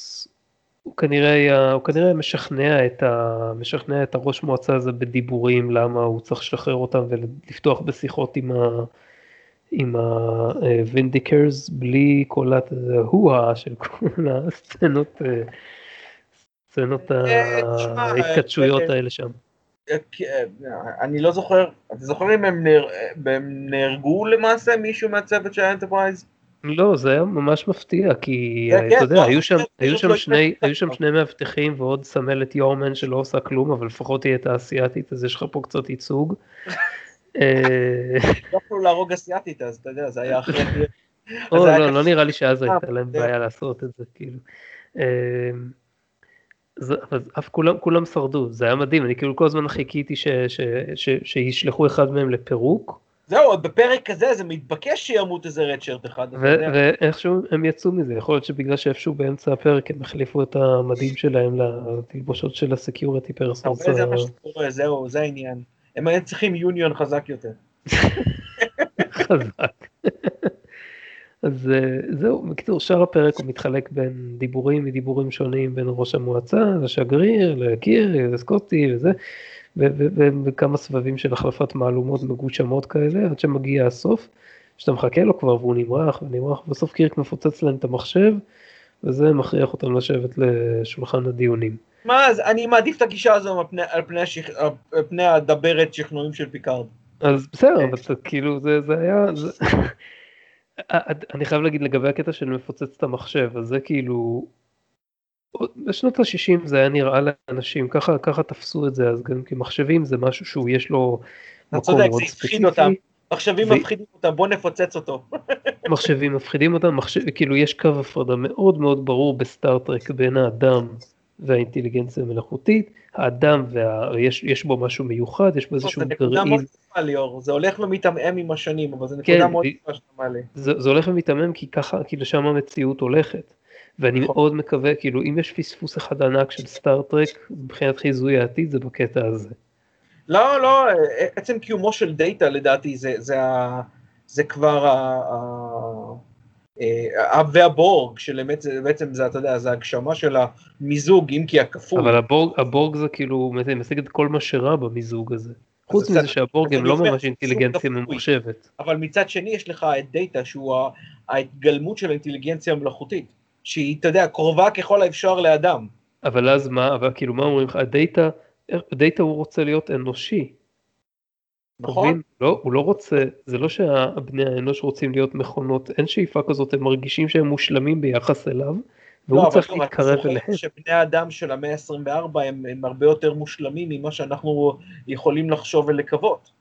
A: הוא כנראה היה, הוא כנראה משכנע את, ה, משכנע את הראש מועצה הזה בדיבורים, למה הוא צריך לשחרר אותם ולפתוח בשיחות עם ה... עם ה Vendikars בלי כל ההוא של כל הסצנות, סצנות
B: אה,
A: ההתכתשויות
B: אה,
A: האלה שם.
B: אה, אני לא זוכר, אתה זוכר אם הם נהרגו למעשה מישהו מהצוות של ה Enterprise?
A: לא, זה היה ממש מפתיע, כי אתה יודע, היו שם, היו שם שני, מאבטחים ועוד סמלת yeoman שלא עושה כלום, אבל לפחות היא הייתה אסיאתית, אז יש לך פה קצת ייצוג.
B: אה, לא יכולו להרוג אסיאתית, אז אתה יודע, זה היה אחרי...
A: לא, לא, נראה לי שאז הייתה להם בעיה לעשות את זה, כאילו. אה, אבל אף כולם, כולם שרדו, זה היה מדהים, אני כאילו כל הזמן חיכיתי שישלחו אחד מהם לפירוק.
B: זהו, עוד בפרק כזה זה מתבקש שימות איזה redshirt אחד.
A: ואיכשהו הם יצאו מזה, יכול להיות שבגלל שאיפשהו באמצע הפרק הם החליפו את המדים שלהם לתלבושות של ה security persons.
B: זה מה שקורה, זהו, זה העניין. הם היו צריכים יוניון חזק יותר.
A: חזק. אז אה, זהו, בקיצור, שאר הפרק הוא מתחלק בין דיבורים מדיבורים שונים בין ראש המועצה לשגריר, לקירי, לסקוטי וזה. וכמה סבבים של החלפת מהלומות מגושמות כאלה, עד שמגיע הסוף, שאתה מחכה לו כבר והוא נמרח ונמרח, ובסוף קירק מפוצץ להם את המחשב, וזה מכריח אותם לשבת לשולחן הדיונים.
B: מה, אז אני מעדיף את הגישה הזו על פני, על פני, השכ... על פני הדברת שכנועים של פיקארד.
A: אז בסדר, אבל כאילו זה, זה היה... זה... אני חייב להגיד לגבי הקטע של מפוצץ את המחשב, אז זה כאילו, בשנות ה-60 זה היה נראה לאנשים, ככה, ככה תפסו את זה, אז גם כמחשבים זה משהו שהוא יש לו
B: מקום צודק, מאוד ספציפי. אותם. מחשבים ו... מפחידים אותם, בוא נפוצץ אותו.
A: מחשבים מפחידים אותם, מחשב, כאילו יש קו הפרדה מאוד מאוד ברור בסטארט-טרק בין האדם והאינטליגנציה המלאכותית, האדם, וה... יש, יש בו משהו מיוחד, יש בו איזשהו גרעין. זה נקודה מאוד
B: יפה ליאור, זה הולך ומתעמם עם השנים, אבל זה נקודה כן, מאוד יפה שאתה מעלה.
A: זה, זה הולך ומתעמם כי ככה, כי לשם המציאות הולכת. ואני נכון. מאוד מקווה, כאילו אם יש פספוס אחד ענק של סטאר טרק מבחינת חיזוי העתיד זה בקטע הזה.
B: לא, לא, עצם קיומו של דאטה לדעתי זה, זה, זה כבר ה... והבורג, שבעצם זה, אתה יודע, זה הגשמה של המיזוג, אם כי הכפול.
A: אבל הבורג, הבורג זה כאילו משיג את כל מה שרע במיזוג הזה. חוץ מזה שהבורג הם לא ממש אינטליגנציה ממוחשבת.
B: אבל מצד שני יש לך את דאטה שהוא ההתגלמות של האינטליגנציה המלאכותית. שהיא, אתה יודע, קרובה ככל האפשר לאדם.
A: אבל אז מה, אבל כאילו מה אומרים לך, הדאטה, הדאטה הוא רוצה להיות אנושי. נכון. לא, הוא לא רוצה, זה לא שהבני האנוש רוצים להיות מכונות, אין שאיפה כזאת, הם מרגישים שהם מושלמים ביחס אליו, והוא לא, צריך להתקרב אליהם.
B: שבני האדם של המאה ה-24 הם, הם הרבה יותר מושלמים ממה שאנחנו יכולים לחשוב ולקוות.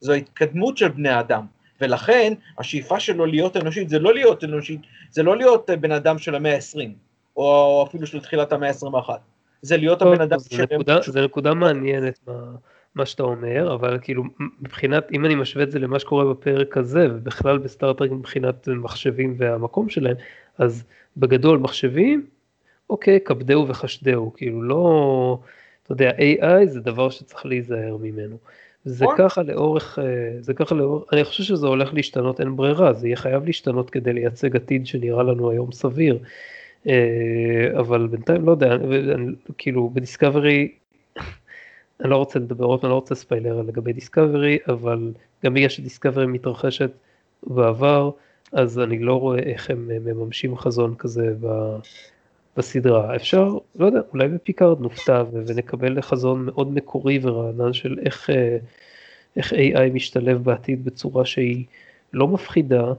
B: זו התקדמות של בני האדם. ולכן השאיפה שלו להיות אנושית זה לא להיות אנושית, זה לא להיות בן אדם של המאה ה-20, או אפילו של תחילת המאה ה-21, זה להיות הבן אדם
A: של... זה נקודה מעניינת מה, מה שאתה אומר, אבל כאילו מבחינת, אם אני משווה את זה למה שקורה בפרק הזה, ובכלל בסטארט-טרק מבחינת מחשבים והמקום שלהם, אז בגדול מחשבים, אוקיי, כבדהו וחשדהו, כאילו לא, אתה יודע, AI זה דבר שצריך להיזהר ממנו. זה נכון. ככה לאורך, אה, זה ככה לאורך, אני חושב שזה הולך להשתנות, אין ברירה, זה יהיה חייב להשתנות כדי לייצג עתיד שנראה לנו היום סביר. אה, אבל בינתיים לא יודע, כאילו בדיסקאברי, אני לא רוצה לדבר עוד, אני לא רוצה ספיילר לגבי דיסקאברי, אבל גם בגלל שדיסקאברי מתרחשת בעבר, אז אני לא רואה איך הם מממשים חזון כזה בסדרה. אפשר, לא יודע, אולי בפיקארד נופתע ונקבל חזון מאוד מקורי ורענן של איך, אה, איך AI משתלב בעתיד בצורה שהיא לא מפחידה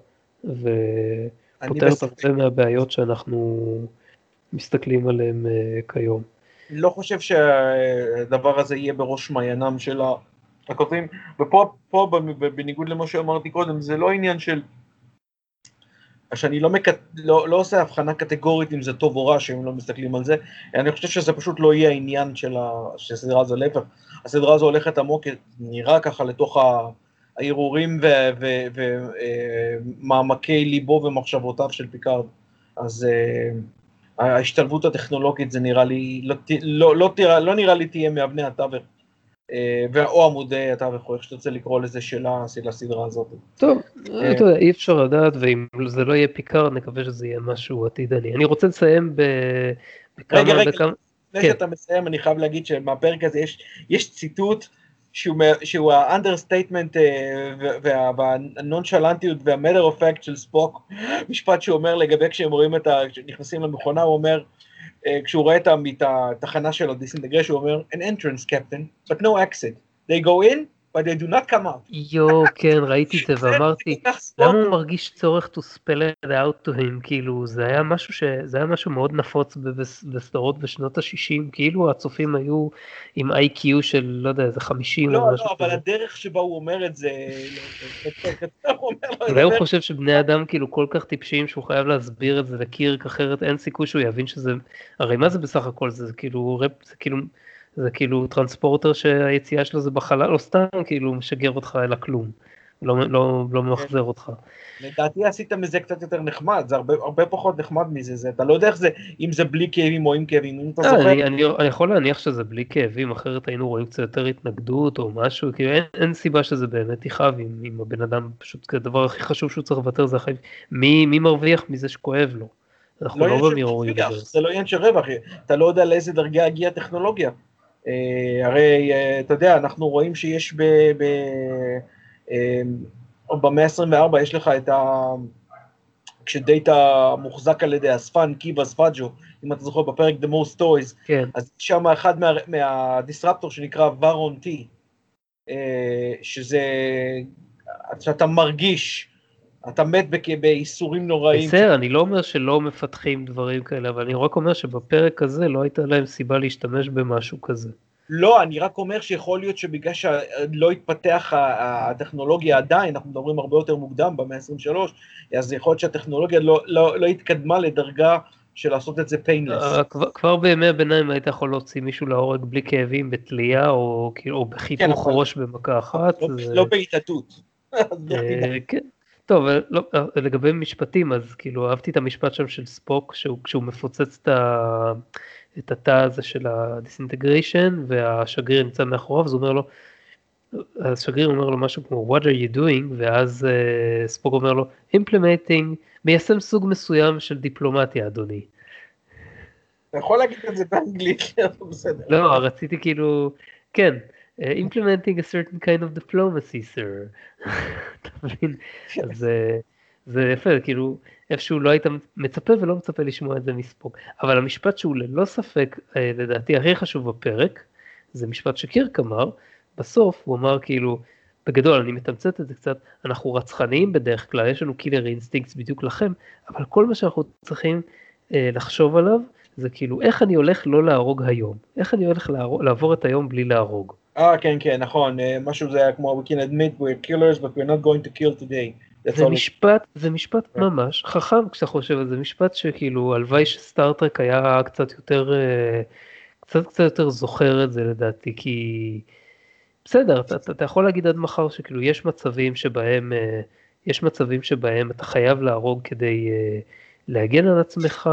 A: ופותרת הרבה מהבעיות שאנחנו מסתכלים עליהם כיום.
B: לא חושב שהדבר הזה יהיה בראש מעיינם של הכותבים, ופה פה, בניגוד למה שאמרתי קודם, זה לא עניין של... שאני לא, מקט... לא, לא עושה הבחנה קטגורית אם זה טוב או רע שהם לא מסתכלים על זה, אני חושב שזה פשוט לא יהיה העניין של הסדרה הזו, להפך, הסדרה הזו הולכת עמוק, נראה ככה לתוך ההרהורים ומעמקי אה, ליבו ומחשבותיו של פיקארד, אז אה, ההשתלבות הטכנולוגית זה נראה לי, לא, לא, לא, לא, נראה לי תהיה מאבני התווך או עמודי התווך, איך שתרצה לקרוא לזה, של הסדרה הזאת.
A: טוב, אה, אתה יודע, אי אפשר לדעת, ואם זה לא יהיה פיקארד, נקווה שזה יהיה משהו עתידני. אני רוצה לסיים
B: בכמה... רגע, רגע, לפני כן. שאתה מסיים, אני חייב להגיד שמהפרק הזה יש ציטוט שהוא ה understatement אה, והנונשלנטיות וה matter of fact של ספוק, משפט שהוא אומר לגבי כשהם רואים את ה... כשנכנסים למכונה, הוא אומר, אה, כשהוא רואה את התחנה שלו, disintegration, הוא אומר, an entrance captain, but no exit. They go in, but they do not come out.
A: יואו, כן, ראיתי את זה ואמרתי, למה הוא מרגיש צורך to spell it out to him, כאילו, זה היה משהו ש... זה היה משהו מאוד נפוץ בסדרות בשנות ה-60, כאילו הצופים היו עם איי-קיו של, לא יודע, איזה 50
B: לא, לא, אבל הדרך שבה הוא אומר את זה,
A: אולי הוא חושב שבני אדם כאילו כל כך טיפשים שהוא חייב להסביר את זה לקירק, אחרת אין סיכוי שהוא יבין שזה, הרי מה זה בסך הכל, זה כאילו, זה כאילו, זה כאילו טרנספורטר שהיציאה שלו זה בחלל, או סתם כאילו משגר אותך אל הכלום, לא, לא, לא ממחזר אותך.
B: לדעתי עשית מזה קצת יותר נחמד, זה הרבה, הרבה פחות נחמד מזה, זה, אתה לא יודע איך זה, אם זה בלי כאבים או עם כאבים, אם אתה
A: אה, זוכר. אני, אני, אני יכול להניח שזה בלי כאבים, אחרת היינו רואים קצת יותר התנגדות או משהו, כאילו אין, אין סיבה שזה באמת יכאב, אם, אם הבן אדם פשוט, הדבר הכי חשוב שהוא צריך לוותר זה החיים, מי, מי מרוויח מזה שכואב לו?
B: אנחנו לא, לא במירורים. זה לא עניין של רווח, אתה לא יודע לאיזה דרגה הגיעה הטכנולוגיה. אה, הרי אה, אתה יודע, אנחנו רואים שיש ב... ב אה, במאה ה-24 יש לך את ה... כשדאטה מוחזק על ידי אספן, קיבה ספאג'ו, אם אתה זוכר בפרק The Most Toys,
A: כן.
B: אז שם אחד מה, מהדיסרפטור שנקרא ורון T, שזה, שאתה מרגיש, אתה מת בייסורים נוראים.
A: בסדר, אני לא אומר שלא מפתחים דברים כאלה, אבל אני רק אומר שבפרק הזה לא הייתה להם סיבה להשתמש במשהו כזה.
B: לא, אני רק אומר שיכול להיות שבגלל שלא התפתח הטכנולוגיה עדיין, אנחנו מדברים הרבה יותר מוקדם, במאה ה-23, אז יכול להיות שהטכנולוגיה לא, לא, לא התקדמה לדרגה של לעשות את זה painless.
A: אה, כבר, כבר בימי הביניים היית יכול להוציא מישהו להורג בלי כאבים בתלייה, או, כאילו, או בחיתוך כן, ראש במכה אחת.
B: לא, זה... לא בהתאדות.
A: אה, כן. טוב, לא, לגבי משפטים, אז כאילו אהבתי את המשפט שם של ספוק, שהוא, כשהוא מפוצץ את, ה, את התא הזה של הדיסינטגריישן, והשגריר נמצא מאחוריו, אז הוא אומר לו, השגריר אומר לו משהו כמו what are you doing, ואז uh, ספוק אומר לו, implementing, מיישם סוג מסוים של דיפלומטיה, אדוני.
B: אתה יכול להגיד את זה באנגלית, בסדר.
A: לא, רציתי כאילו, כן. Uh, implementing a certain kind of diplomacy, sir. אתה מבין? אז אה, זה יפה, כאילו, איפשהו לא היית מצפה ולא מצפה לשמוע את זה מספוק. אבל המשפט שהוא ללא ספק, אה, לדעתי, הכי חשוב בפרק, זה משפט שקירק אמר, בסוף הוא אמר כאילו, בגדול, אני מתמצת את זה קצת, אנחנו רצחניים בדרך כלל, יש לנו killer instinct בדיוק לכם, אבל כל מה שאנחנו צריכים אה, לחשוב עליו, זה כאילו, איך אני הולך לא להרוג היום? איך אני הולך לעבור את היום בלי להרוג?
B: אה, כן, כן, נכון, אה, משהו זה היה כמו, we can admit we're killers, but we're not going to kill today.
A: זה משפט, זה משפט. ממש חכם כשאתה חושב על זה, משפט שכאילו הלוואי שסטארטרק היה קצת יותר, אה, קצת קצת יותר זוכר את זה לדעתי, כי בסדר, אתה, אתה, יכול להגיד עד מחר שכאילו יש מצבים שבהם, אה, יש מצבים שבהם אתה חייב להרוג כדי להגן על עצמך,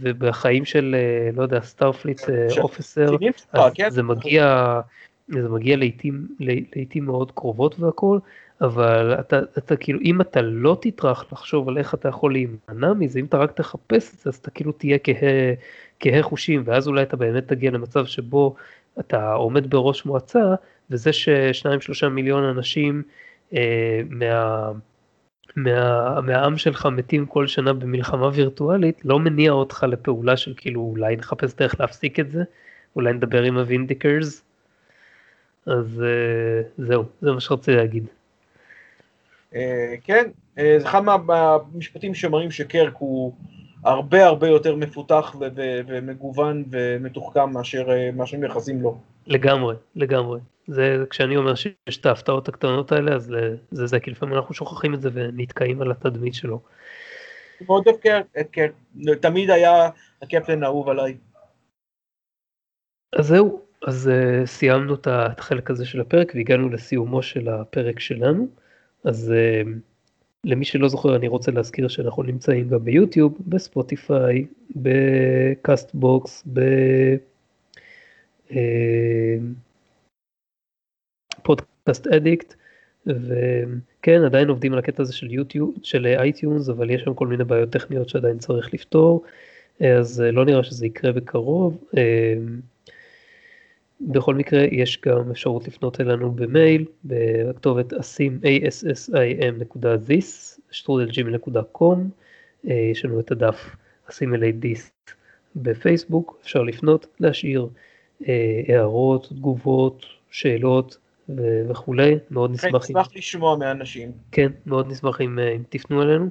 A: ובחיים של, לא יודע, Starfleet officer, אז. זה מגיע... זה מגיע לעיתים, לעיתים מאוד קרובות והכל, אבל אתה, אתה כאילו, אם אתה לא תטרח לחשוב על איך אתה יכול להימנע מזה, אם אתה רק תחפש את זה, אז אתה כאילו תהיה כהה, כהה חושים, ואז אולי אתה באמת תגיע למצב שבו אתה עומד בראש מועצה, וזה ששניים שלושה מיליון אנשים אה, מה... מה, מהעם שלך מתים כל שנה במלחמה וירטואלית, לא מניע אותך לפעולה של כאילו אולי נחפש דרך להפסיק את זה, אולי נדבר עם הוונדיקרס, אז אה, זהו, זה מה שרציתי להגיד.
B: אה, כן, אה, זה אחד מהמשפטים שמראים שקירק הוא הרבה הרבה יותר מפותח ומגוון ומתוחכם מאשר מה שמייחסים לו.
A: לגמרי, לגמרי. זה כשאני אומר שיש את ההפתעות הקטנות האלה, אז זה זה, כי לפעמים אנחנו שוכחים את זה ונתקעים על התדמית שלו.
B: מאוד אוהב קרק, תמיד היה הקפטן האהוב עליי.
A: אז זהו, אז uh, סיימנו את החלק הזה של הפרק והגענו לסיומו של הפרק שלנו. אז uh, למי שלא זוכר אני רוצה להזכיר שאנחנו נמצאים גם ביוטיוב, בספוטיפיי, ב Castbox, ב Podcast Addict, וכן עדיין עובדים על הקטע הזה של יוטיוב, של iTunes, אבל יש שם כל מיני בעיות טכניות שעדיין צריך לפתור, אז לא נראה שזה יקרה בקרוב. בכל מקרה יש גם אפשרות לפנות אלינו במייל בכתובת אסים assim.this שטרודל gmail.com יש לנו את הדף אסים אלי דיס בפייסבוק אפשר לפנות להשאיר אה, הערות תגובות שאלות וכולי מאוד נשמח
B: נשמח לשמוע מאנשים
A: כן מאוד נשמח אם, אם תפנו אלינו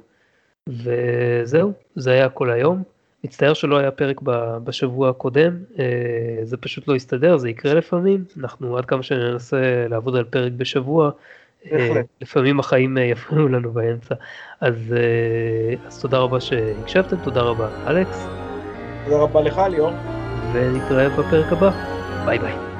A: וזהו זה היה כל היום. מצטער שלא היה פרק בשבוע הקודם, אה, זה פשוט לא יסתדר, זה יקרה לפעמים, אנחנו עד כמה שננסה לעבוד על פרק בשבוע, אה, לפעמים החיים אה, יפריעו לנו באמצע. אז, אז תודה רבה שהקשבתם, תודה רבה אלכס.
B: תודה רבה לך ליאור.
A: ונתראה בפרק הבא, ביי ביי.